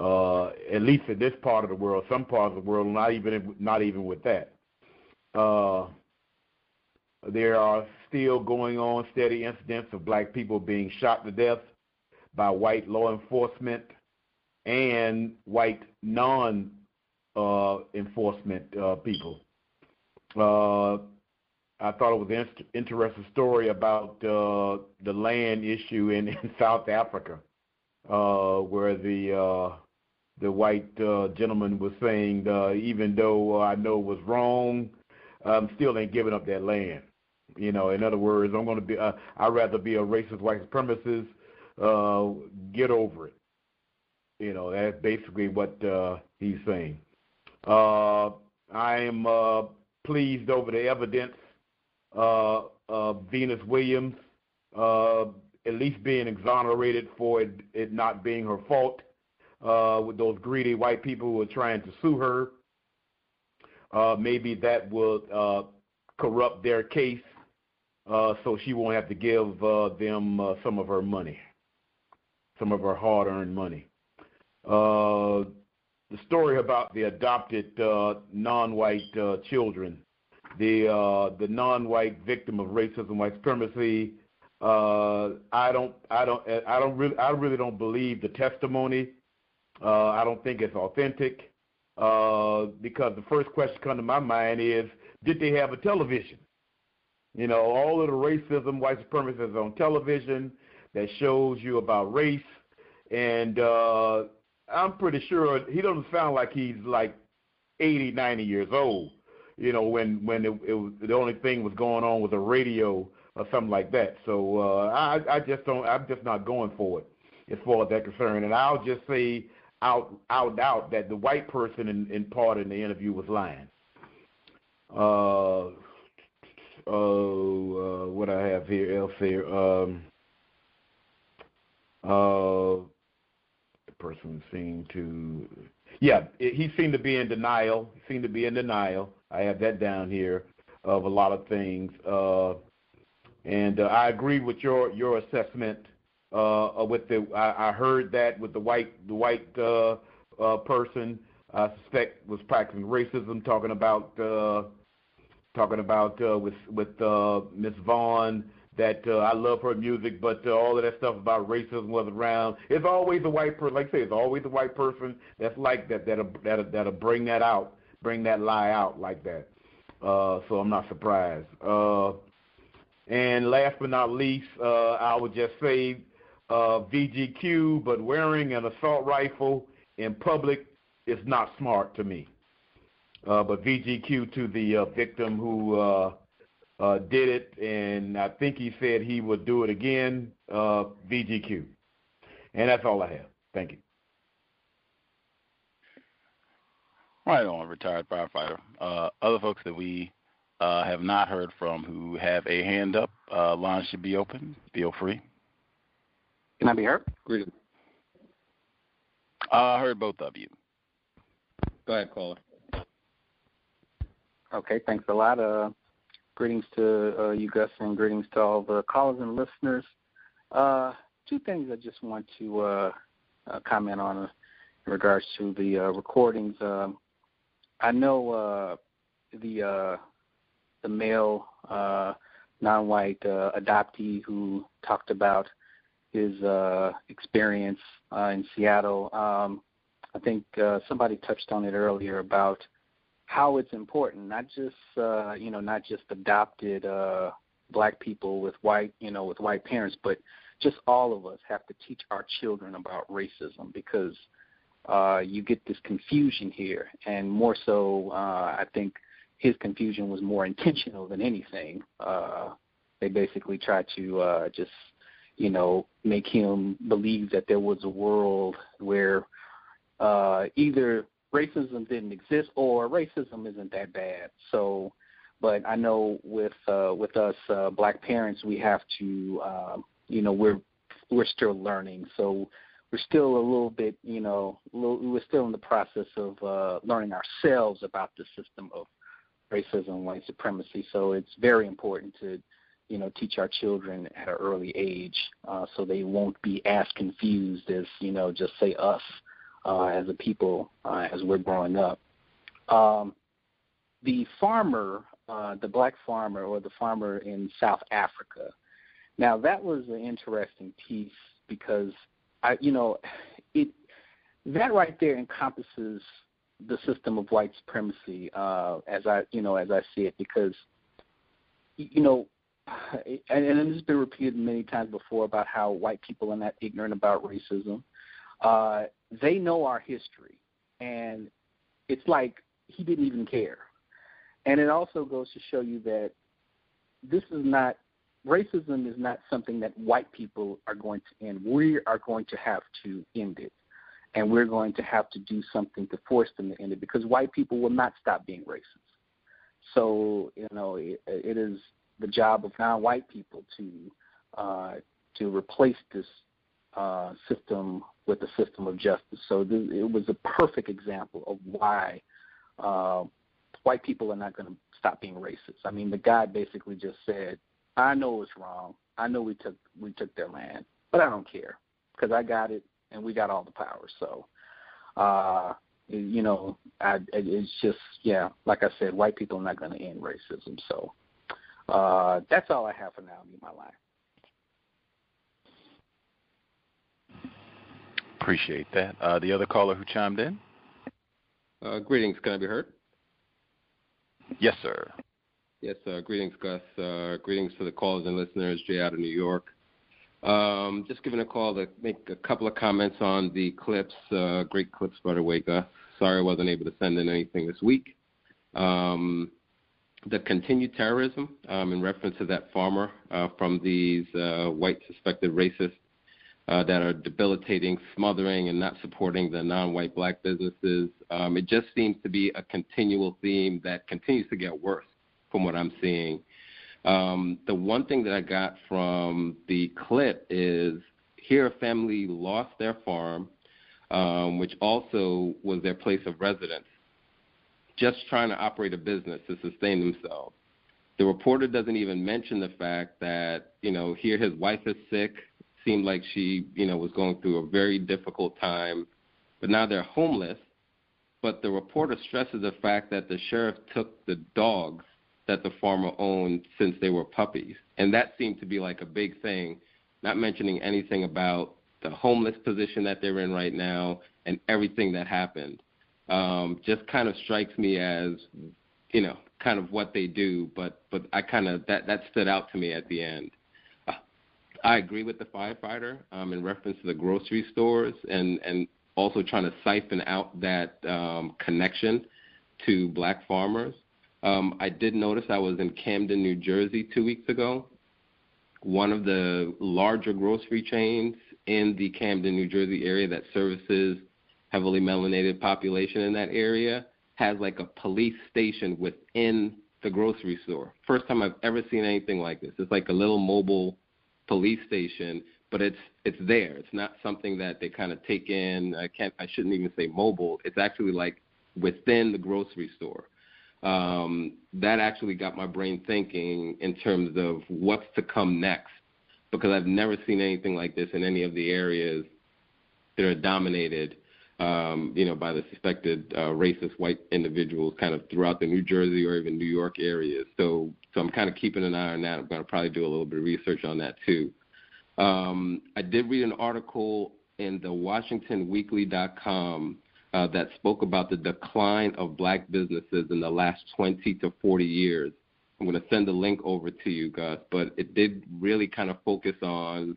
Uh, at least in this part of the world, some parts of the world, not even not even with that. Uh, there are still going on steady incidents of black people being shot to death by white law enforcement and white non uh, enforcement uh, people. Uh, I thought it was an interesting story about uh, the land issue in, in <laughs> South Africa, uh, where the uh, the white gentleman was saying, even though I know it was wrong, I'm still ain't giving up that land. You know, in other words, I'm going to be. Uh, I'd rather be a racist white supremacist. Uh, get over it. You know, that's basically what uh, he's saying. Uh, I am uh, pleased over the evidence uh, of Venus Williams uh, at least being exonerated for it, it not being her fault. Uh, with those greedy white people who are trying to sue her, uh, maybe that will uh, corrupt their case, uh, so she won't have to give uh, them uh, some of her money, some of her hard-earned money. Uh, the story about the adopted uh, non-white uh, children, the the non-white victim of racism, white supremacy. I don't, I don't, I don't really, I really don't believe the testimony. I don't think it's authentic because the first question come to my mind is, did they have a television? You know, all of the racism, white supremacy is on television that shows you about race, and uh, I'm pretty sure he doesn't sound like he's like 80, 90 years old. You know, when when it, it was, the only thing was going on was a radio or something like that. So uh, I I just don't. I'm just not going for it as far as that concerned. And I'll just say out out out that the white person in, in part in the interview was lying. Uh, oh, uh, what I have here else here. Um, uh, the person seemed to, yeah, he seemed to be in denial. He seemed to be in denial. I have that down here of a lot of things, uh, and uh, I agree with your your assessment. Uh, with the, I, I heard that with the white the white uh, uh, person, I suspect was practicing racism, talking about uh, talking about uh, with with uh, Miss Vaughan that uh, I love her music, but uh, all of that stuff about racism was around. It's always the white person, like I say, it's always the white person that's like that, that'll, that'll, that'll bring that out, bring that lie out like that. Uh, so I'm not surprised. Uh, and last but not least, uh, I would just say uh, VGQ, but wearing an assault rifle in public is not smart to me. Uh, but VGQ to the uh, victim who uh, uh, did it, and I think he said he would do it again. Uh, VGQ, and that's all I have. Thank you. Right on, retired firefighter. Uh, other folks that we uh, have not heard from who have a hand up, uh, line should be open. Feel free. Can I be heard? Greetings. Uh, I heard both of you. Go ahead, caller. Okay, thanks a lot. Uh, Greetings to uh, you, Gus, and greetings to all the callers and listeners. Uh, two things I just want to uh, uh comment on in regards to the uh, recordings. Um, I know the the male non-white adoptee who talked about his experience in Seattle. Um, I think somebody touched on it earlier about how it's important, not just uh, you know, not just adopted uh, black people with white, you know, with white parents, but just all of us have to teach our children about racism because uh, you get this confusion here, and more so, uh, I think his confusion was more intentional than anything. Uh, they basically tried to uh, just, you know, make him believe that there was a world where uh, either racism didn't exist or racism isn't that bad. So, but I know with uh, with us uh, black parents, we have to, uh, you know, we're we're still learning. So we're still a little bit, you know, little, we're still in the process of uh, learning ourselves about the system of racism, and white supremacy. So it's very important to, you know, teach our children at an early age uh, so they won't be as confused as, you know, just say us uh, as a people uh, as we're growing up. Um, the farmer, uh, the black farmer, or the farmer in South Africa. Now that was an interesting piece because I, you know, it that right there encompasses the system of white supremacy uh, as I, you know, as I see it, because you know, <sighs> and, and this has been repeated many times before about how white people are not ignorant about racism. Uh, they know our history, and it's like he didn't even care. And it also goes to show you that this is not racism is not something that white people are going to end. We are going to have to end it. And we're going to have to do something to force them to end it because white people will not stop being racist. So, you know, it, it is the job of non-white people to uh, to replace this uh, system with the system of justice. So th- it was a perfect example of why uh, white people are not going to stop being racist. I mean, the guy basically just said, "I know it's wrong. I know we took we took their land, but I don't care because I got it and we got all the power." So, uh, you know, I, it's just yeah, like I said, white people are not going to end racism. So uh, that's all I have for now in my life. Appreciate that. Uh, the other caller who chimed in? Uh, greetings. Can I be heard? Yes, sir. Yes, uh, greetings, Gus. Uh, greetings to the callers and listeners. Jay out of New York. Um, just giving a call to make a couple of comments on the clips. Uh, great clips, by the way, Gus. Sorry I wasn't able to send in anything this week. Um, the continued terrorism um, in reference to that farmer uh, from these uh, white suspected racists uh, that are debilitating, smothering, and not supporting the non-white black businesses. Um, it just seems to be a continual theme that continues to get worse from what I'm seeing. Um, the one thing that I got from the clip is here a family lost their farm, um, which also was their place of residence just trying to operate a business to sustain themselves. The reporter doesn't even mention the fact that, you know, here his wife is sick, seemed like she, you know, was going through a very difficult time, but now they're homeless. But the reporter stresses the fact that the sheriff took the dogs that the farmer owned since they were puppies. And that seemed to be like a big thing, not mentioning anything about the homeless position that they're in right now and everything that happened um, just kind of strikes me as, you know, kind of what they do. But but I kind of that that stood out to me at the end. I agree with the firefighter um, in reference to the grocery stores and and also trying to siphon out that um, connection to black farmers. Um, I did notice I was in Camden, New Jersey, two weeks ago. One of the larger grocery chains in the Camden, New Jersey area that services heavily melanated population in that area has like a police station within the grocery store. First time I've ever seen anything like this. It's like a little mobile police station, but it's it's there. It's not something that they kind of take in. I can't. I shouldn't even say mobile. It's actually like within the grocery store. Um, that actually got my brain thinking in terms of what's to come next, because I've never seen anything like this in any of the areas that are dominated um, you know, by the suspected uh, racist white individuals kind of throughout the New Jersey or even New York areas. So, so I'm kind of keeping an eye on that. I'm going to probably do a little bit of research on that too. Um, I did read an article in the WashingtonWeekly.com uh, that spoke about the decline of black businesses in the last 20 to 40 years. I'm going to send the link over to you, Gus, but it did really kind of focus on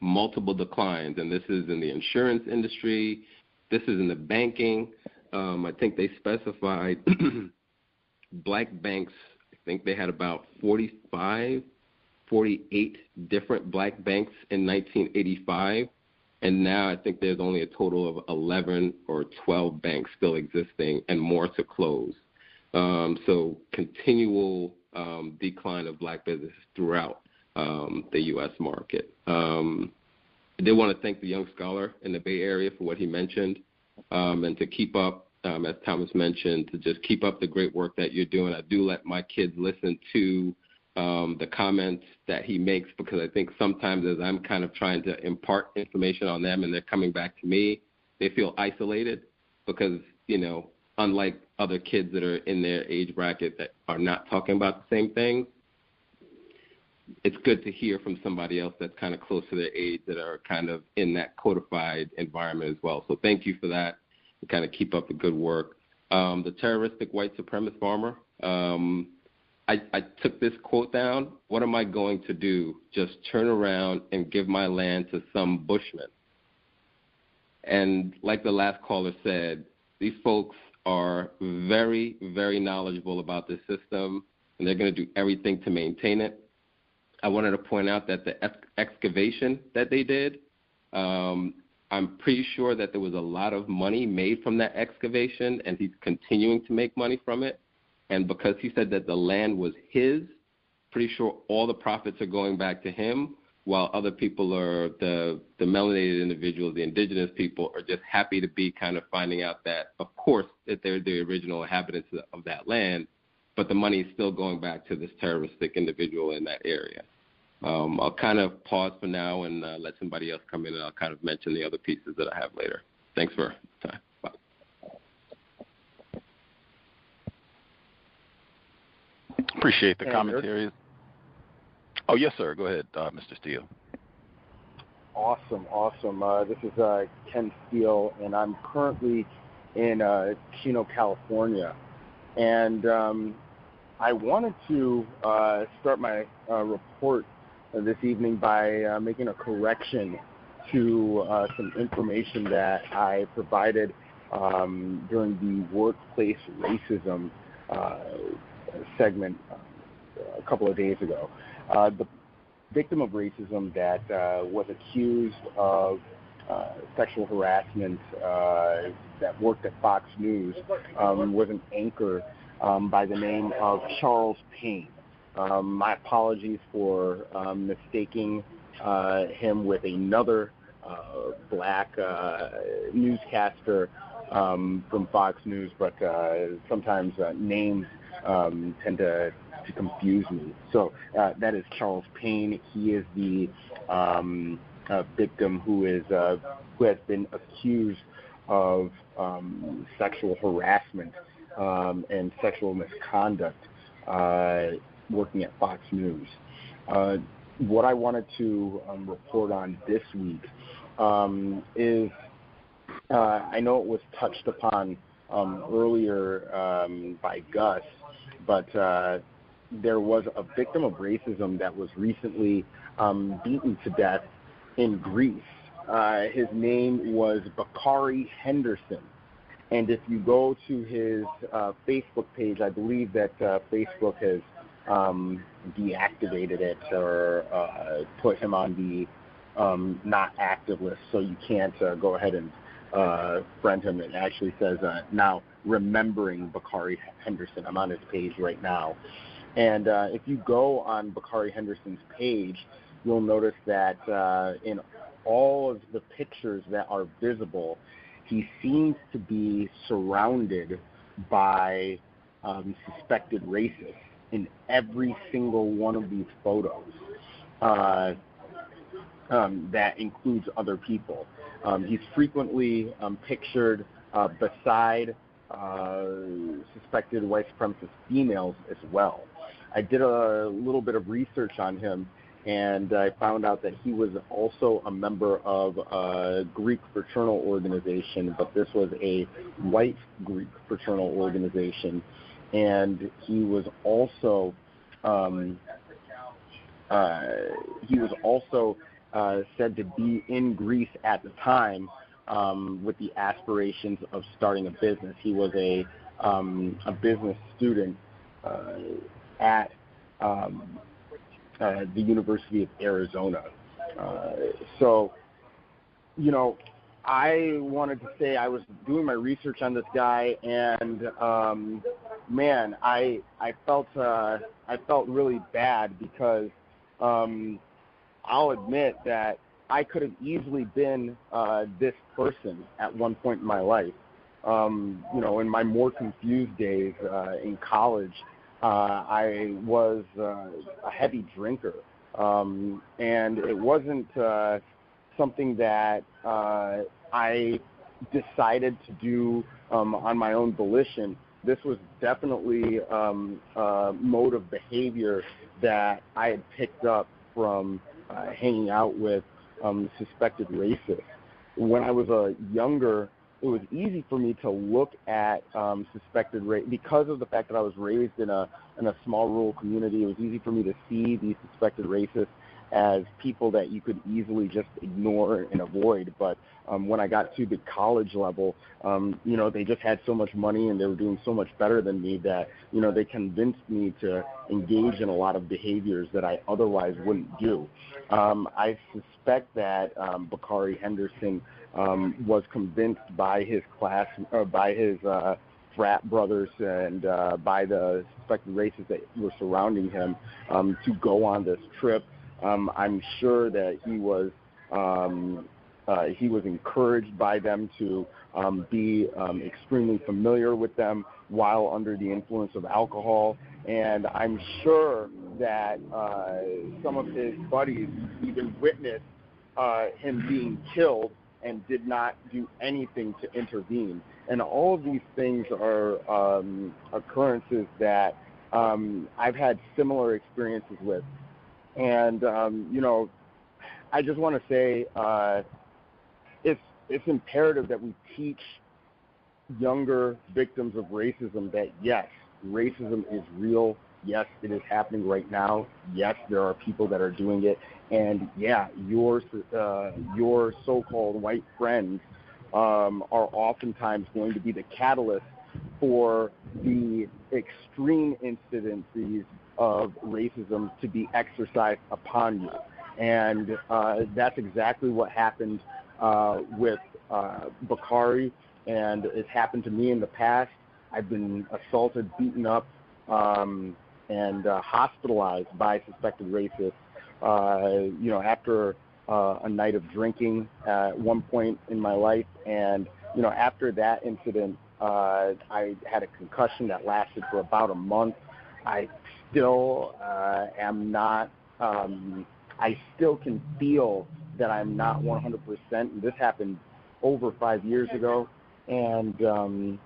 multiple declines, and this is in the insurance industry, this is in the banking. Um, I think they specified <clears throat> black banks. Think they had about 45, 48 different black banks in 1985, and now I think there's only a total of 11 or 12 banks still existing, and more to close. Um, so continual um, decline of black businesses throughout um, the U.S. market. Um, I did want to thank the young scholar in the Bay Area for what he mentioned um, and to keep up, um, as Thomas mentioned, to just keep up the great work that you're doing. I do let my kids listen to um, the comments that he makes because I think sometimes as I'm kind of trying to impart information on them and they're coming back to me, they feel isolated because you know unlike other kids that are in their age bracket that are not talking about the same things it's good to hear from somebody else that's kind of close to their age that are kind of in that codified environment as well. So thank you for that and kind of keep up the good work. Um, the terroristic white supremacist farmer. Um, I, I took this quote down. What am I going to do? Just turn around and give my land to some bushman. And like the last caller said, these folks are very, very knowledgeable about this system, and they're going to do everything to maintain it. I wanted to point out that the ex- excavation that they did, um, I'm pretty sure that there was a lot of money made from that excavation, and he's continuing to make money from it. And because he said that the land was his, pretty sure all the profits are going back to him, while other people are the the melanated individuals, the indigenous people, are just happy to be kind of finding out that, of course, that they're the original inhabitants of that land, but the money is still going back to this terroristic individual in that area. Um, I'll kind of pause for now and uh, let somebody else come in, and I'll kind of mention the other pieces that I have later. Thanks for time. Bye. Appreciate the Andrew? commentary. Oh, yes, sir. Go ahead, uh, Mr. Steele. Awesome, awesome. Uh, this is uh, Ken Steele, and I'm currently in uh, Chino, California. And um, I wanted to uh, start my uh, report this evening by uh, making a correction to uh, some information that I provided um, during the workplace racism uh, segment uh, a couple of days ago. Uh, the victim of racism that uh, was accused of sexual harassment that worked at Fox News um, was an anchor um, by the name of Charles Payne. Um, my apologies for um, mistaking uh, him with another uh, black uh, newscaster um, from Fox News, but uh, sometimes uh, names um, tend to, to confuse me. So uh, that is Charles Payne. He is the um, victim who is who has been accused of um, sexual harassment and sexual misconduct working at Fox News. Uh, what I wanted to um, report on this week um, is uh, I know it was touched upon um, earlier um, by Gus, but uh, there was a victim of racism that was recently um, beaten to death in Greece. Uh, his name was Bakari Henderson. And if you go to his uh, Facebook page, I believe that uh, Facebook has um, deactivated it or uh, put him on the um, not active list, so you can't uh, go ahead and uh, friend him. It actually says uh, now remembering Bakari Henderson. I'm on his page right now, and uh, if you go on Bakari Henderson's page, you'll notice that uh, in all of the pictures that are visible, he seems to be surrounded by um, suspected racists in every single one of these photos. Uh, um, that includes other people. Um, he's frequently um, pictured uh, beside uh, suspected white supremacist females as well. I did a little bit of research on him, and I found out that he was also a member of a Greek fraternal organization, but this was a white Greek fraternal organization, and he was also um, uh, he was also uh, said to be in Greece at the time um, with the aspirations of starting a business. He was a um, a business student uh, at um, uh, the University of Arizona. Uh, so, you know, I wanted to say I was doing my research on this guy, and um, man, I I felt uh, I felt really bad because um, I'll admit that I could have easily been uh, this person at one point in my life. Um, you know, in my more confused days uh, in college, uh, I was uh, a heavy drinker, um, and it wasn't uh, something that uh, I decided to do um, on my own volition. This was definitely um, a mode of behavior that I had picked up from uh, hanging out with um, suspected racists. When I was a younger, it was easy for me to look at um, suspected race because of the fact that I was raised in a in a small rural community. It was easy for me to see these suspected racists as people that you could easily just ignore and avoid. But um, when I got to the college level, um, you know, they just had so much money and they were doing so much better than me that, you know, they convinced me to engage in a lot of behaviors that I otherwise wouldn't do. Um, I suspect that um, Bakari Henderson um, was convinced by his class, or by his uh, frat brothers and uh, by the suspected racists that were surrounding him um, to go on this trip um, I'm sure that he was um, uh, he was encouraged by them to um, be um, extremely familiar with them while under the influence of alcohol. And I'm sure that uh, some of his buddies even witnessed uh, him being killed and did not do anything to intervene. And all of these things are um, occurrences that um, I've had similar experiences with. And um, you know, I just want to say uh, it's it's imperative that we teach younger victims of racism that yes, racism is real. Yes, it is happening right now. Yes, there are people that are doing it, and yeah, your uh, your so-called white friends um, are oftentimes going to be the catalyst for the extreme incidences of racism to be exercised upon you. And uh, that's exactly what happened uh, with uh, Bakari, and it's happened to me in the past. I've been assaulted, beaten up, um, and uh, hospitalized by suspected racists. Uh, you know, after uh, a night of drinking at one point in my life, and you know, after that incident, uh, I had a concussion that lasted for about a month. I still uh, am not. Um, I still can feel that I'm not 100%. And this happened over five years ago, and um,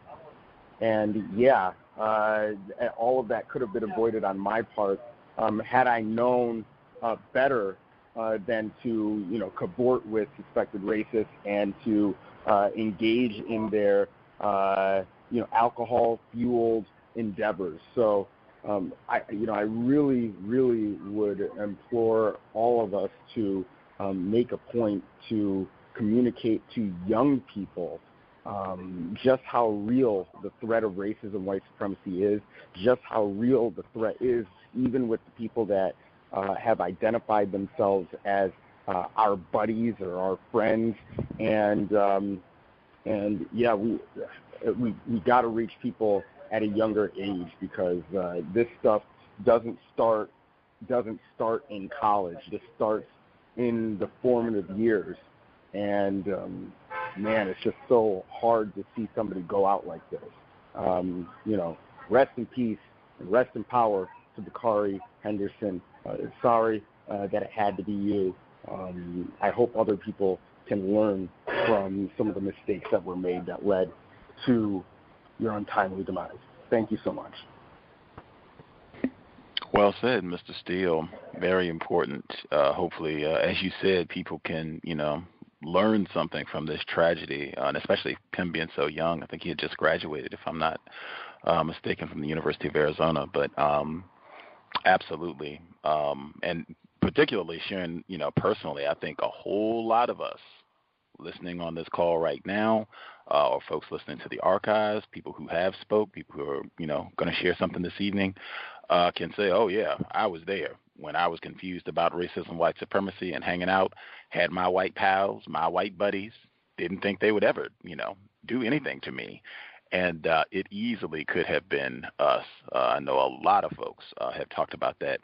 and yeah, uh, all of that could have been avoided on my part um, had I known uh, better uh, than to you know cavort with suspected racists and to uh, engage in their uh, you know alcohol fueled endeavors. So um, I, you know, I really, really would implore all of us to um, make a point to communicate to young people um, just how real the threat of racism, white supremacy is, just how real the threat is, even with the people that uh, have identified themselves as uh, our buddies or our friends, and um, and yeah, we we we got to reach people at a younger age because uh, this stuff doesn't start doesn't start in college. This starts in the formative years, and um, man, it's just so hard to see somebody go out like this. Um, you know, rest in peace and rest in power to Bakari Henderson. Uh, sorry uh, that it had to be you. Um, I hope other people can learn from some of the mistakes that were made that led to your untimely demise. Thank you so much. Well said, Mr. Steele. Very important. Uh, hopefully, uh, as you said, people can, you know, learn something from this tragedy, uh, and especially him being so young. I think he had just graduated, if I'm not uh, mistaken, from the University of Arizona. But um, absolutely, um, and particularly sharing, you know, personally, I think a whole lot of us listening on this call right now, uh, or folks listening to the archives, people who have spoke, people who are you know going to share something this evening, uh, can say, "Oh yeah, I was there when I was confused about racism, white supremacy, and hanging out. Had my white pals, my white buddies. Didn't think they would ever, you know, do anything to me." And uh, it easily could have been us. Uh, I know a lot of folks uh, have talked about that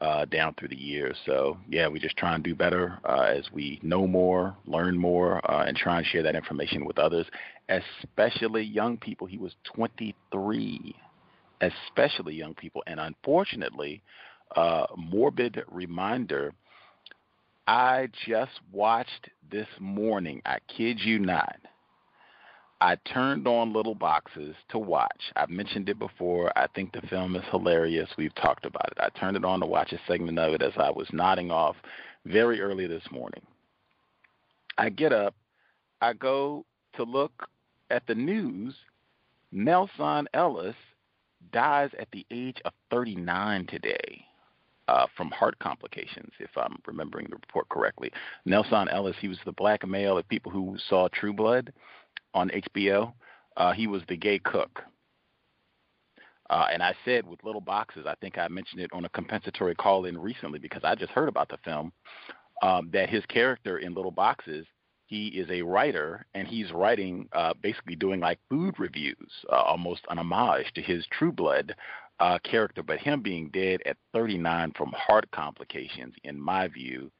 uh, down through the years. So yeah, we just try and do better uh, as we know more, learn more, uh, and try and share that information with others, especially young people. He was 23, especially young people, and unfortunately, uh, morbid reminder. I just watched this morning. I kid you not. I turned on Little Boxes to watch. I've mentioned it before. I think the film is hilarious. We've talked about it. I turned it on to watch a segment of it as I was nodding off very early this morning. I get up, I go to look at the news. Nelsan Ellis dies at the age of 39 today. Uh, from heart complications, if I'm remembering the report correctly. Nelsan Ellis, he was the black male of people who saw True Blood on HBO. Uh, he was the gay cook. Uh, and I said with Little Boxes, I think I mentioned it on a compensatory call in recently because I just heard about the film, um, that his character in Little Boxes, he is a writer and he's writing, uh, basically doing like food reviews, uh, almost an homage to his True Blood uh, character. But him being dead at 39 from heart complications, in my view,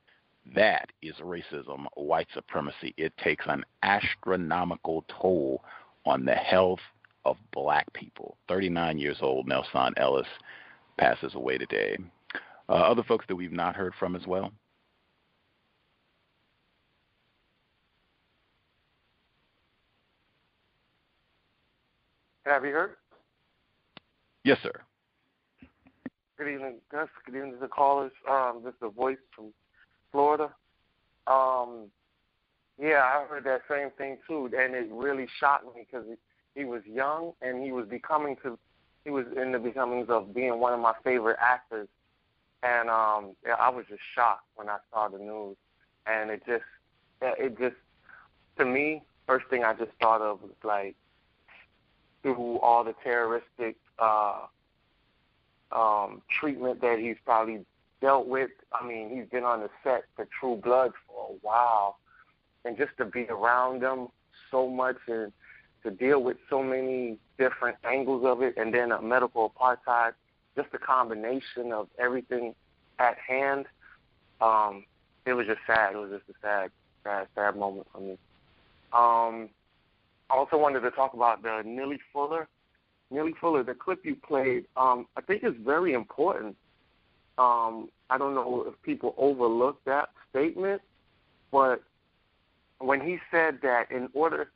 that is racism, white supremacy. It takes an astronomical toll on the health of black people. 39 years old, Nelsan Ellis passes away today. Uh, other folks that we've not heard from as well. Have you heard? Yes, sir. Good evening, Gus. Good evening to the callers. Um, this is a voice from Florida. Um, yeah, I heard that same thing too, and it really shocked me because he, was young and he was becoming to, he was in the becomings of being one of my favorite actors, and um, yeah, I was just shocked when I saw the news, and it just, it just, to me, first thing I just thought of was like, through all the terroristic uh, um, treatment that he's probably dealt with. I mean, he's been on the set for True Blood for a while, and just to be around them so much and to deal with so many different angles of it, and then a medical apartheid, just a combination of everything at hand. Um, it was just sad. It was just a sad, sad, sad moment for me. Um, I also wanted to talk about the Neely Fuller. Neely Fuller, the clip you played, um, I think is very important um, I don't know if people overlook that statement, but when he said that in order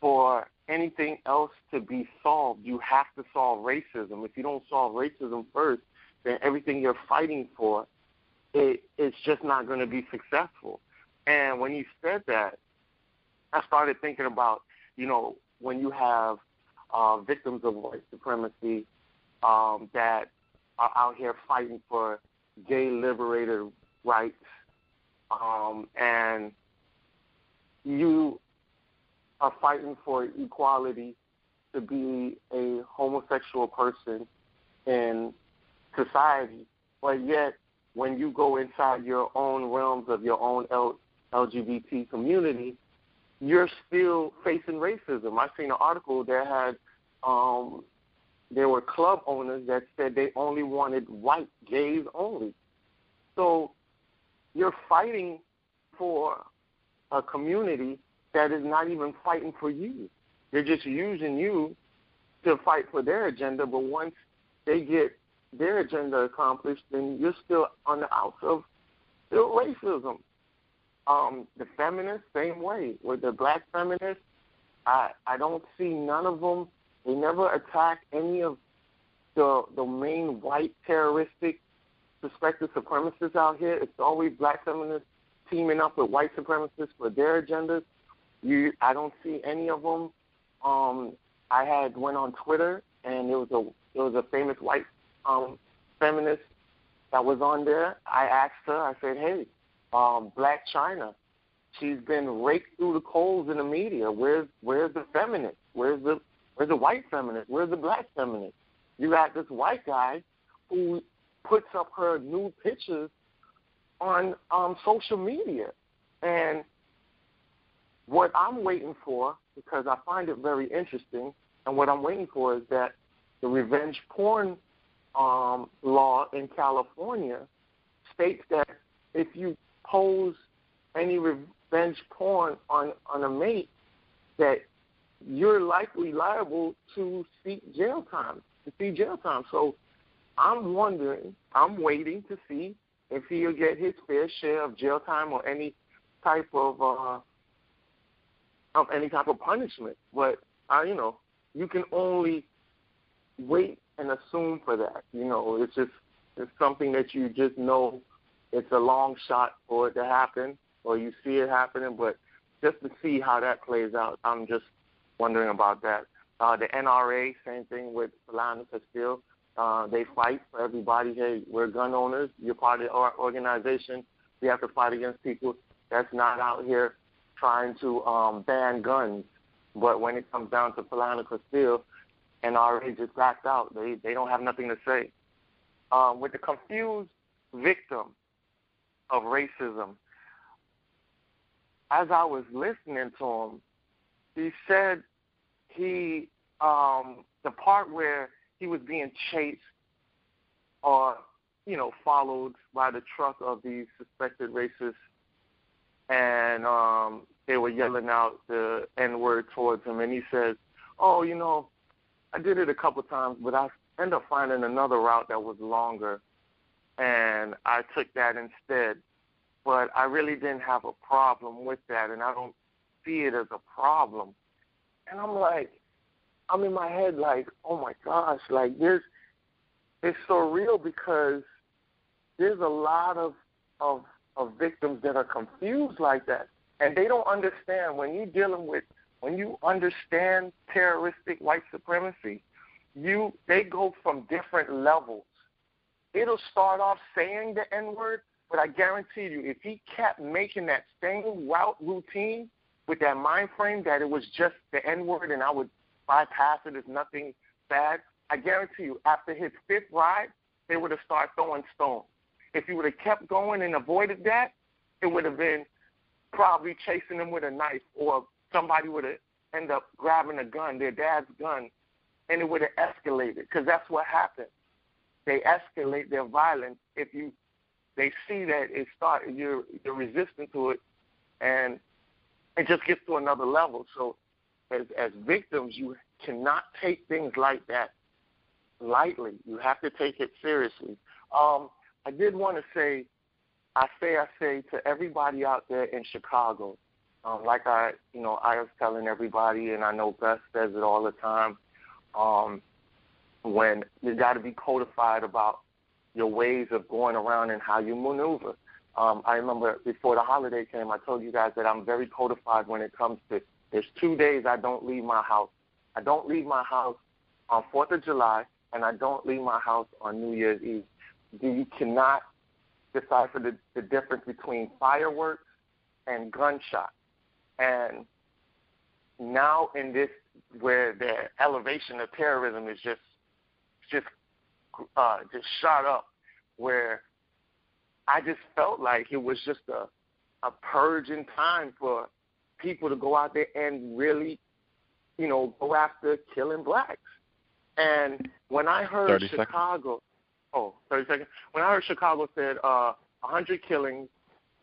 for anything else to be solved, you have to solve racism. If you don't solve racism first, then everything you're fighting for, it, it's just not going to be successful. And when he said that, I started thinking about, you know, when you have uh, victims of white supremacy um, that are out here fighting for gay liberated rights, um, and you are fighting for equality to be a homosexual person in society, but yet when you go inside your own realms of your own L- LGBT community, you're still facing racism. I seen an article that had um, there were club owners that said they only wanted white gays only. So you're fighting for a community that is not even fighting for you. They're just using you to fight for their agenda, but once they get their agenda accomplished, then you're still on the outs of still racism. Um, the feminists, same way. With the black feminists, I I don't see none of them they never attack any of the the main white terroristic suspected supremacists out here. It's always black feminists teaming up with white supremacists for their agendas. You, I don't see any of them. Um, I had went on Twitter and there was a there was a famous white um, feminist that was on there. I asked her. I said, "Hey, um, Blac Chyna, she's been raked through the coals in the media. Where's where's the feminist? Where's the Where's the white feminist? Where's the black feminist? You got this white guy who puts up her nude pictures on um, social media. And what I'm waiting for, because I find it very interesting, and what I'm waiting for is that the revenge porn um, law in California states that if you pose any revenge porn on, on a mate, that you're likely liable to seek jail time, to see jail time. So I'm wondering, I'm waiting to see if he'll get his fair share of jail time or any type of uh, of any type of punishment. But I, you know, you can only wait and assume for that. You know, it's just it's something that you just know it's a long shot for it to happen, or you see it happening. But just to see how that plays out, I'm just wondering about that. Uh, the NRA, same thing with Philando Castile. Uh, they fight for everybody. Hey, we're gun owners. You're part of our organization. We have to fight against people that's not out here trying to um, ban guns. But when it comes down to Philando Castile, NRA just backed out. They they don't have nothing to say. Um, with the confused victim of racism, as I was listening to him, he said he um, the part where he was being chased or you know followed by the truck of these suspected racists, and um, they were yelling out the N word towards him, and he says, "Oh, you know, I did it a couple times, but I ended up finding another route that was longer, and I took that instead. But I really didn't have a problem with that, and I don't see it as a problem. And I'm like, I'm in my head like, oh my gosh, like there's, it's so real because there's a lot of of of victims that are confused like that, and they don't understand when you're dealing with when you understand terroristic white supremacy, you they go from different levels. It'll start off saying the N word, but I guarantee you, if he kept making that same route routine with that mind frame that it was just the N word and I would bypass it as nothing bad, I guarantee you, after his fifth ride, they would have started throwing stones. If he would have kept going and avoided that, it would have been probably chasing him with a knife or somebody would have end up grabbing a gun, their dad's gun, and it would have escalated because that's what happened. They escalate their violence if you they see that it start you're you're resistant to it, and it just gets to another level. So as as victims, you cannot take things like that lightly. You have to take it seriously. Um, I did want to say, I say I say to everybody out there in Chicago, um, like I, you know, I was telling everybody, and I know Gus says it all the time. Um, when you got to be codified about your ways of going around and how you maneuver. Um, I remember before the holiday came, I told you guys that I'm very codified when it comes to. There's two days I don't leave my house. I don't leave my house on Fourth of July, and I don't leave my house on New Year's Eve. You cannot decipher the, the difference between fireworks and gunshots. And now in this, where the elevation of terrorism is just, just, uh, just shot up, where I just felt like it was just a, a purge in time for people to go out there and really, you know, go after killing blacks. And when I heard Chicago, seconds. oh, 30 seconds. When I heard Chicago said uh, 100 killings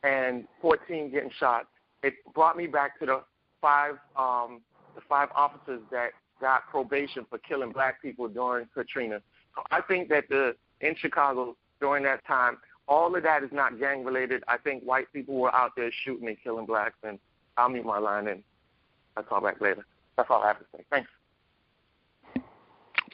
and 14 getting shot, it brought me back to the five um, the five officers that got probation for killing black people during Katrina. So I think that the in Chicago during that time, all of that is not gang related. I think white people were out there shooting and killing blacks, and I'll mute my line and I'll call back later. That's all I have to say. Thanks.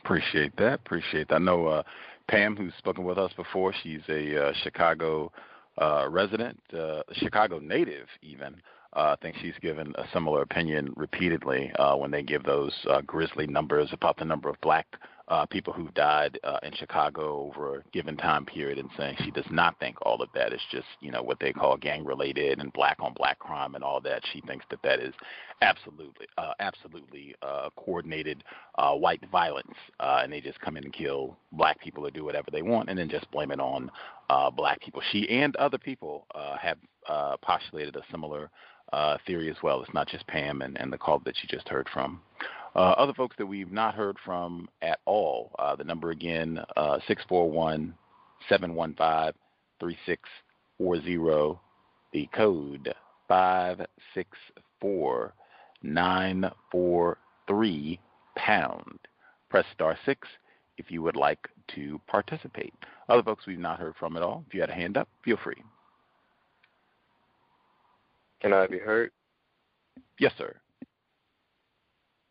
Appreciate that. Appreciate that. I know uh, Pam, who's spoken with us before, she's a uh, Chicago uh, resident, uh, Chicago native even. Uh, I think she's given a similar opinion repeatedly uh, when they give those grisly numbers about the number of black uh, people who've died uh, in Chicago over a given time period, and saying she does not think all of that is just you know what they call gang related and black on black crime and all that. She thinks that that is absolutely uh, absolutely uh, coordinated uh, white violence, uh, and they just come in and kill black people or do whatever they want, and then just blame it on black people. She and other people have postulated a similar theory as well. It's not just Pam and, and the call that you just heard from. Uh, other folks that we've not heard from at all, uh, the number again, uh, 641 715 3640, the code 564 943 pound. Press star 6 if you would like to participate. Other folks we've not heard from at all, if you had a hand up, feel free. Can I be heard? Yes, sir.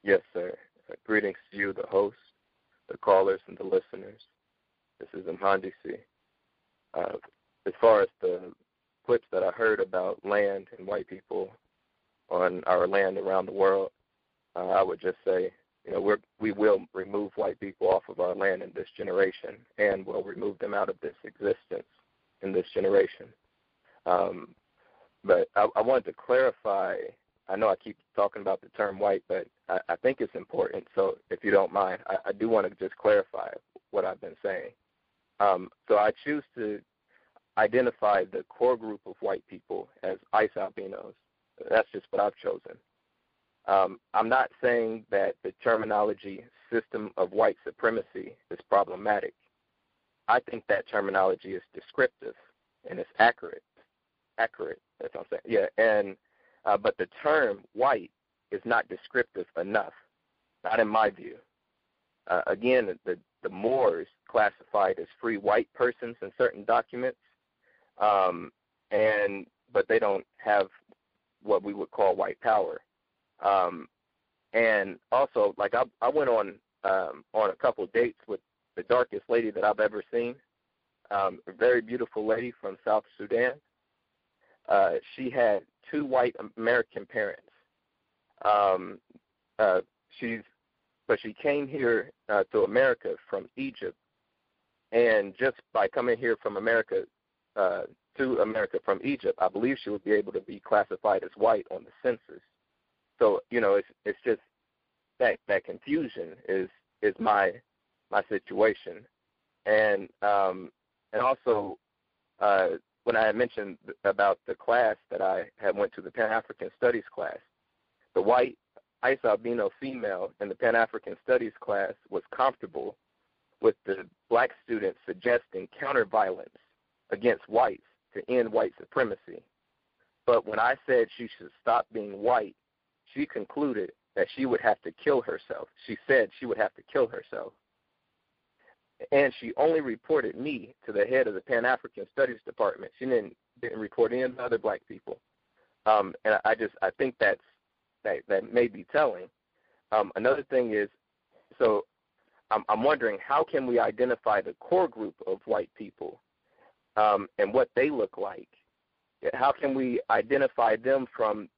Yes, sir. Uh, greetings to you, the host, the callers, and the listeners. This is Mhandi C. Uh, as far as the clips that I heard about land and white people on our land around the world, uh, I would just say, you know, we're, we will remove white people off of our land in this generation, and we'll remove them out of this existence in this generation. Um, but I, I wanted to clarify. I know I keep talking about the term white, but I, I think it's important. So if you don't mind, I, I do want to just clarify what I've been saying. Um, so I choose to identify the core group of white people as ice albinos. That's just what I've chosen. Um, I'm not saying that the terminology system of white supremacy is problematic. I think that terminology is descriptive and it's accurate. Accurate. That's what I'm saying. Yeah, and uh, but the term white is not descriptive enough, not in my view. Uh, again, the the Moors classified as free white persons in certain documents, um, and but they don't have what we would call white power. Um, and also, like I, I went on um, on a couple dates with the darkest lady that I've ever seen, um, a very beautiful lady from South Sudan. Uh, she had two white American parents. Um, uh, she's but she came here uh, to America from Egypt, and just by coming here from America uh, to America from Egypt, I believe she would be able to be classified as white on the census. So you know, it's it's just that that confusion is is my my situation, and um, and also uh, when I had mentioned about the class that I had went to the Pan African Studies class, the white ice albino female in the Pan African Studies class was comfortable with the black students suggesting counter violence against whites to end white supremacy. But when I said she should stop being white, she concluded that she would have to kill herself. She said she would have to kill herself. And she only reported me to the head of the Pan African Studies Department. She didn't didn't report any of the other black people. Um, and I just I think that's that that may be telling. Um, another thing is, so I'm, I'm wondering how can we identify the core group of white people um, and what they look like? How can we identify them from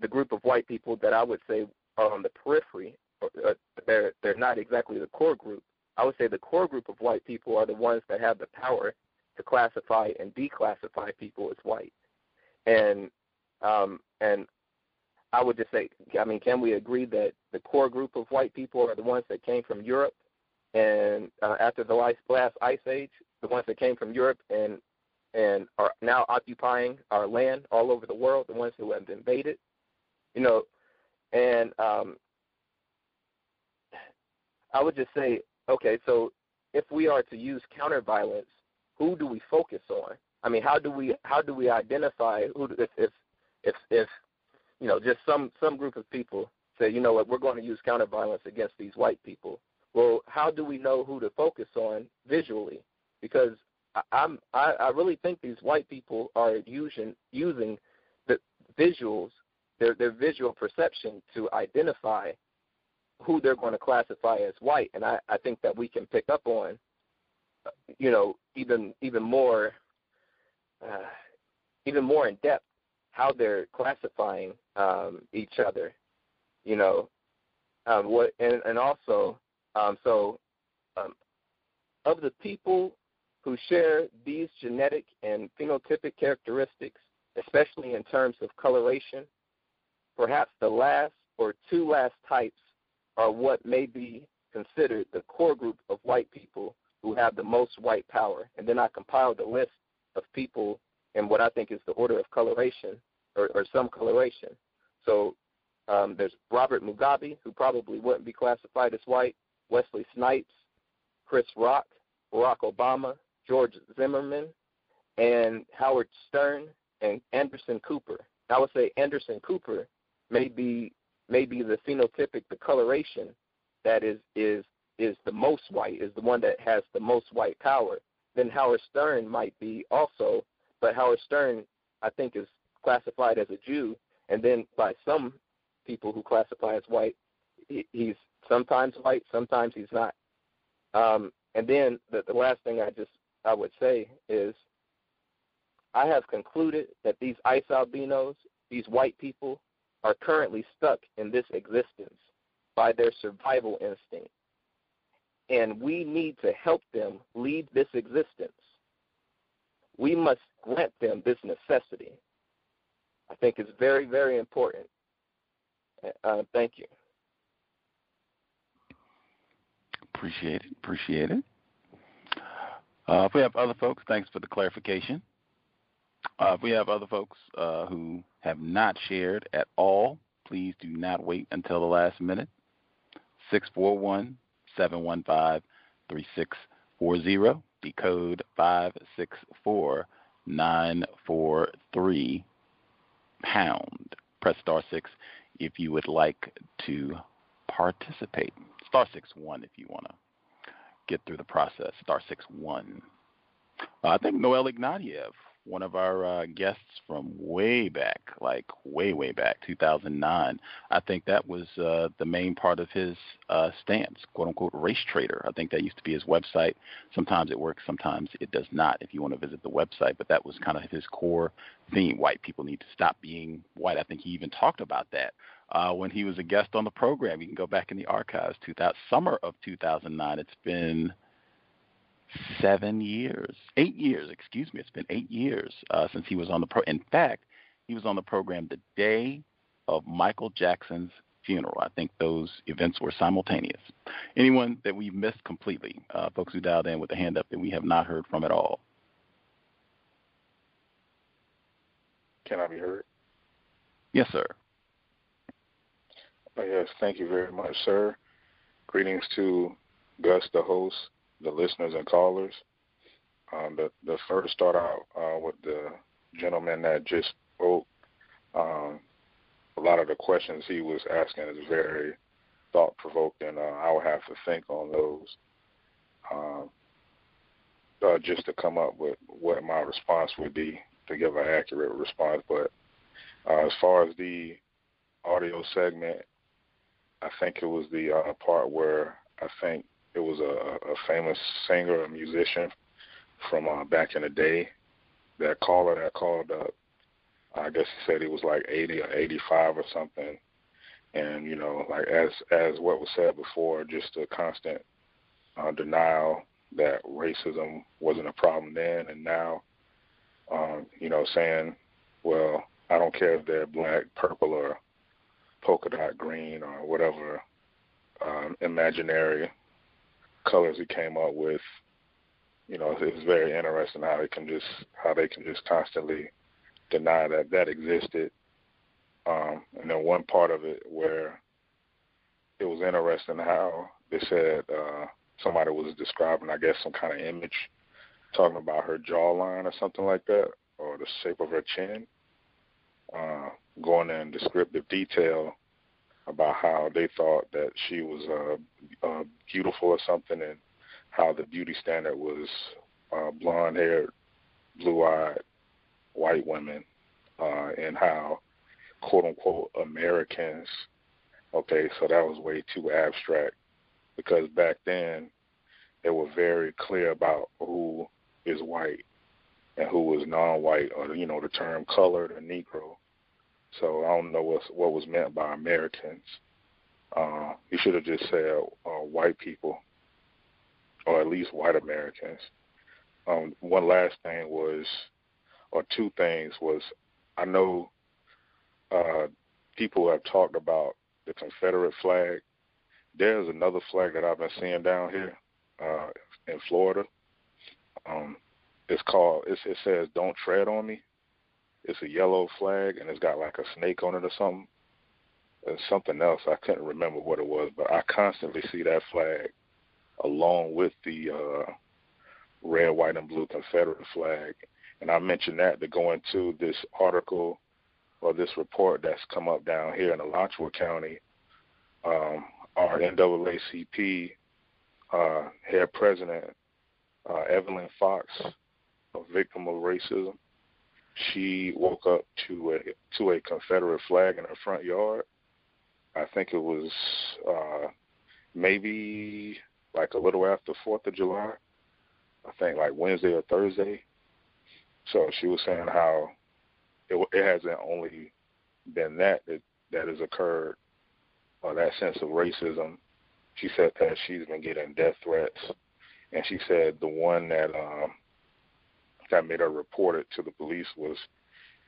the group of white people that I would say are on the periphery? Uh, they're they're not exactly the core group. I would say the core group of white people are the ones that have the power to classify and declassify people as white. And um, and I would just say, I mean, can we agree that the core group of white people are the ones that came from Europe, and uh, after the last, ice age, the ones that came from Europe and and are now occupying our land all over the world, the ones who have invaded, you know, and um, I would just say, okay, so if we are to use counter violence, who do we focus on? I mean, how do we how do we identify who if if if, if you know, just some some group of people say, you know what, we're going to use counter violence against these white people. Well, how do we know who to focus on visually? Because I, I'm I, I really think these white people are using using the visuals, their their visual perception to identify who they're going to classify as white, and I, I think that we can pick up on, you know, even even more, uh, even more in depth how they're classifying um, each other. You know, um, what and, and also um, so um, of the people who share these genetic and phenotypic characteristics, especially in terms of coloration, perhaps the last or two last types are what may be considered the core group of white people who have the most white power. And then I compiled a list of people in what I think is the order of coloration or, or some coloration. So um, there's Robert Mugabe, who probably wouldn't be classified as white, Wesley Snipes, Chris Rock, Barack Obama, George Zimmerman, and Howard Stern and Anderson Cooper. I would say Anderson Cooper may be may be the phenotypic, the coloration that is is is the most white, is the one that has the most white power. Then Howard Stern might be also, but Howard Stern I think is classified as a Jew, and then by some people who classify as white, he's sometimes white, sometimes he's not. Um, and then the, the last thing I just I would say is I have concluded that these ice albinos, these white people, are currently stuck in this existence by their survival instinct. And we need to help them leave this existence. We must grant them this necessity. I think it's very, very important. Uh, thank you. Appreciate it. Appreciate it. Uh, if we have other folks, thanks for the clarification. Uh, if we have other folks uh, who have not shared at all, please do not wait until the last minute. 641 715 3640, decode 564 943 pound. Press star 6 if you would like to participate. Star 6 1 if you want to get through the process. Star 6 1. Uh, I think Noel Ignatiev one of our uh, guests from way back, like way, way back, 2009. I think that was uh, the main part of his uh, stance, quote unquote, race traitor. I think that used to be his website. Sometimes it works, sometimes it does not if you want to visit the website, but that was kind of his core theme. White people need to stop being white. I think he even talked about that. Uh, when he was a guest on the program, you can go back in the archives. 2000, summer of 2009. It's been seven years, eight years, excuse me. It's been eight years uh, since he was on the pro. In fact, he was on the program the day of Michael Jackson's funeral. I think those events were simultaneous. Anyone that we've missed completely, uh, folks who dialed in with a hand up that we have not heard from at all. Can I be heard? Yes, sir. Uh, yes, thank you very much, sir. Greetings to Gus, the host, the listeners and callers. Um, the the first start out uh, with the gentleman that just spoke. Um, a lot of the questions he was asking is very thought provoking. Uh, I will have to think on those um, uh, just to come up with what my response would be to give an accurate response. But uh, as far as the audio segment, I think it was the uh, part where I think it was a, a famous singer, a musician from uh, back in the day. That caller that called up, I guess he said he was like 80 or 85 or something. And you know, like as as what was said before, just a constant uh, denial that racism wasn't a problem then and now. Um, you know, saying, well, I don't care if they're black, purple, or polka dot green or whatever um, imaginary colors he came up with. You know, it was very interesting how they can just how they can just constantly deny that that existed. Um, and then one part of it where it was interesting how they said uh, somebody was describing, I guess, some kind of image, talking about her jawline or something like that, or the shape of her chin, uh, going in descriptive detail about how they thought that she was uh, uh, beautiful or something, and how the beauty standard was uh, blonde-haired, blue-eyed white women, uh, and how quote unquote Americans. Okay, so that was way too abstract because back then they were very clear about who is white and who is non-white, or you know the term colored or Negro. So I don't know what what was meant by Americans. Uh, he should have just said uh, white people, or at least white Americans. Um, one last thing was, or two things was, I know uh, people have talked about the Confederate flag. There's another flag that I've been seeing down here uh, in Florida. Um, it's called. It says "Don't tread on me." It's a yellow flag and it's got like a snake on it or something. And something else I couldn't remember what it was, but I constantly see that flag along with the uh, red, white, and blue Confederate flag. And I mentioned that to go into this article or this report that's come up down here in Alachua County. Um, our NAACP uh, head president, uh, Evelyn Foxx, a victim of racism, she woke up to a to a Confederate flag in her front yard. I think it was uh, maybe like a little after Fourth of July. I think like Wednesday or Thursday. So she was saying how it, it hasn't only been that that, that has occurred, or that sense of racism. She said that she's been getting death threats, and she said the one that um, that made her report it to the police was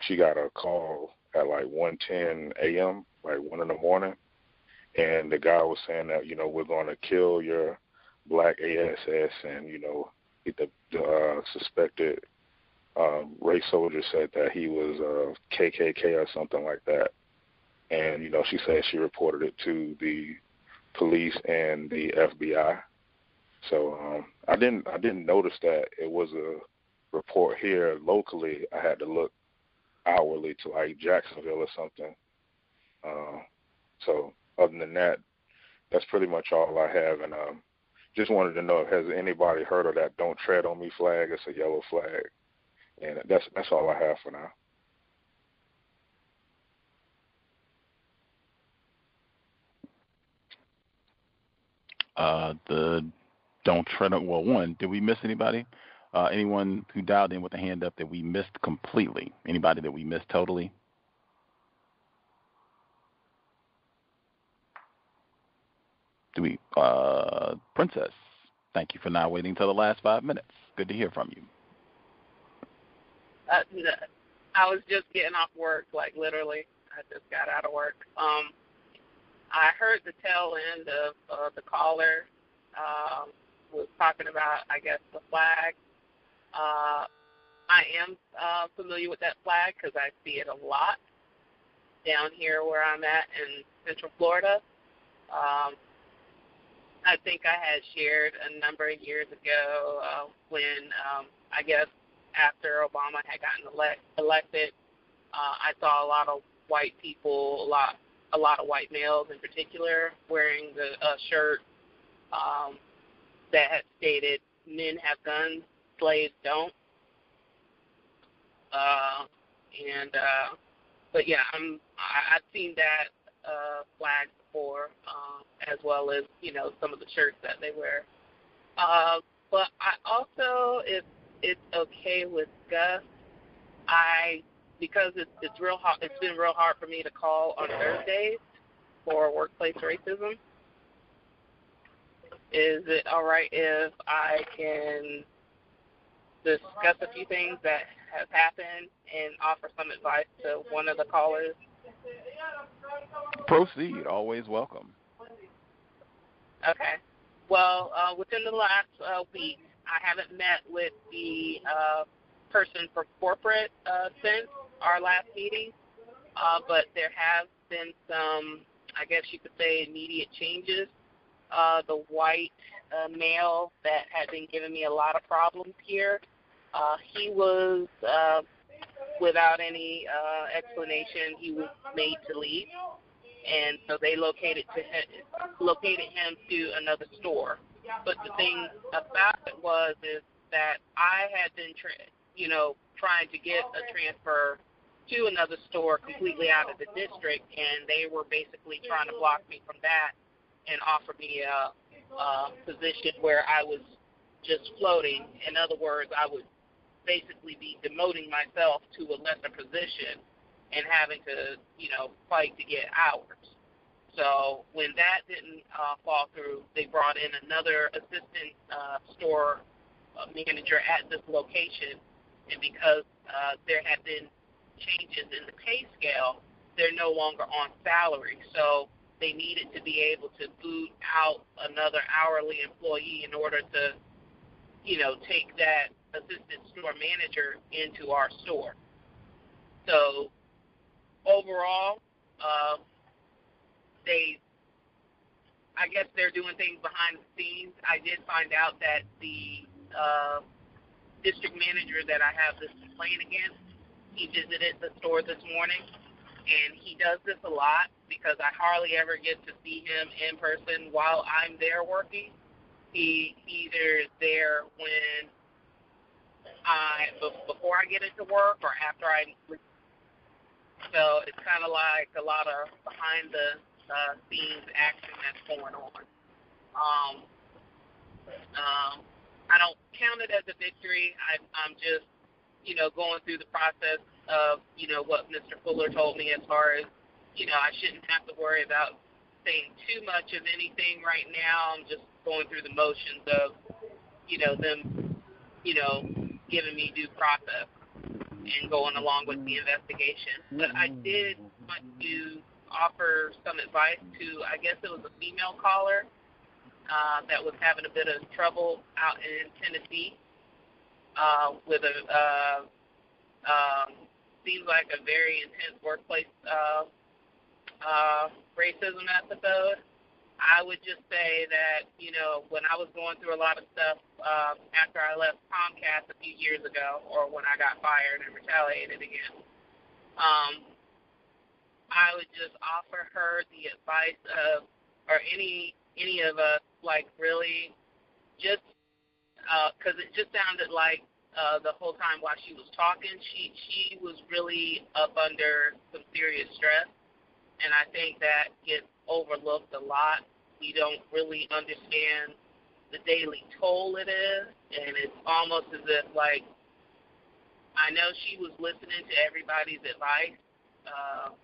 she got a call at like 1:10 a.m., like one in the morning, and the guy was saying that you know we're going to kill your black ASS, and you know the, the uh, suspected um, race soldier said that he was uh, KKK or something like that, and you know she said she reported it to the police and the FBI. So um, I didn't I didn't notice that it was a report here locally. I had to look hourly to like Jacksonville or something. Uh, so other than that, that's pretty much all I have. And um, just wanted to know if has anybody heard of that "Don't Tread on Me" flag? It's a yellow flag, and that's that's all I have for now. Uh, the don't tread on. Well, one, did we miss anybody? Uh, anyone who dialed in with a hand up that we missed completely? Anybody that we missed totally? Do we, uh, Princess? Thank you for not waiting till the last five minutes. Good to hear from you. Uh, I was just getting off work, like literally. I just got out of work. Um, I heard the tail end of uh, the caller um, was talking about, I guess, the flag. Uh, I am uh, familiar with that flag because I see it a lot down here where I'm at in Central Florida. Um, I think I had shared a number of years ago uh, when um, I guess after Obama had gotten elect, elected, uh, I saw a lot of white people, a lot a lot of white males in particular, wearing the uh, shirt um, that had stated "Men have guns, slaves don't." Uh, and uh, but yeah, I'm I, I've seen that uh, flag before, um, as well as you know some of the shirts that they wear. Uh, but I also, if it's okay with Gus, I because it's it's real hard. It's been real hard for me to call on Thursdays for workplace racism. Is it all right if I can discuss a few things that have happened and offer some advice to one of the callers? Proceed. Always welcome. Okay. Well, uh, within the last uh, week, I haven't met with the uh, person for corporate uh, since our last meeting, uh, but there have been some, I guess you could say, immediate changes. Uh, the white uh, male that had been giving me a lot of problems here, uh, he was, uh, without any uh, explanation, he was made to leave, and so they located to him, located him to another store. But the thing about it was is that I had been, tra- you know, trying to get a transfer to another store completely out of the district, and they were basically trying to block me from that and offer me a, a position where I was just floating. In other words, I would basically be demoting myself to a lesser position and having to, you know, fight to get hours. So when that didn't uh, fall through, they brought in another assistant uh, store uh, manager at this location, and because uh, there had been changes in the pay scale, they're no longer on salary. So they needed to be able to boot out another hourly employee in order to, you know, take that assistant store manager into our store. So overall, uh, they, I guess they're doing things behind the scenes. I did find out that the uh, district manager that I have this complaint against, he visited the store this morning, and he does this a lot because I hardly ever get to see him in person while I'm there working. He either is there when I before I get into work or after I. So it's kind of like a lot of behind the uh, scenes action that's going on. Um, um, I don't count it as a victory. I, I'm just, you know, going through the process of, you know, what Mr. Fuller told me as far as, you know, I shouldn't have to worry about saying too much of anything right now. I'm just going through the motions of, you know, them, you know, giving me due process and going along with the investigation. But I did want to offer some advice to, I guess it was a female caller uh, that was having a bit of trouble out in Tennessee uh, with a uh, um, seems like a very intense workplace uh, uh, racism episode. I would just say that you know when I was going through a lot of stuff uh, after I left Comcast a few years ago, or when I got fired and retaliated again, um, I would just offer her the advice of, or any any of us, like really, just because uh, it just sounded like uh, the whole time while she was talking, she she was really up under some serious stress, and I think that gets overlooked a lot we don't really understand the daily toll it is, and it's almost as if like I know she was listening to everybody's advice, uh,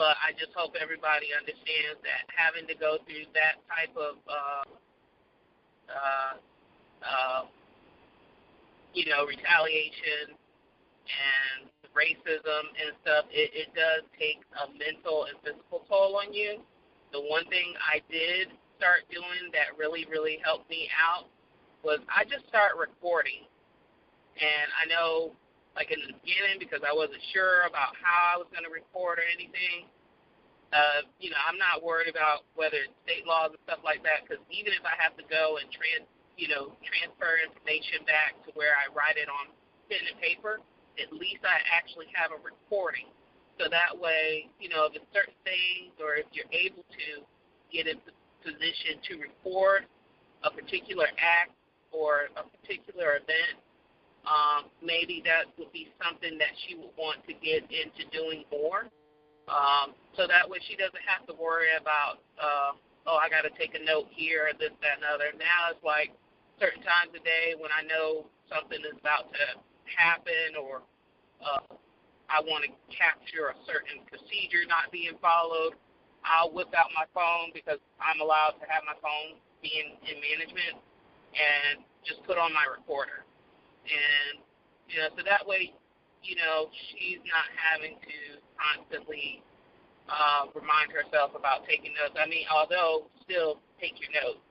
but I just hope everybody understands that having to go through that type of uh, uh, uh, you know retaliation and racism and stuff, it, it does take a mental and physical toll on you. The one thing I did start doing that really, really helped me out was I just start recording. And I know, like in the beginning, because I wasn't sure about how I was going to record or anything, uh, you know, I'm not worried about whether it's state laws and stuff like that, because even if I have to go and trans, you know, transfer information back to where I write it on pen and paper, at least I actually have a recording so that way, you know, if it's certain things or if you're able to get in position to record a particular act or a particular event, um, maybe that would be something that she would want to get into doing more. Um, so that way she doesn't have to worry about, uh, oh, I got to take a note here, or this, that, and other. Now it's like certain times a day when I know something is about to happen or uh, I want to capture a certain procedure not being followed, I'll whip out my phone because I'm allowed to have my phone being in management and just put on my recorder. And, you know, so that way, you know, she's not having to constantly uh, remind herself about taking notes. I mean, although still take your notes.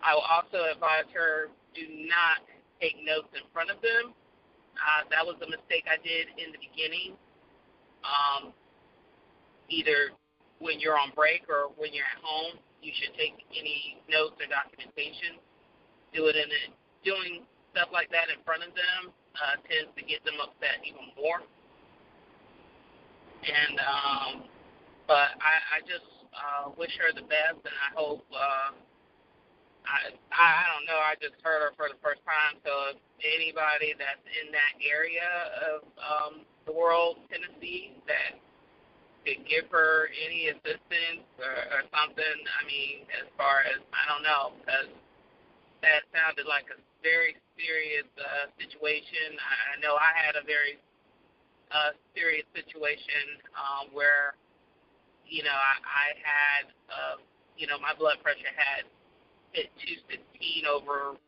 I will also advise her do not take notes in front of them uh, that was a mistake I did in the beginning. Um, either when you're on break or when you're at home, you should take any notes or documentation. Do it in a, doing stuff like that in front of them uh, tends to get them upset even more. And um, but I, I just uh, wish her the best, and I hope uh, I I don't know. I just heard her for the first time. So if anybody that's in that area of um, the world, Tennessee, that could give her any assistance or, or something. I mean, as far as I don't know, because that sounded like a very serious uh, situation. I, know I had a very uh, serious situation um, where, you know, I, I had, uh, you know, my blood pressure had hit 216 over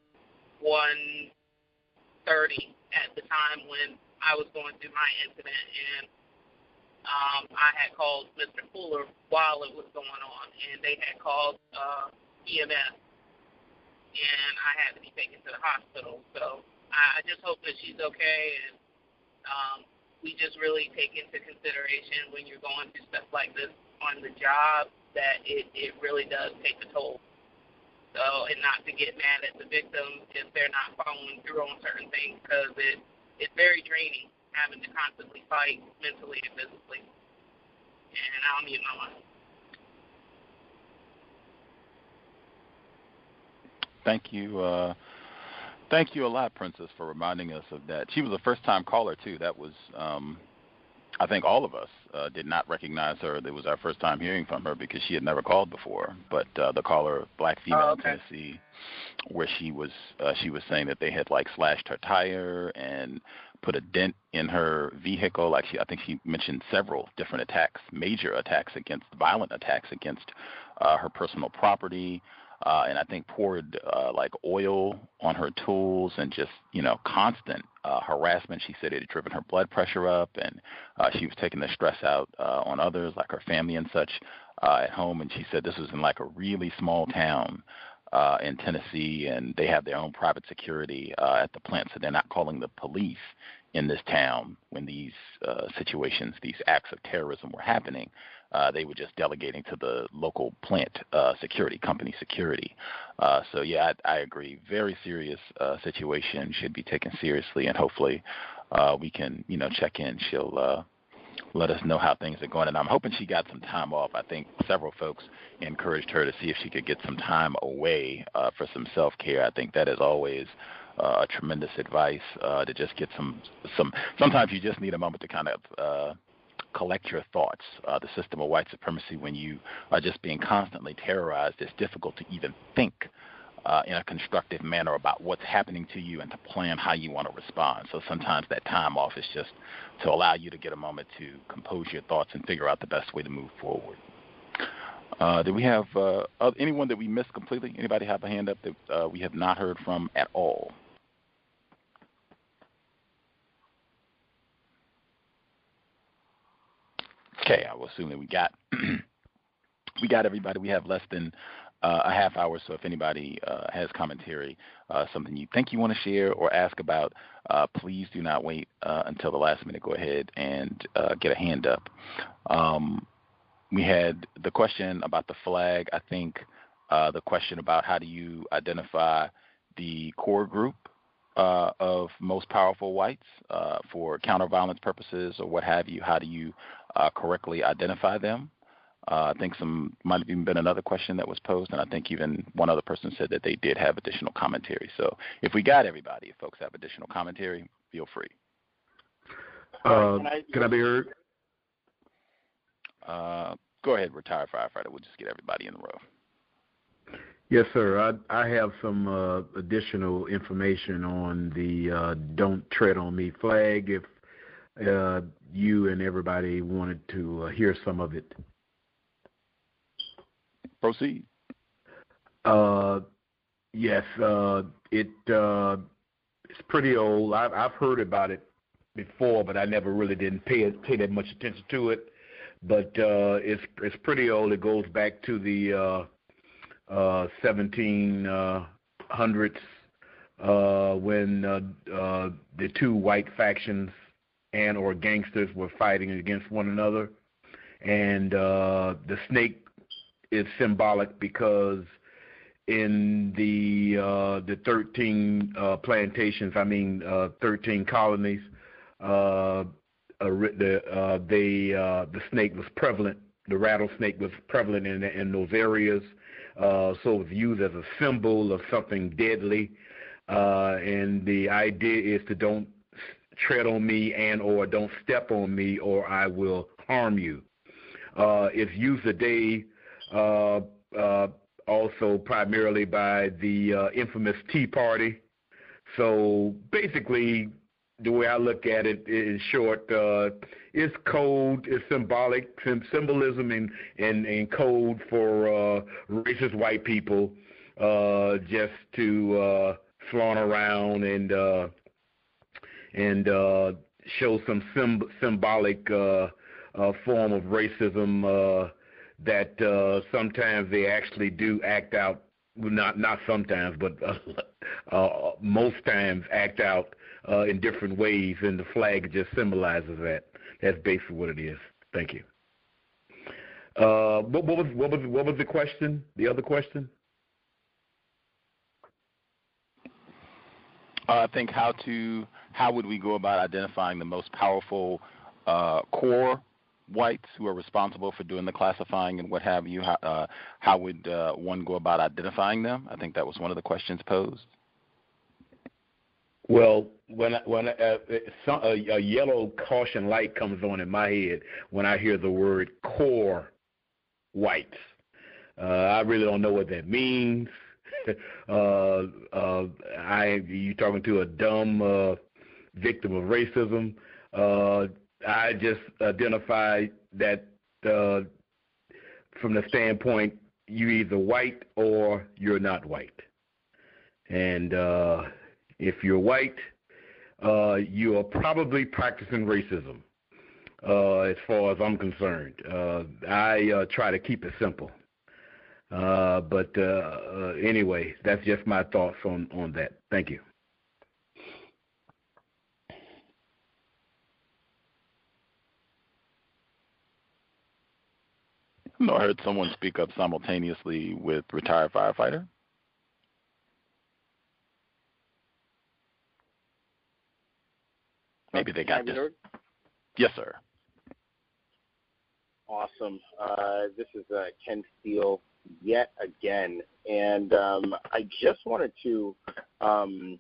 130 at the time when I was going through my incident, and um, I had called Mr. Fuller while it was going on, and they had called uh, EMS, and I had to be taken to the hospital. So I, I just hope that she's okay, and um, we just really take into consideration when you're going through stuff like this on the job that it, it really does take a toll. So, and not to get mad at the victim if they're not following through on certain things because it it's very draining having to constantly fight mentally and physically. And I'll mute my mic. Thank you. Uh, thank you a lot, Princess, for reminding us of that. She was a first-time caller too. That was um, I think all of us uh, did not recognize her. It was our first time hearing from her because she had never called before. But uh, the caller, black female oh, okay. in Tennessee, where she was uh, she was saying that they had like slashed her tire and put a dent in her vehicle. Like she, I think she mentioned several different attacks, major attacks against, violent attacks against uh, her personal property uh, and I think poured uh, like oil on her tools and just you know constant uh, harassment. She said it had driven her blood pressure up, and uh, she was taking the stress out uh, on others, like her family and such, uh, at home. And she said this was in like a really small town uh, in Tennessee, and they have their own private security uh, at the plant, so they're not calling the police in this town when these uh, situations, these acts of terrorism were happening uh, they were just delegating to the local plant uh, security company security. Uh, so yeah, I, I agree. Very serious uh, situation should be taken seriously, and hopefully uh, we can you know check in. She'll let us know how things are going, and I'm hoping she got some time off. I think several folks encouraged her to see if she could get some time away for some self care. I think that is always a tremendous advice to just get some some. Sometimes you just need a moment to kind of collect your thoughts. Uh, the system of white supremacy, when you are just being constantly terrorized, it's difficult to even think uh, in a constructive manner about what's happening to you and to plan how you want to respond. So sometimes that time off is just to allow you to get a moment to compose your thoughts and figure out the best way to move forward. Uh, do we have uh, anyone that we missed completely? Anybody have a hand up that uh, we have not heard from at all? Okay, I will assume that we got <clears throat> we got everybody. We have less than uh, a half hour, so if anybody uh, has commentary, uh, something you think you want to share or ask about, uh, please do not wait uh, until the last minute. Go ahead and uh, get a hand up. Um, we had the question about the flag. I think the question about how do you identify the core group uh, of most powerful whites uh, for counter violence purposes or what have you? How do you uh, correctly identify them? Uh, I think some might have even been another question that was posed, and I think even one other person said that they did have additional commentary. So if we got everybody, if folks have additional commentary, feel free. Uh, can, I, can I be heard? Uh, go ahead, retired firefighter. We'll just get everybody in the row. Yes, sir. I, I have some uh, additional information on the uh, "Don't Tread on Me" flag. If uh, you and everybody wanted to uh, hear some of it, proceed. Uh, yes, uh, it uh, it's pretty old. I've, I've heard about it before, but I never really didn't pay pay that much attention to it. But uh, it's it's pretty old. It goes back to the uh, uh, 1700s uh, when uh, uh, the two white factions and or gangsters were fighting against one another, and uh, the snake is symbolic because in the uh, the 13 uh, plantations, I mean uh, 13 colonies, uh, the uh, they uh, the snake was prevalent. The rattlesnake was prevalent in in those areas, uh, so it's used as a symbol of something deadly. Uh, and the idea is to don't tread on me and or don't step on me or I will harm you. Uh, it's used today uh, uh, also primarily by the uh, infamous Tea Party. So basically, the way I look at it, in short, uh, it's code, it's symbolic, symbolism and and, and code for uh, racist white people uh, just to uh, flaunt around and uh, and uh, show some symb- symbolic uh, uh, form of racism uh, that uh, sometimes they actually do act out. Not not sometimes, but uh, <laughs> uh, most times act out uh, in different ways, and the flag just symbolizes that. That's basically what it is. Thank you. Uh, what, what, was what was what was the question? The other question? Uh, I think how to how would we go about identifying the most powerful uh, core whites who are responsible for doing the classifying and what have you? How, uh, how would uh, one go about identifying them? I think that was one of the questions posed. Well, when when uh, some, a, a yellow caution light comes on in my head when I hear the word core whites. Uh, I really don't know what that means. <laughs> uh, uh, I you talking to a dumb uh, victim of racism. Uh, I just identify that uh, from the standpoint you either white or you're not white. And uh, if you're white, uh, you are probably practicing racism, uh, as far as I'm concerned. Uh, I uh, try to keep it simple. Uh, but uh, uh, anyway, that's just my thoughts on, on that. Thank you. <laughs> I heard someone speak up simultaneously with retired firefighter. Maybe they got this. Yes, sir. Awesome. Uh, this is uh, Ken Steele yet again, and um, I just wanted to, um,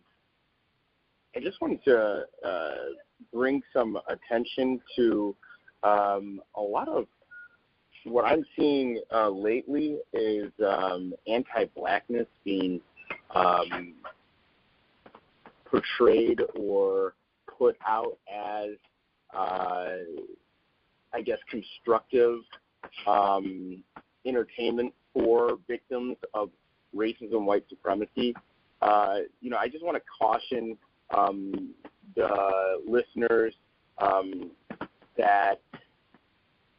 I just wanted to uh, bring some attention to um, a lot of what I'm seeing uh, lately is um, anti-blackness being um, portrayed or put out as, uh, I guess, constructive um, entertainment for victims of racism, white supremacy. Uh, you know, I just want to caution um, the listeners um, that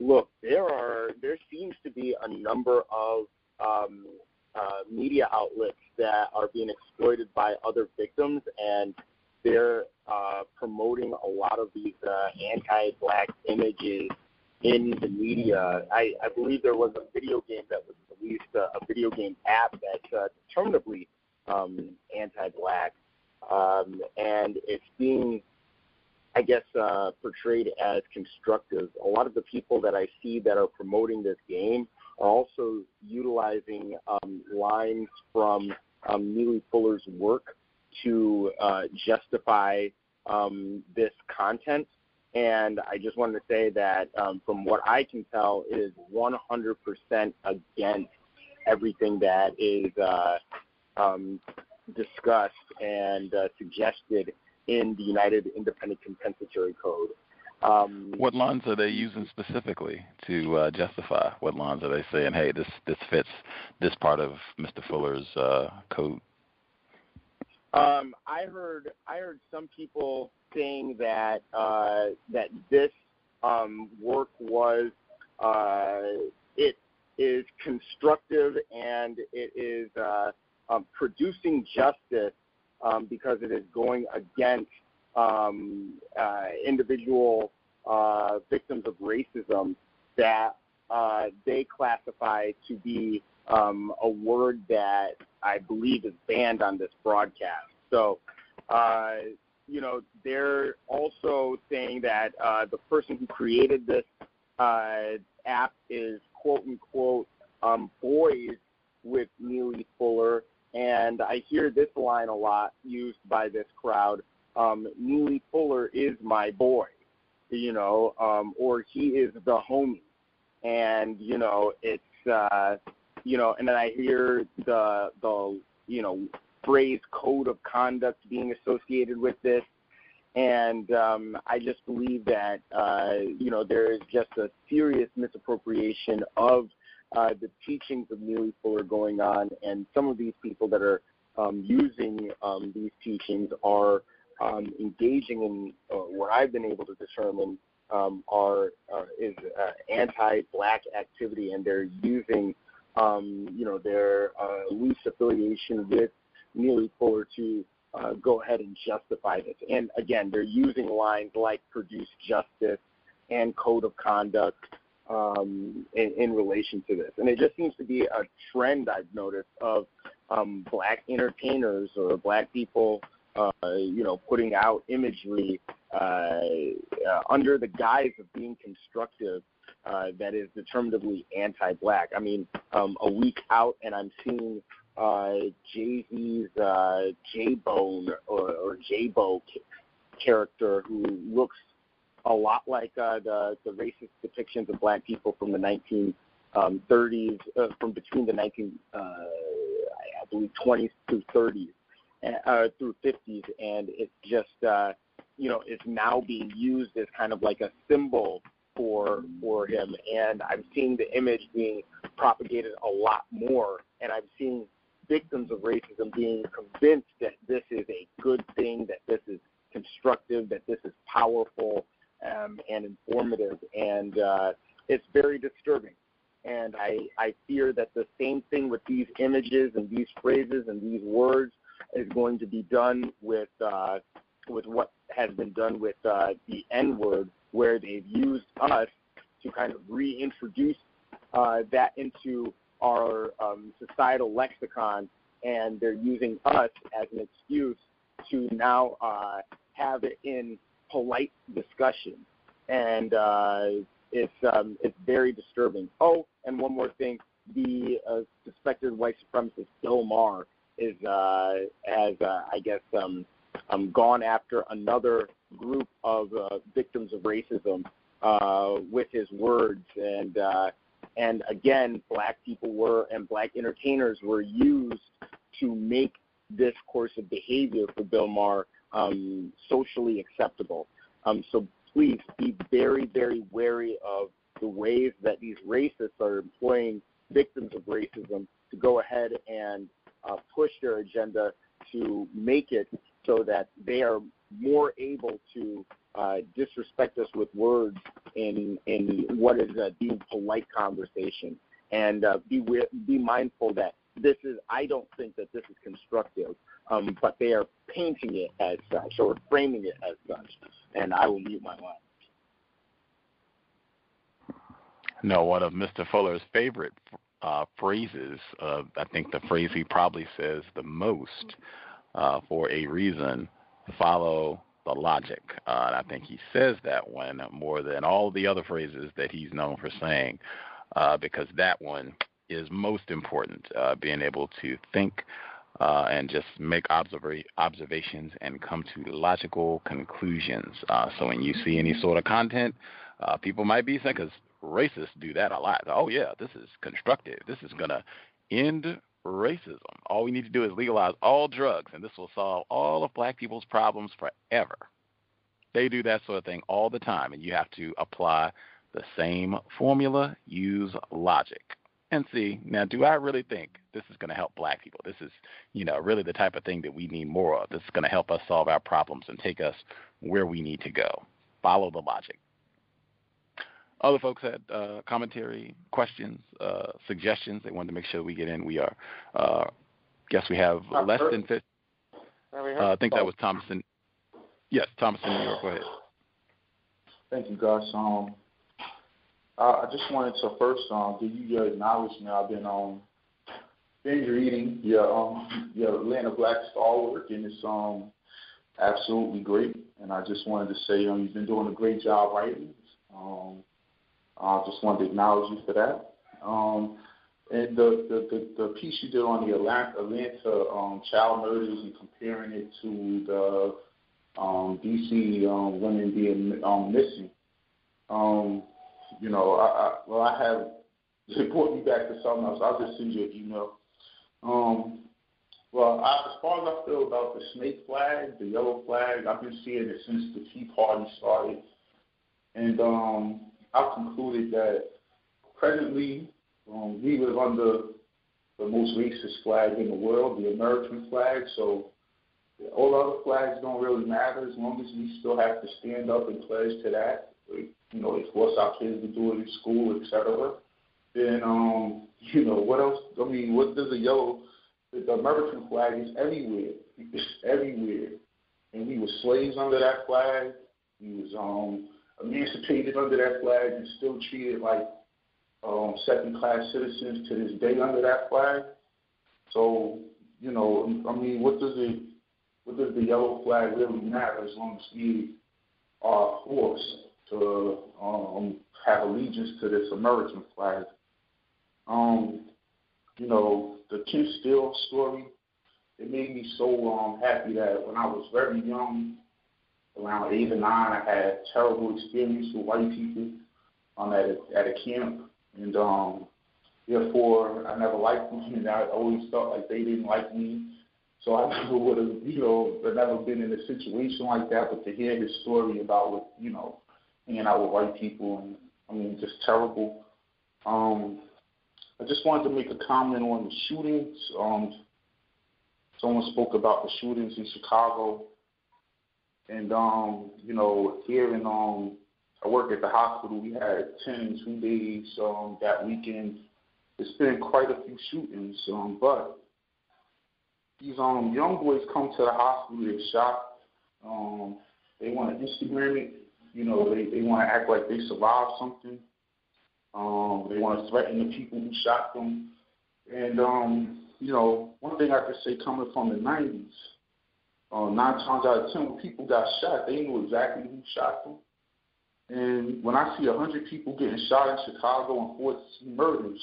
look, there are there seems to be a number of um, uh, media outlets that are being exploited by other victims, and they're uh, promoting a lot of these uh, anti-black images in the media. I, I believe there was a video game that was released, uh, a video game app that's uh, determinably um, anti-black, um, and it's being I guess, uh, portrayed as constructive. A lot of the people that I see that are promoting this game are also utilizing um, lines from um, Neely Fuller's work to uh, justify um, this content. And I just wanted to say that um, from what I can tell, it is 100% against everything that is uh, um, discussed and uh, suggested in the United Independent Compensatory Code. Um, what lines are they using specifically to uh, justify? What lines are they saying, hey, this this fits this part of Mr. Fuller's uh, code? Um, I heard I heard some people saying that uh, that this um, work was uh, it is constructive and it is uh, um, producing justice um, because it is going against um, uh, individual uh, victims of racism that uh, they classify to be um, a word that I believe is banned on this broadcast. So, uh, you know, they're also saying that uh, the person who created this uh, app is quote unquote um, boys with Neely Fuller and I hear this line a lot used by this crowd. Um, Neely Fuller is my boy, you know, um, or he is the homie. And, you know, it's, uh, you know, and then I hear the, the, you know, phrase code of conduct being associated with this. And um, I just believe that, uh, you know, there is just a serious misappropriation of uh, the teachings of Neely Fuller going on, and some of these people that are um, using um, these teachings are um, engaging in uh, what I've been able to determine um, are uh, is uh, anti-black activity, and they're using um, you know their uh, loose affiliation with Neely Fuller to uh, go ahead and justify this. And again, they're using lines like "produce justice" and "code of conduct." Um, in, in relation to this. And it just seems to be a trend I've noticed of um, black entertainers or black people, uh, you know, putting out imagery uh, uh, under the guise of being constructive uh, that is determinably anti-black. I mean, um, a week out, and I'm seeing uh, Jay Z's uh, J Bone or, or J Bo character who looks a lot like uh, the the racist depictions of black people from the 1930s, um, uh, from between the 19 uh, I believe 20s through 30s uh, through 50s, and it's just uh, you know it's now being used as kind of like a symbol for for him, and I'm seeing the image being propagated a lot more, and I'm seeing victims of racism being convinced that this is a good thing, that this is constructive, that this is powerful um, and informative, and uh, it's very disturbing. And I, I fear that the same thing with these images and these phrases and these words is going to be done with uh, with what has been done with uh, the N word, where they've used us to kind of reintroduce uh, that into our um, societal lexicon, and they're using us as an excuse to now uh, have it in polite discussion, and uh, it's um, it's very disturbing. Oh, and one more thing: the uh, suspected white supremacist Bill Maher is uh, has uh, I guess um, um, gone after another group of uh, victims of racism uh, with his words, and uh, and again, black people were and black entertainers were used to make this course of behavior for Bill Maher um, socially acceptable. Um, so please be very, very wary of the ways that these racists are employing victims of racism to go ahead and uh, push their agenda to make it so that they are more able to uh, disrespect us with words in in what is a deemed polite conversation, and uh, be be mindful that this is. I don't think that this is constructive, um, but they are painting it as such or framing it as such, and I will mute my line. No, one of Mr. Fuller's favorite uh, phrases. Uh, I think the phrase he probably says the most uh, for a reason. Follow the logic. Uh, and I think he says that one more than all the other phrases that he's known for saying, uh, because that one is most important. Uh, being able to think uh, and just make observa- observations and come to logical conclusions. Uh, so when you see any sort of content, uh, people might be saying, because racists do that a lot. Oh yeah, this is constructive. This is gonna end racism. All we need to do is legalize all drugs, and this will solve all of black people's problems forever. They do that sort of thing all the time, and you have to apply the same formula, use logic, and see. Now, do I really think this is going to help black people? This is, you know, really the type of thing that we need more of. This is going to help us solve our problems and take us where we need to go. Follow the logic. Other folks had uh, commentary, questions, uh, suggestions. They wanted to make sure we get in. We are, uh, guess we have less than 50. Uh, I think that was Thomason. Yes, Thomason, New York. Go ahead. Thank you, Gus. Um, I just wanted to first um, give you your acknowledgement. I've been um, binge reading your um, your Atlanta Black Stalwart, and it's um, absolutely great. And I just wanted to say um, you've been doing a great job writing. Um, I just wanted to acknowledge you for that. Um, and the, the, the, the piece you did on the Atlanta, Atlanta um, child murders and comparing it to the um, DC um, women being um, missing. Um, you know, I, I, well, I have <laughs> brought me back to something else. I'll just send you an email. Um, well, I, as far as I feel about the snake flag, the yellow flag, I've been seeing it since the Tea Party started, and um, I've concluded that presently um, we live under the most racist flag in the world, the American flag. So all other flags don't really matter as long as we still have to stand up and pledge to that. You know, they force our kids to do it in school, etc. Then, um, <laughs> you know, what else? I mean, what does a yellow? The American flag is everywhere. It's <laughs> everywhere, and we were slaves under that flag. We was um emancipated under that flag and still treated like um, second class citizens to this day under that flag. So, you know, I mean, what does it, what does the yellow flag really matter as long as we are forced to um, have allegiance to this American flag? Um, you know, the Ken Steele story, it made me so um, happy that when I was very young, around eight or nine, I had terrible experience with white people um, at a, at a camp, and um, therefore I never liked them, <laughs> and I always felt like they didn't like me. So I <laughs> never would have, you know, never been in a situation like that. But to hear his story about what, you know, hanging out with white people, and I mean, just terrible. Um, I just wanted to make a comment on the shootings. Um, someone spoke about the shootings in Chicago, and um, you know, here in um, I work at the hospital. We had ten in two days um, that weekend. It's been quite a few shootings, um, but these um young boys come to the hospital, they're shot. Um, they want to Instagram it. You know, they they want to act like they survived something. Um, they want to threaten the people who shot them. And um, you know, one thing I could say coming from the '90s, uh, nine times out of ten, when people got shot, they knew exactly who shot them. And when I see a hundred people getting shot in Chicago and 14 murders,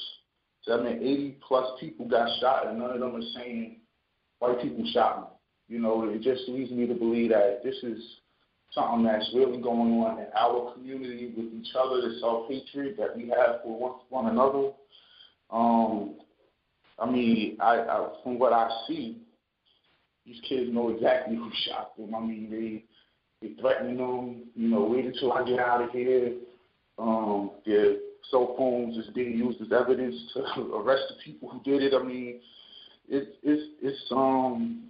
so that meant 80 plus people got shot, and none of them are saying white people shot me. You know, it just leads me to believe that this is something that's really going on in our community with each other, the self hatred that we have for one, another. Um, I mean, I, I from what I see, these kids know exactly who shot them. I mean, they they threatening them. You know, wait until I get out of here. Um, their cell phones is being used as evidence to <laughs> arrest the people who did it. I mean, it's it's it's um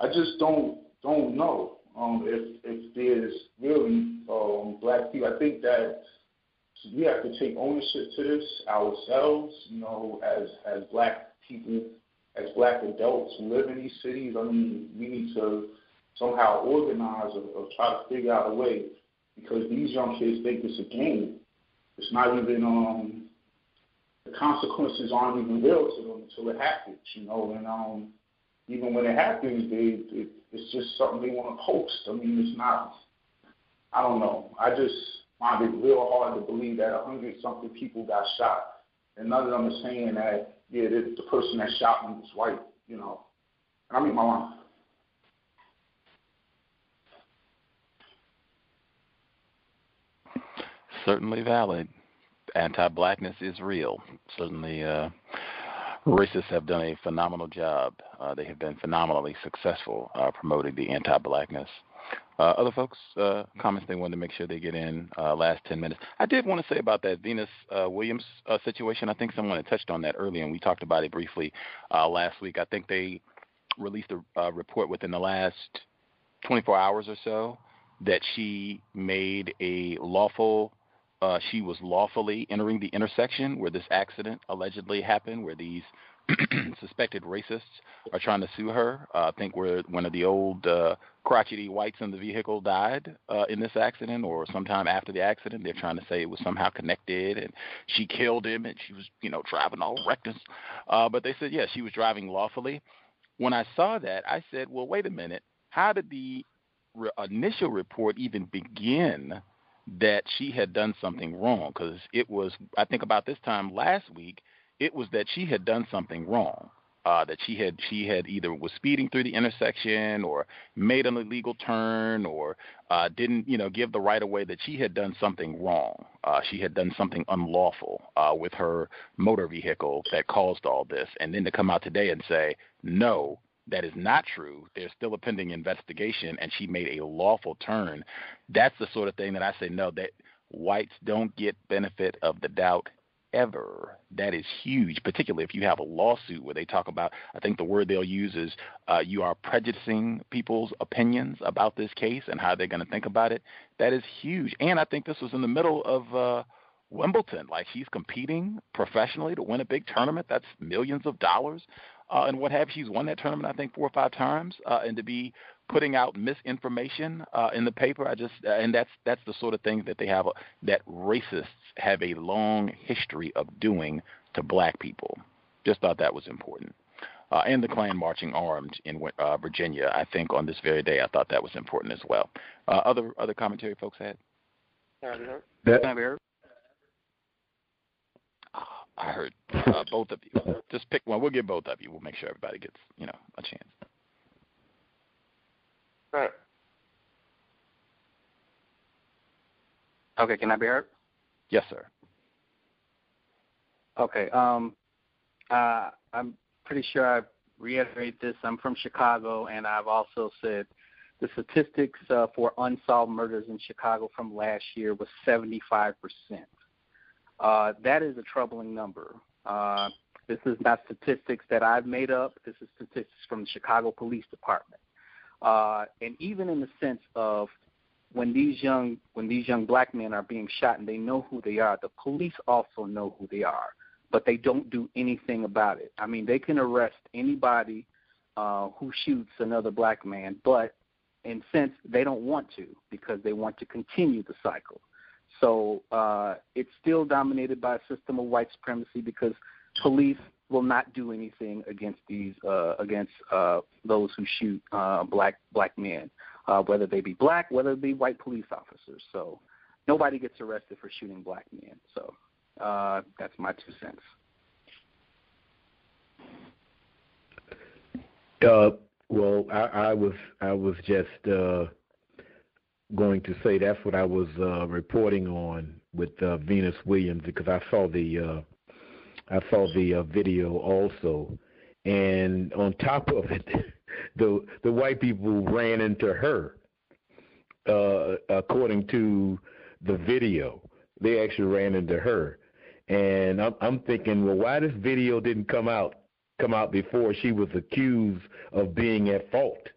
I just don't don't know um if if there's really um black people. I think that we have to take ownership to this ourselves, you know, as as black people, as black adults who live in these cities. I mean, we need to somehow organize or, or try to figure out a way because these young kids think it's a game. It's not even um the consequences aren't even real to them until it happens, you know. And um, even when it happens, they it, it's just something they want to post. I mean, it's not. I don't know. I just find it real hard to believe that a hundred something people got shot, and none of them are saying that yeah, the, the person that shot them was white, you know. And I mean my line. Certainly valid anti-blackness is real. Certainly, uh, racists have done a phenomenal job. Uh, they have been phenomenally successful uh, promoting the anti-blackness. Uh, other folks, uh, comments they wanted to make sure they get in uh, last 10 minutes. I did want to say about that Venus uh, Williams situation. I think someone had touched on that earlier, and we talked about it briefly last week. I think they released a report within the last 24 hours or so that she made a lawful uh, she was lawfully entering the intersection where this accident allegedly happened, where these <clears throat> suspected racists are trying to sue her. Uh, I think where one of the old uh, crotchety whites in the vehicle died uh, in this accident, or sometime after the accident. They're trying to say it was somehow connected, and she killed him, and she was, you know, driving all reckless. Uh, but they said, yeah, she was driving lawfully. When I saw that, I said, well, wait a minute. How did the re- initial report even begin? That she had done something wrong because it was I think about this time last week it was that she had done something wrong. Uh, that she had she had either was speeding through the intersection or made an illegal turn or uh, didn't you know give the right of way that she had done something wrong. Uh, she had done something unlawful uh, with her motor vehicle that caused all this, and then to come out today and say no, that is not true. There's still a pending investigation, and she made a lawful turn. That's the sort of thing that I say no. That whites don't get benefit of the doubt ever. That is huge, particularly if you have a lawsuit where they talk about. I think the word they'll use is uh, you are prejudicing people's opinions about this case and how they're going to think about it. That is huge, and I think this was in the middle of. Uh, Wimbledon, like she's competing professionally to win a big tournament. That's millions of dollars uh, and what have you. She's won that tournament, I think, four or five times, uh, and to be putting out misinformation uh, in the paper, I just uh, and that's that's the sort of thing that they have a, that racists have a long history of doing to black people. Just thought that was important. Uh, and the Klan marching armed in uh, Virginia, I think on this very day, I thought that was important as well. Uh, other other commentary folks had. That, I heard <laughs> uh, both of you. Just pick one. We'll give both of you. We'll make sure everybody gets, you know, a chance. Right. Okay, can I be heard? Yes, sir. Okay. Um, uh, I'm pretty sure I reiterate this. I'm from Chicago, and I've also said the statistics uh, for unsolved murders in Chicago from last year was 75 percent. Uh, that is a troubling number. Uh, this is not statistics that I've made up. This is statistics from the Chicago Police Department. Uh, and even in the sense of when these young when these young black men are being shot and they know who they are, the police also know who they are, but they don't do anything about it. I mean, they can arrest anybody uh, who shoots another black man, but in sense they don't want to because they want to continue the cycle. So uh, it's still dominated by a system of white supremacy because police will not do anything against these uh, against uh, those who shoot uh, black black men, uh, whether they be black, whether they be white police officers. So nobody gets arrested for shooting black men. So uh, that's my two cents. Uh, well, I, I was I was just uh, going to say that's what I was uh, reporting on with uh, Venus Williams because I saw the uh, I saw the uh, video also, and on top of it, <laughs> the the white people ran into her. Uh, according to the video, they actually ran into her, and I'm, I'm thinking, well, why this video didn't come out come out before she was accused of being at fault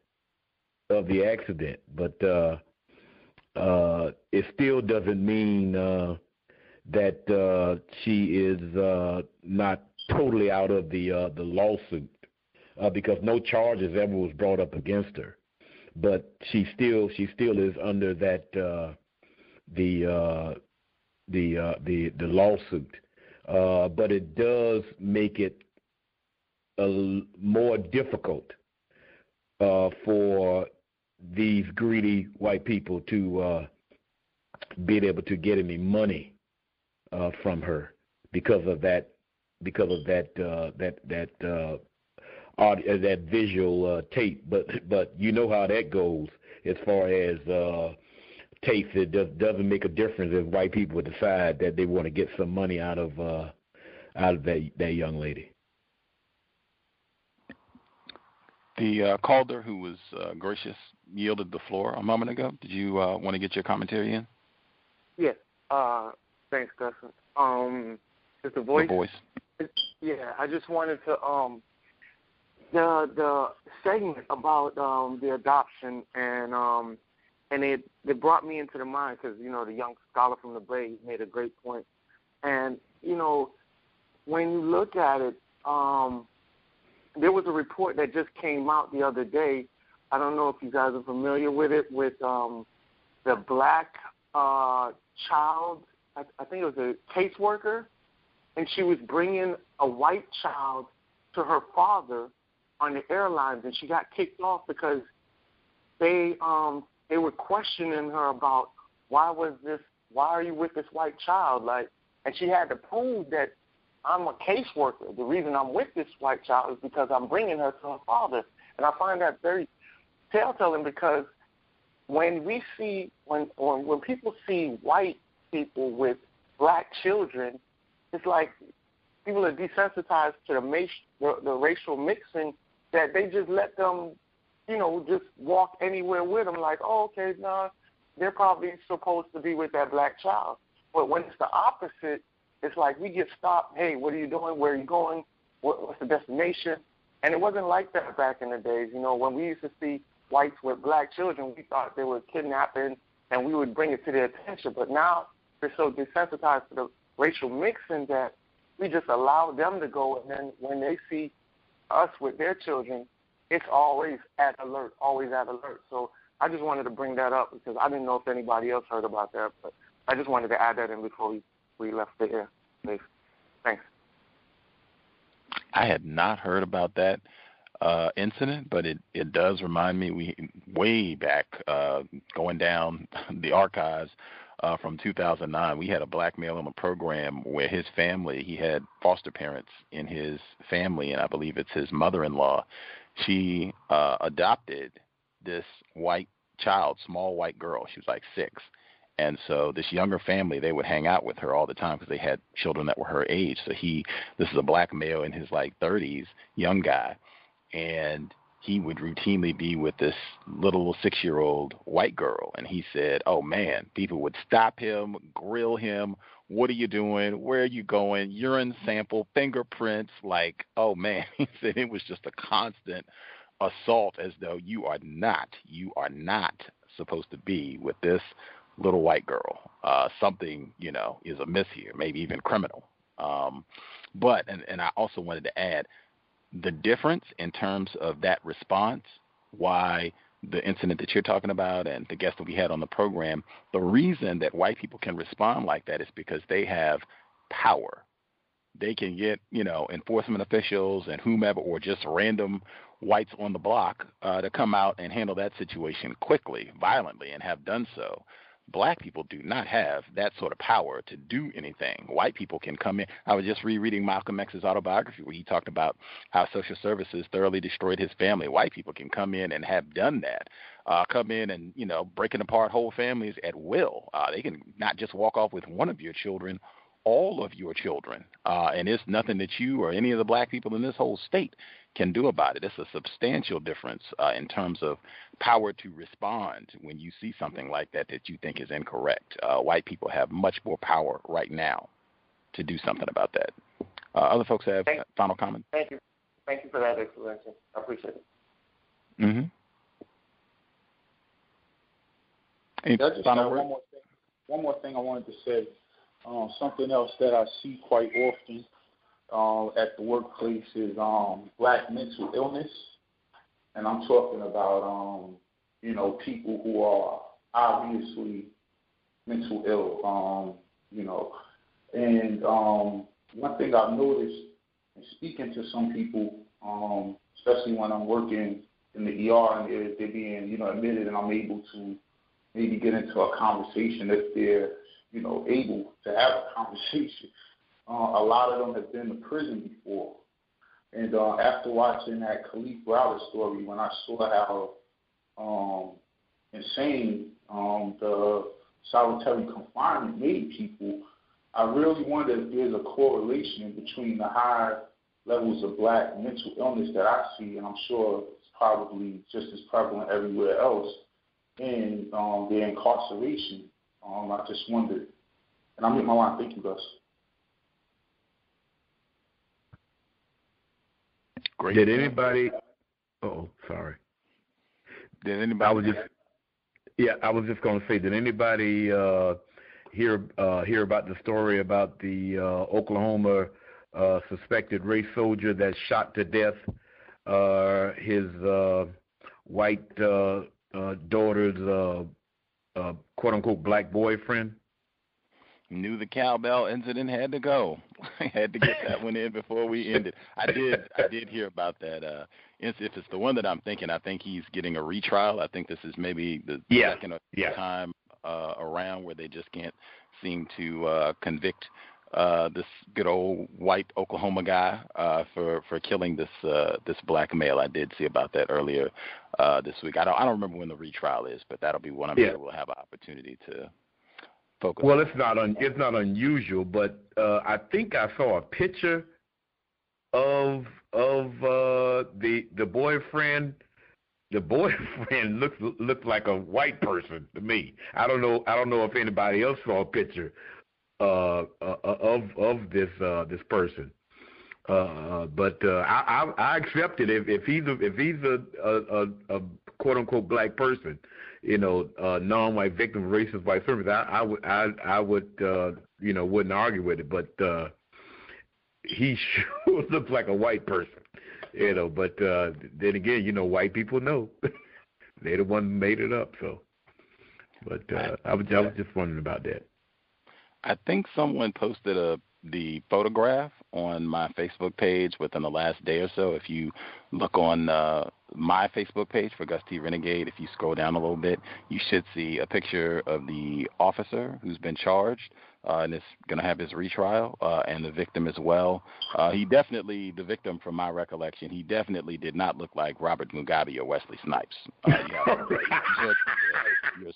of the accident? But uh, uh, it still doesn't mean uh, that uh, she is uh, not totally out of the uh, the lawsuit uh, because no charges ever was brought up against her. But she still she still is under that uh, the uh, the uh, the the lawsuit. Uh, but it does make it a, more difficult uh, for these greedy white people to uh, be able to get any money uh, from her because of that because of that uh, that that uh, audio, that visual uh, tape. But but you know how that goes as far as uh, tapes. It does, doesn't make a difference if white people decide that they want to get some money out of uh, out of that that young lady. The uh, Calder, who was uh, gracious, yielded the floor a moment ago. Did you uh, want to get your commentary in? Yes. Uh, thanks, Gus. Um, it's the voice. The voice. Yeah, I just wanted to um the the segment about um the adoption and um and it it brought me into the mind because you know the young scholar from the Bay made a great point. point, and you know when you look at it, um there was a report that just came out the other day. I don't know if you guys are familiar with it, with um, the black uh, child. I, I think it was a caseworker, and she was bringing a white child to her father on the airlines, and she got kicked off because they um, they were questioning her about why was this, why are you with this white child, like, and she had to prove that I'm a caseworker. The reason I'm with this white child is because I'm bringing her to her father. And I find that very telltale because when we see, when, when, when people see white people with black children, it's like people are desensitized to the, the, racial mixing that they just let them, you know, just walk anywhere with them like, oh, okay, no, nah, they're probably supposed to be with that black child. But when it's the opposite, it's like we get stopped. Hey, what are you doing? Where are you going? What, what's the destination? And it wasn't like that back in the days. You know, when we used to see whites with black children, we thought they were kidnapping, and we would bring it to their attention. But now they're so desensitized to the racial mixing that we just allow them to go. And then when they see us with their children, it's always at alert, always at alert. So I just wanted to bring that up because I didn't know if anybody else heard about that, but I just wanted to add that in before we we left the air. Thanks. I had not heard about that uh, incident, but it, it does remind me we way back uh, going down <laughs> the archives uh, from 2009. We had a black male on the program where his family, he had foster parents in his family, and I believe it's his mother-in-law. She uh, adopted this white child, small white girl. She was like six. And so this younger family, they would hang out with her all the time because they had children that were her age. So he, this is a black male in his like 30s, young guy, and he would routinely be with this little six year old white girl. And he said, Oh man, people would stop him, grill him. What are you doing? Where are you going? Urine sample, fingerprints. Like, oh man, <laughs> he said it was just a constant assault as though you are not, you are not supposed to be with this little white girl. Uh, something, you know, is amiss here, maybe even criminal. Um, but, and, and I also wanted to add, the difference in terms of that response, why the incident that you're talking about and the guest that we had on the program, the reason that white people can respond like that is because they have power. They can get, you know, enforcement officials and whomever, or just random whites on the block uh, to come out and handle that situation quickly, violently, and have done so black people do not have that sort of power to do anything. White people can come in. I was just rereading Malcolm X's autobiography where he talked about how social services thoroughly destroyed his family. White people can come in and have done that. Uh, come in and you know breaking apart whole families at will. Uh, they can not just walk off with one of your children, all of your children. Uh, and it's nothing that you or any of the black people in this whole state can do about it. It's a substantial difference uh, in terms of power to respond when you see something like that that you think is incorrect. Uh, white people have much more power right now to do something about that. Uh, other folks have thank, final comments? Thank you. Thank you for that explanation. I appreciate it. Mm-hmm. Any just final one more thing. One more thing I wanted to say. Um, something else that I see quite often uh, at the workplace is um, black mental illness, and I'm talking about um, you know people who are obviously mental ill, um, you know, and um, one thing I've noticed in speaking to some people, um, especially when I'm working in the ER and they're, they're being you know admitted, and I'm able to maybe get into a conversation if they're you know able to have a conversation uh, a lot of them have been to prison before. And uh, after watching that Kalief Browder story, when I saw how um, insane um, the solitary confinement made people, I really wonder if there's a correlation between the high levels of black mental illness that I see, and I'm sure it's probably just as prevalent everywhere else, and um, their incarceration. Um, I just wondered. And I'm in my line. Thank you, Gus. Great. Did anybody? Oh, sorry. Did anybody? I was just. Yeah, I was just going to say, did anybody uh, hear uh, hear about the story about the uh, Oklahoma uh, suspected race soldier that shot to death uh, his uh, white uh, uh, daughter's uh, quote unquote black boyfriend? knew the cowbell incident had to go. <laughs> I had to get that one in before we ended. I did I did hear about that. Uh if it's the one that I'm thinking, I think he's getting a retrial. I think this is maybe the yeah. second or yeah. time uh around where they just can't seem to uh convict uh this good old white Oklahoma guy uh for for killing this uh this black male. I did see about that earlier uh this week. I don't I don't remember when the retrial is, but that'll be one I'm yeah. sure we'll have an opportunity to focus. Well, it's not un, it's not unusual, but uh, I think I saw a picture of of uh, the the boyfriend. The boyfriend <laughs> looked looked like a white person to me. I don't know. I don't know if anybody else saw a picture uh, uh, of of this uh, this person. Uh, but uh, I, I I accept it if if he's a, if he's a, a, a, a quote unquote black person you know, uh, non-white victim of racist white supremacy, I, I would, I, I would, uh, you know, wouldn't argue with it. But uh, he <laughs> sure looks like a white person, you know. But uh, then again, you know, white people know <laughs> they the one made it up. So, but uh, I was, I was just wondering about that. I think someone posted a the photograph on my Facebook page within the last day or so. If you look on uh, my Facebook page for Gus T Renegade, if you scroll down a little bit, you should see a picture of the officer who's been charged uh, and is going to have his retrial, uh, and the victim as well. Uh, he definitely, the victim, from my recollection, he definitely did not look like Robert Mugabe or Wesley Snipes. Uh, <laughs>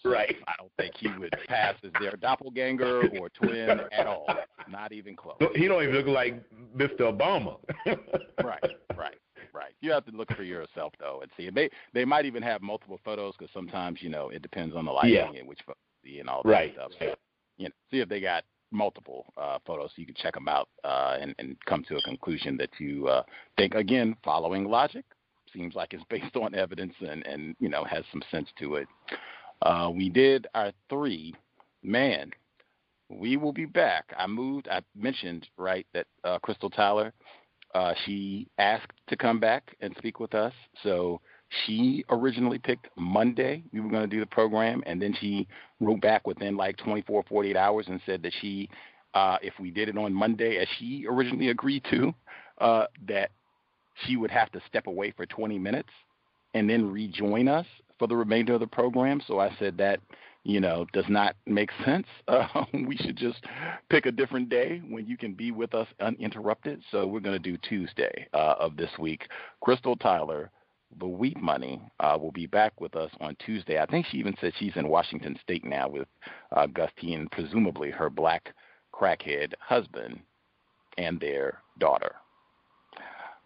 right. I don't think he would pass as their doppelganger or twin at all. Not even close. He don't even look like Mr. Obama. <laughs> right, right right. You have to look for yourself though and see. They they might even have multiple photos because sometimes you know it depends on the lighting Yeah. and which photo and all that Right. stuff. So you know, see if they got multiple uh, photos so you can check them out uh, and and come to a conclusion that you uh, think again following logic seems like it's <laughs> based on evidence and and you know has some sense to it. Uh, we did our three. Man, we will be back. I moved. I mentioned right that uh, Crystal Tyler uh, she asked to come back and speak with us. So she originally picked Monday. We were going to do the program, and then she wrote back within like 24, 48 hours and said that she, uh, if we did it on Monday, as she originally agreed to, uh, that she would have to step away for 20 minutes and then rejoin us for the remainder of the program. So I said that, you know, does not make <laughs> sense. Uh, we should just pick a different day when you can be with us uninterrupted. So we're going to do Tuesday uh, of this week. Crystal Tyler, the Wheat Money, uh, will be back with us on Tuesday. I think she even said she's in Washington State now with uh, Gus T and presumably her black crackhead husband and their daughter.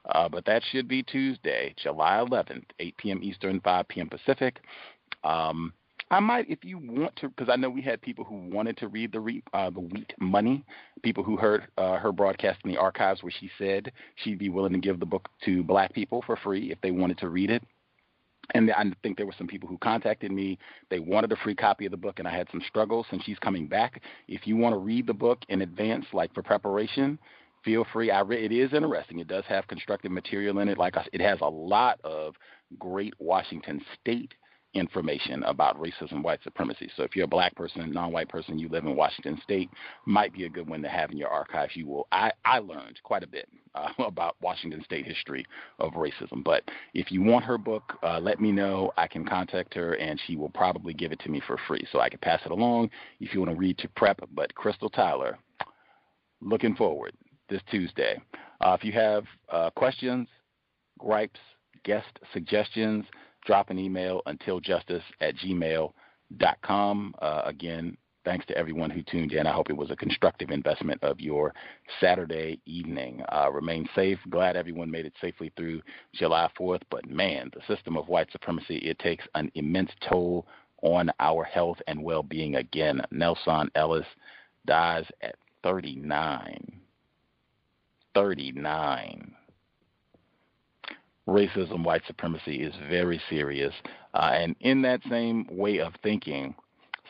Uh, but that should be Tuesday, July 11th, 8 p.m. Eastern, 5 p.m. Pacific. Um, I might, if you want to, because I know we had people who wanted to read the uh, the Wheat Money, people who heard uh, her broadcast in the archives where she said she'd be willing to give the book to black people for free if they wanted to read it. And I think there were some people who contacted me. They wanted a free copy of the book, and I had some struggles. Since she's coming back, if you want to read the book in advance, like for preparation, feel free. I re- it is interesting. It does have constructive material in it. Like I, it has a lot of great Washington State information about racism, white supremacy. So if you're a black person, non-white person, you live in Washington State, might be a good one to have in your archives. You will. I I learned quite a bit uh, <laughs> about Washington State history of racism. But if you want her book, uh, let me know. I can contact her, and she will probably give it to me for free, so I can pass it along if you want to read to prep. But Crystal Tyler, looking forward this Tuesday. Uh, if you have uh, questions, gripes, guest suggestions, drop an email untiljustice at gmail.com. Uh, again, thanks to everyone who tuned in. I hope it was a constructive investment of your Saturday evening. Uh, remain safe. Glad everyone made it safely through July 4th. But man, the system of white supremacy, it takes an immense toll on our health and well being again. Nelsan Ellis dies at 39. 39. Racism, white supremacy is very serious. Uh, and in that same way of thinking,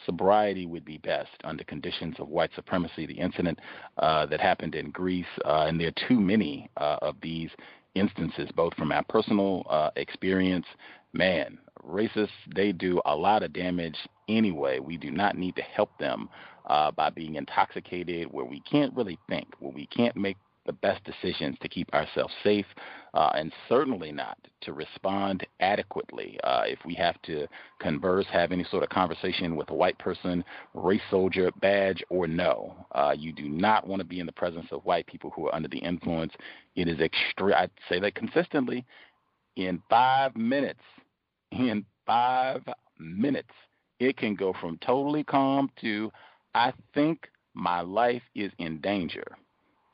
sobriety would be best under conditions of white supremacy. The incident uh, that happened in Greece, uh, and there are too many uh, of these instances, both from our personal uh, experience. Man, racists, they do a lot of damage anyway. We do not need to help them uh, by being intoxicated, where we can't really think, where we can't make the best decisions to keep ourselves safe, uh, and certainly not to respond adequately. Uh, if we have to converse, have any sort of conversation with a white person, race soldier, badge or no, uh, you do not want to be in the presence of white people who are under the influence. It is extreme. I say that consistently. In five minutes, in five minutes, it can go from totally calm to I think my life is in danger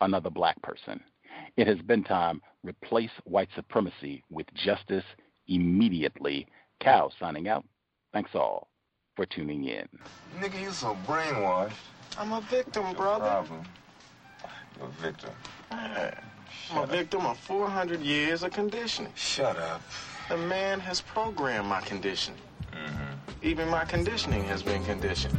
another black person. It has been time. Replace white supremacy with justice immediately. Cal signing out. Thanks all for tuning in. Nigga, you so brainwashed. I'm a victim, brother. Problem. a victim. I'm a victim of 400 years of conditioning. Shut up. The man has programmed my conditioning. Mm-hmm. Even my conditioning has been conditioned.